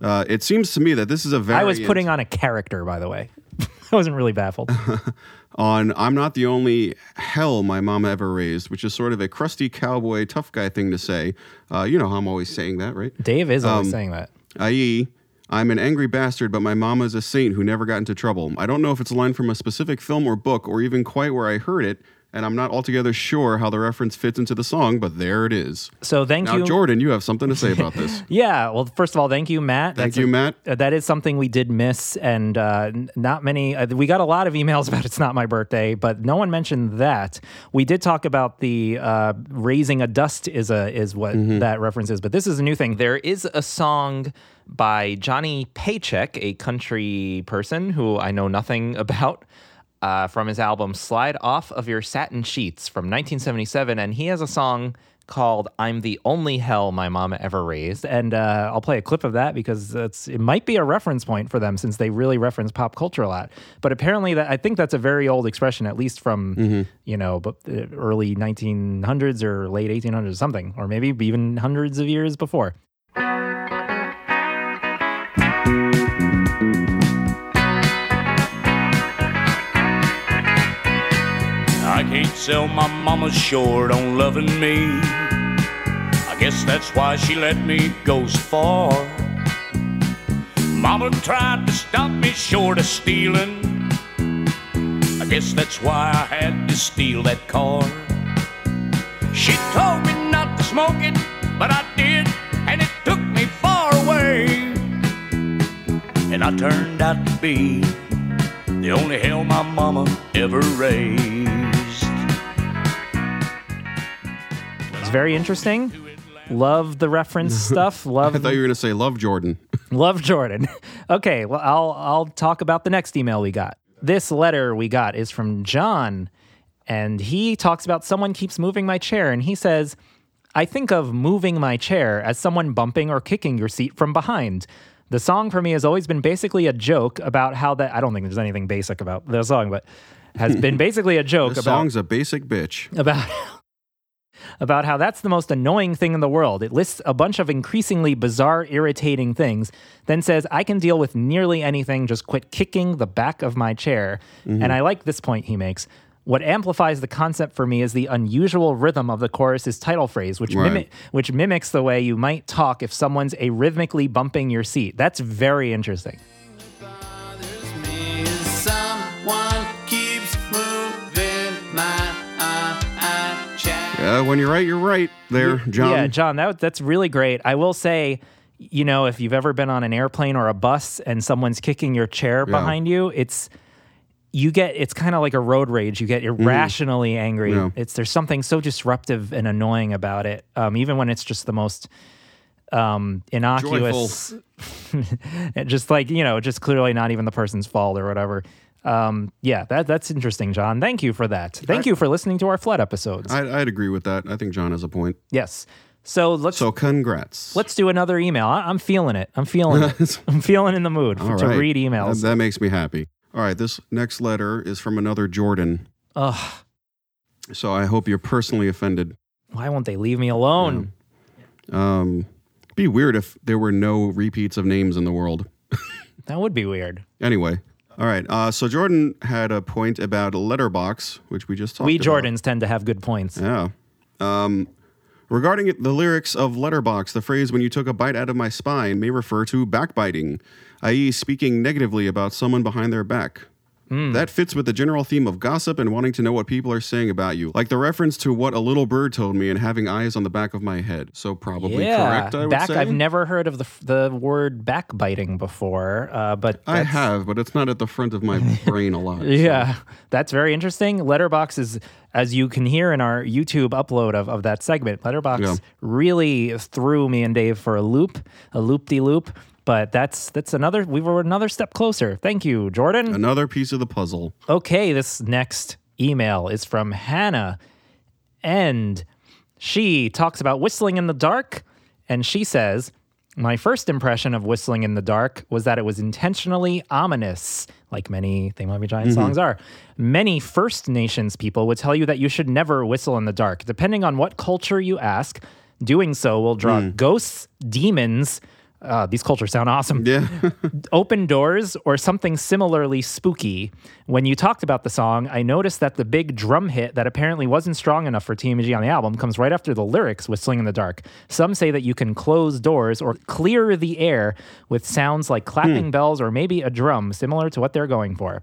Uh, it seems to me that this is a very. I was putting on a character, by the way. I wasn't really baffled. on I'm not the only hell my mom ever raised, which is sort of a crusty cowboy tough guy thing to say. Uh, you know how I'm always saying that, right? Dave is always Um, saying that. i.e., I'm an angry bastard, but my mama's a saint who never got into trouble. I don't know if it's a line from a specific film or book or even quite where I heard it, and I'm not altogether sure how the reference fits into the song, but there it is. So thank now, you. Jordan, you have something to say about this. Yeah. Well, first of all, thank you, Matt. Thank you, Matt. uh, that is something we did miss, and uh, not many. Uh, we got a lot of emails about it's not my birthday, but no one mentioned that. We did talk about the uh, raising a dust is a is what Mm-hmm. that reference is, but this is a new thing. There is a song by Johnny Paycheck, a country person who I know nothing about. Uh, from his album Slide Off of Your Satin Sheets from 1977. And he has a song called I'm the Only Hell My Mama Ever Raised. And uh, I'll play a clip of that because it's, it might be a reference point for them since they really reference pop culture a lot. But apparently, that I think that's a very old expression, at least from, you know, but early 1900s or late 1800s or something, or maybe even hundreds of years before. Can't sell my mama short on loving me. I guess that's why she let me go so far. Mama tried to stop me short of stealing. I guess that's why I had to steal that car. She told me not to smoke it, but I did, and it took me far away. And I turned out to be the only hell my mama ever raised. Very interesting. Love the reference stuff. Love I thought you were going to say love Jordan. Love Jordan. Okay, well I'll I'll talk about the next email we got. This letter we got is from John and he talks about someone keeps moving my chair and he says, "I think of moving my chair as someone bumping or kicking your seat from behind." The song for me has always been basically a joke about how that I don't think there's anything basic about the song, but has been basically a joke This about song's a basic bitch. about about how that's the most annoying thing in the world. It lists a bunch of increasingly bizarre, irritating things, then says, I can deal with nearly anything, just quit kicking the back of my chair. Mhm. And I like this point he makes. What amplifies the concept for me is the unusual rhythm of the chorus's title phrase, which, Right. mimi- which mimics the way you might talk if someone's arrhythmically bumping your seat. That's very interesting. Yeah, when you're right, you're right there, John. Yeah, John, that, that's really great. I will say, you know, if you've ever been on an airplane or a bus and someone's kicking your chair Yeah. behind you, it's you get it's kind of like a road rage. You get irrationally angry. Mm-hmm. Yeah. It's there's something so disruptive and annoying about it. Um, even when it's just the most um innocuous just like you know just clearly not even the person's fault or whatever um yeah that that's interesting john thank you for that thank you for listening to our flood episodes I'd, I'd agree with that. I think John has a point. yes so let's So congrats. Let's do another email. I, I'm feeling it. I'm feeling it. I'm feeling in the mood All to read emails. That, that makes me happy. All right, this next letter is from another Jordan. Ugh, So I hope you're personally offended. why won't they leave me alone? Um, be weird if there were no repeats of names in the world. That would be weird. Anyway, all right. Uh, so Jordan had a point about letterbox, which we just talked we about. Jordans tend to have good points. Yeah. Um, regarding it, the lyrics of Letterbox, the phrase "when you took a bite out of my spine" may refer to backbiting, i.e., speaking negatively about someone behind their back. Hmm. That fits with the general theme of gossip and wanting to know what people are saying about you, like the reference to what a little bird told me and having eyes on the back of my head. So probably yeah, correct, I would back. say. I've never heard of the the word backbiting before, uh, but I have, but it's not at the front of my brain a lot. so- Yeah, that's very interesting. Letterbox is, as you can hear in our YouTube upload of, of that segment, Letterbox Yeah. really threw me and Dave for a loop, a loop de loop. But that's that's another. We were another step closer. Thank you, Jordan. Another piece of the puzzle. Okay, this next email is from Hannah, and she talks about whistling in the dark. And she says, My first impression of whistling in the dark was that it was intentionally ominous, like many They Might Be Giant Mhm. songs are. Many First Nations people would tell you that you should never whistle in the dark. Depending on what culture you ask, doing so will draw ghosts, demons. Uh, these cultures sound awesome. Yeah. open doors or something similarly spooky. When you talked about the song, I noticed that the big drum hit that apparently wasn't strong enough for TMG on the album comes right after the lyrics Whistling in the Dark. Some say that you can close doors or clear the air with sounds like clapping bells or maybe a drum, similar to what they're going for.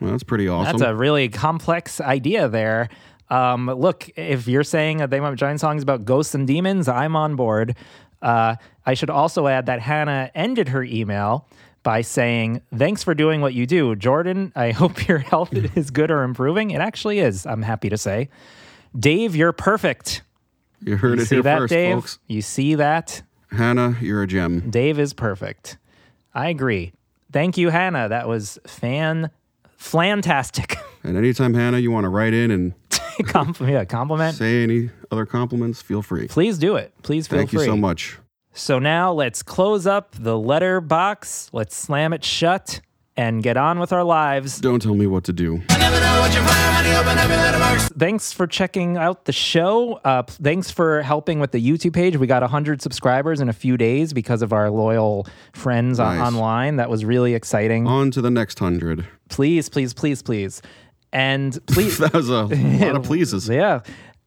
Well, that's pretty awesome. That's a really complex idea there. Um, look, if you're saying that they might giant songs about ghosts and demons, I'm on board. Uh, I should also add that Hannah ended her email by saying, Thanks for doing what you do. Jordan, I hope your health is good or improving. It actually is, I'm happy to say. Dave, you're perfect. you heard you it see here that, first, Dave? folks. You see that? Hannah, you're a gem. Dave is perfect. I agree. Thank you, Hannah. That was fan flantastic. And anytime, Hannah, you want to write in and Compl- yeah, compliment. say any other compliments, feel free. Please do it. Please feel Thank free. Thank you so much. So now let's close up the letter box. Let's slam it shut and get on with our lives. Don't tell me what to do. Thanks for checking out the show. Uh, thanks for helping with the YouTube page. We got 100 subscribers in a few days because of our loyal friends on- Nice. online. That was really exciting. On to the next hundred. Please, please, please, please. And please. that was a lot of pleases. Yeah.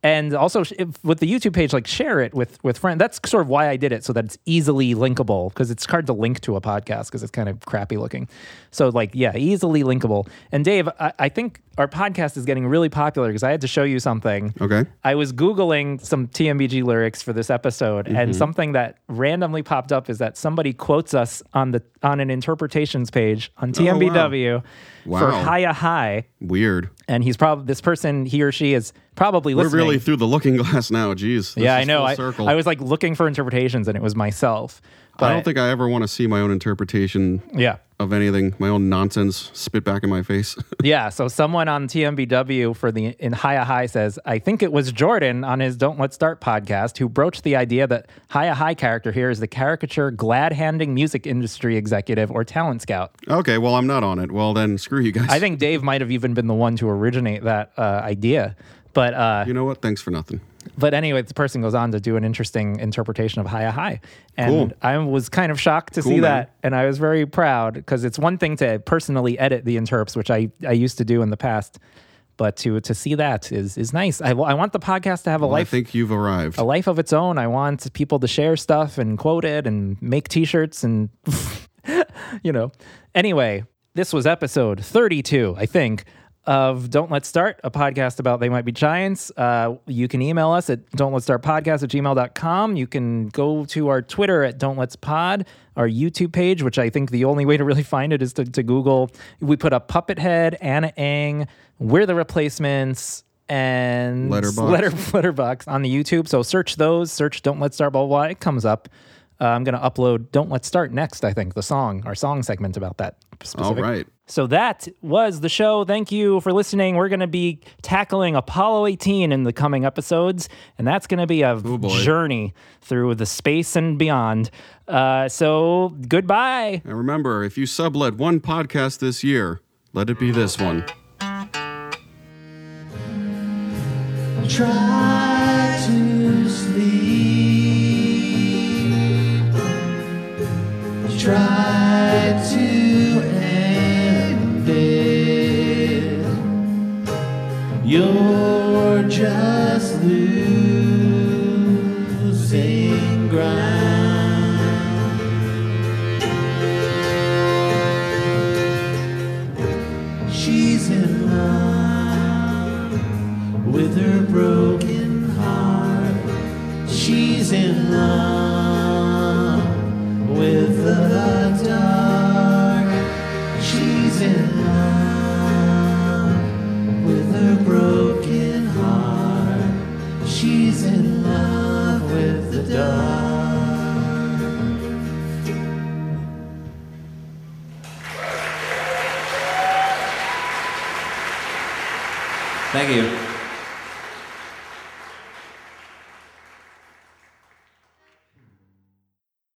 And also if, with the YouTube page, like share it with with friends. That's sort of why I did it, so that it's easily linkable. Because it's hard to link to a podcast because it's kind of crappy looking. So like, yeah, easily linkable. And Dave, I, I think our podcast is getting really popular because I had to show you something. Okay. I was googling some TMBG lyrics for this episode, and Mhm. something that randomly popped up is that somebody quotes us on the on an interpretations page on Oh, wow. TMBW for Wow. Hiya High. Weird. And he's probably this person, he or she is probably We're really through the looking glass now. Jeez. Yeah, I know. I. I was like looking for interpretations, and it was myself. But I don't think I ever want to see my own interpretation Yeah. of anything, my own nonsense spit back in my face. yeah. So someone on TMBW for the in Hiya High says, I think it was Jordan on his Don't Let's Start podcast who broached the idea that Hiya High character here is the caricature glad handing music industry executive or talent scout. okay, well, I'm not on it. Well, then screw you guys. I think Dave might have even been the one to originate that uh, idea. But uh, you know what? Thanks for nothing. But anyway, the person goes on to do an interesting interpretation of Hiya High. And Cool. I was kind of shocked to Cool, see man. that. And I was very proud because it's one thing to personally edit the interps, which I, I used to do in the past. But to to see that is is nice. I, I want the podcast to have a Well, I think you've arrived. a life of its own. I want people to share stuff and quote it and make t-shirts and you know. Anyway, this was episode 32, I think, of Don't Let's Start, a podcast about They Might Be Giants. Uh, you can email us at don't let's start podcast at gmail.com. You can go to our Twitter at Don't Let's Pod, our YouTube page, which I think the only way to really find it is to, to Google. We put up Puppet Head, Anna Ng, We're the Replacements, and Letterbox. Letter, letterbox on the YouTube. So search those, search Don't Let's Start, blah, blah, blah. It comes up. Uh, I'm going to upload Don't Let's Start next, I think, the song, our song segment about that. Specific. All right. So that was the show. Thank you for listening. We're going to be tackling Apollo 18 in the coming episodes, and that's going to be a journey through the space and beyond. Uh, so goodbye. And remember, if you sublet one podcast this year, let it be this one. Try to sleep. Try to You're just losing ground. She's in love with her broken heart. She's in love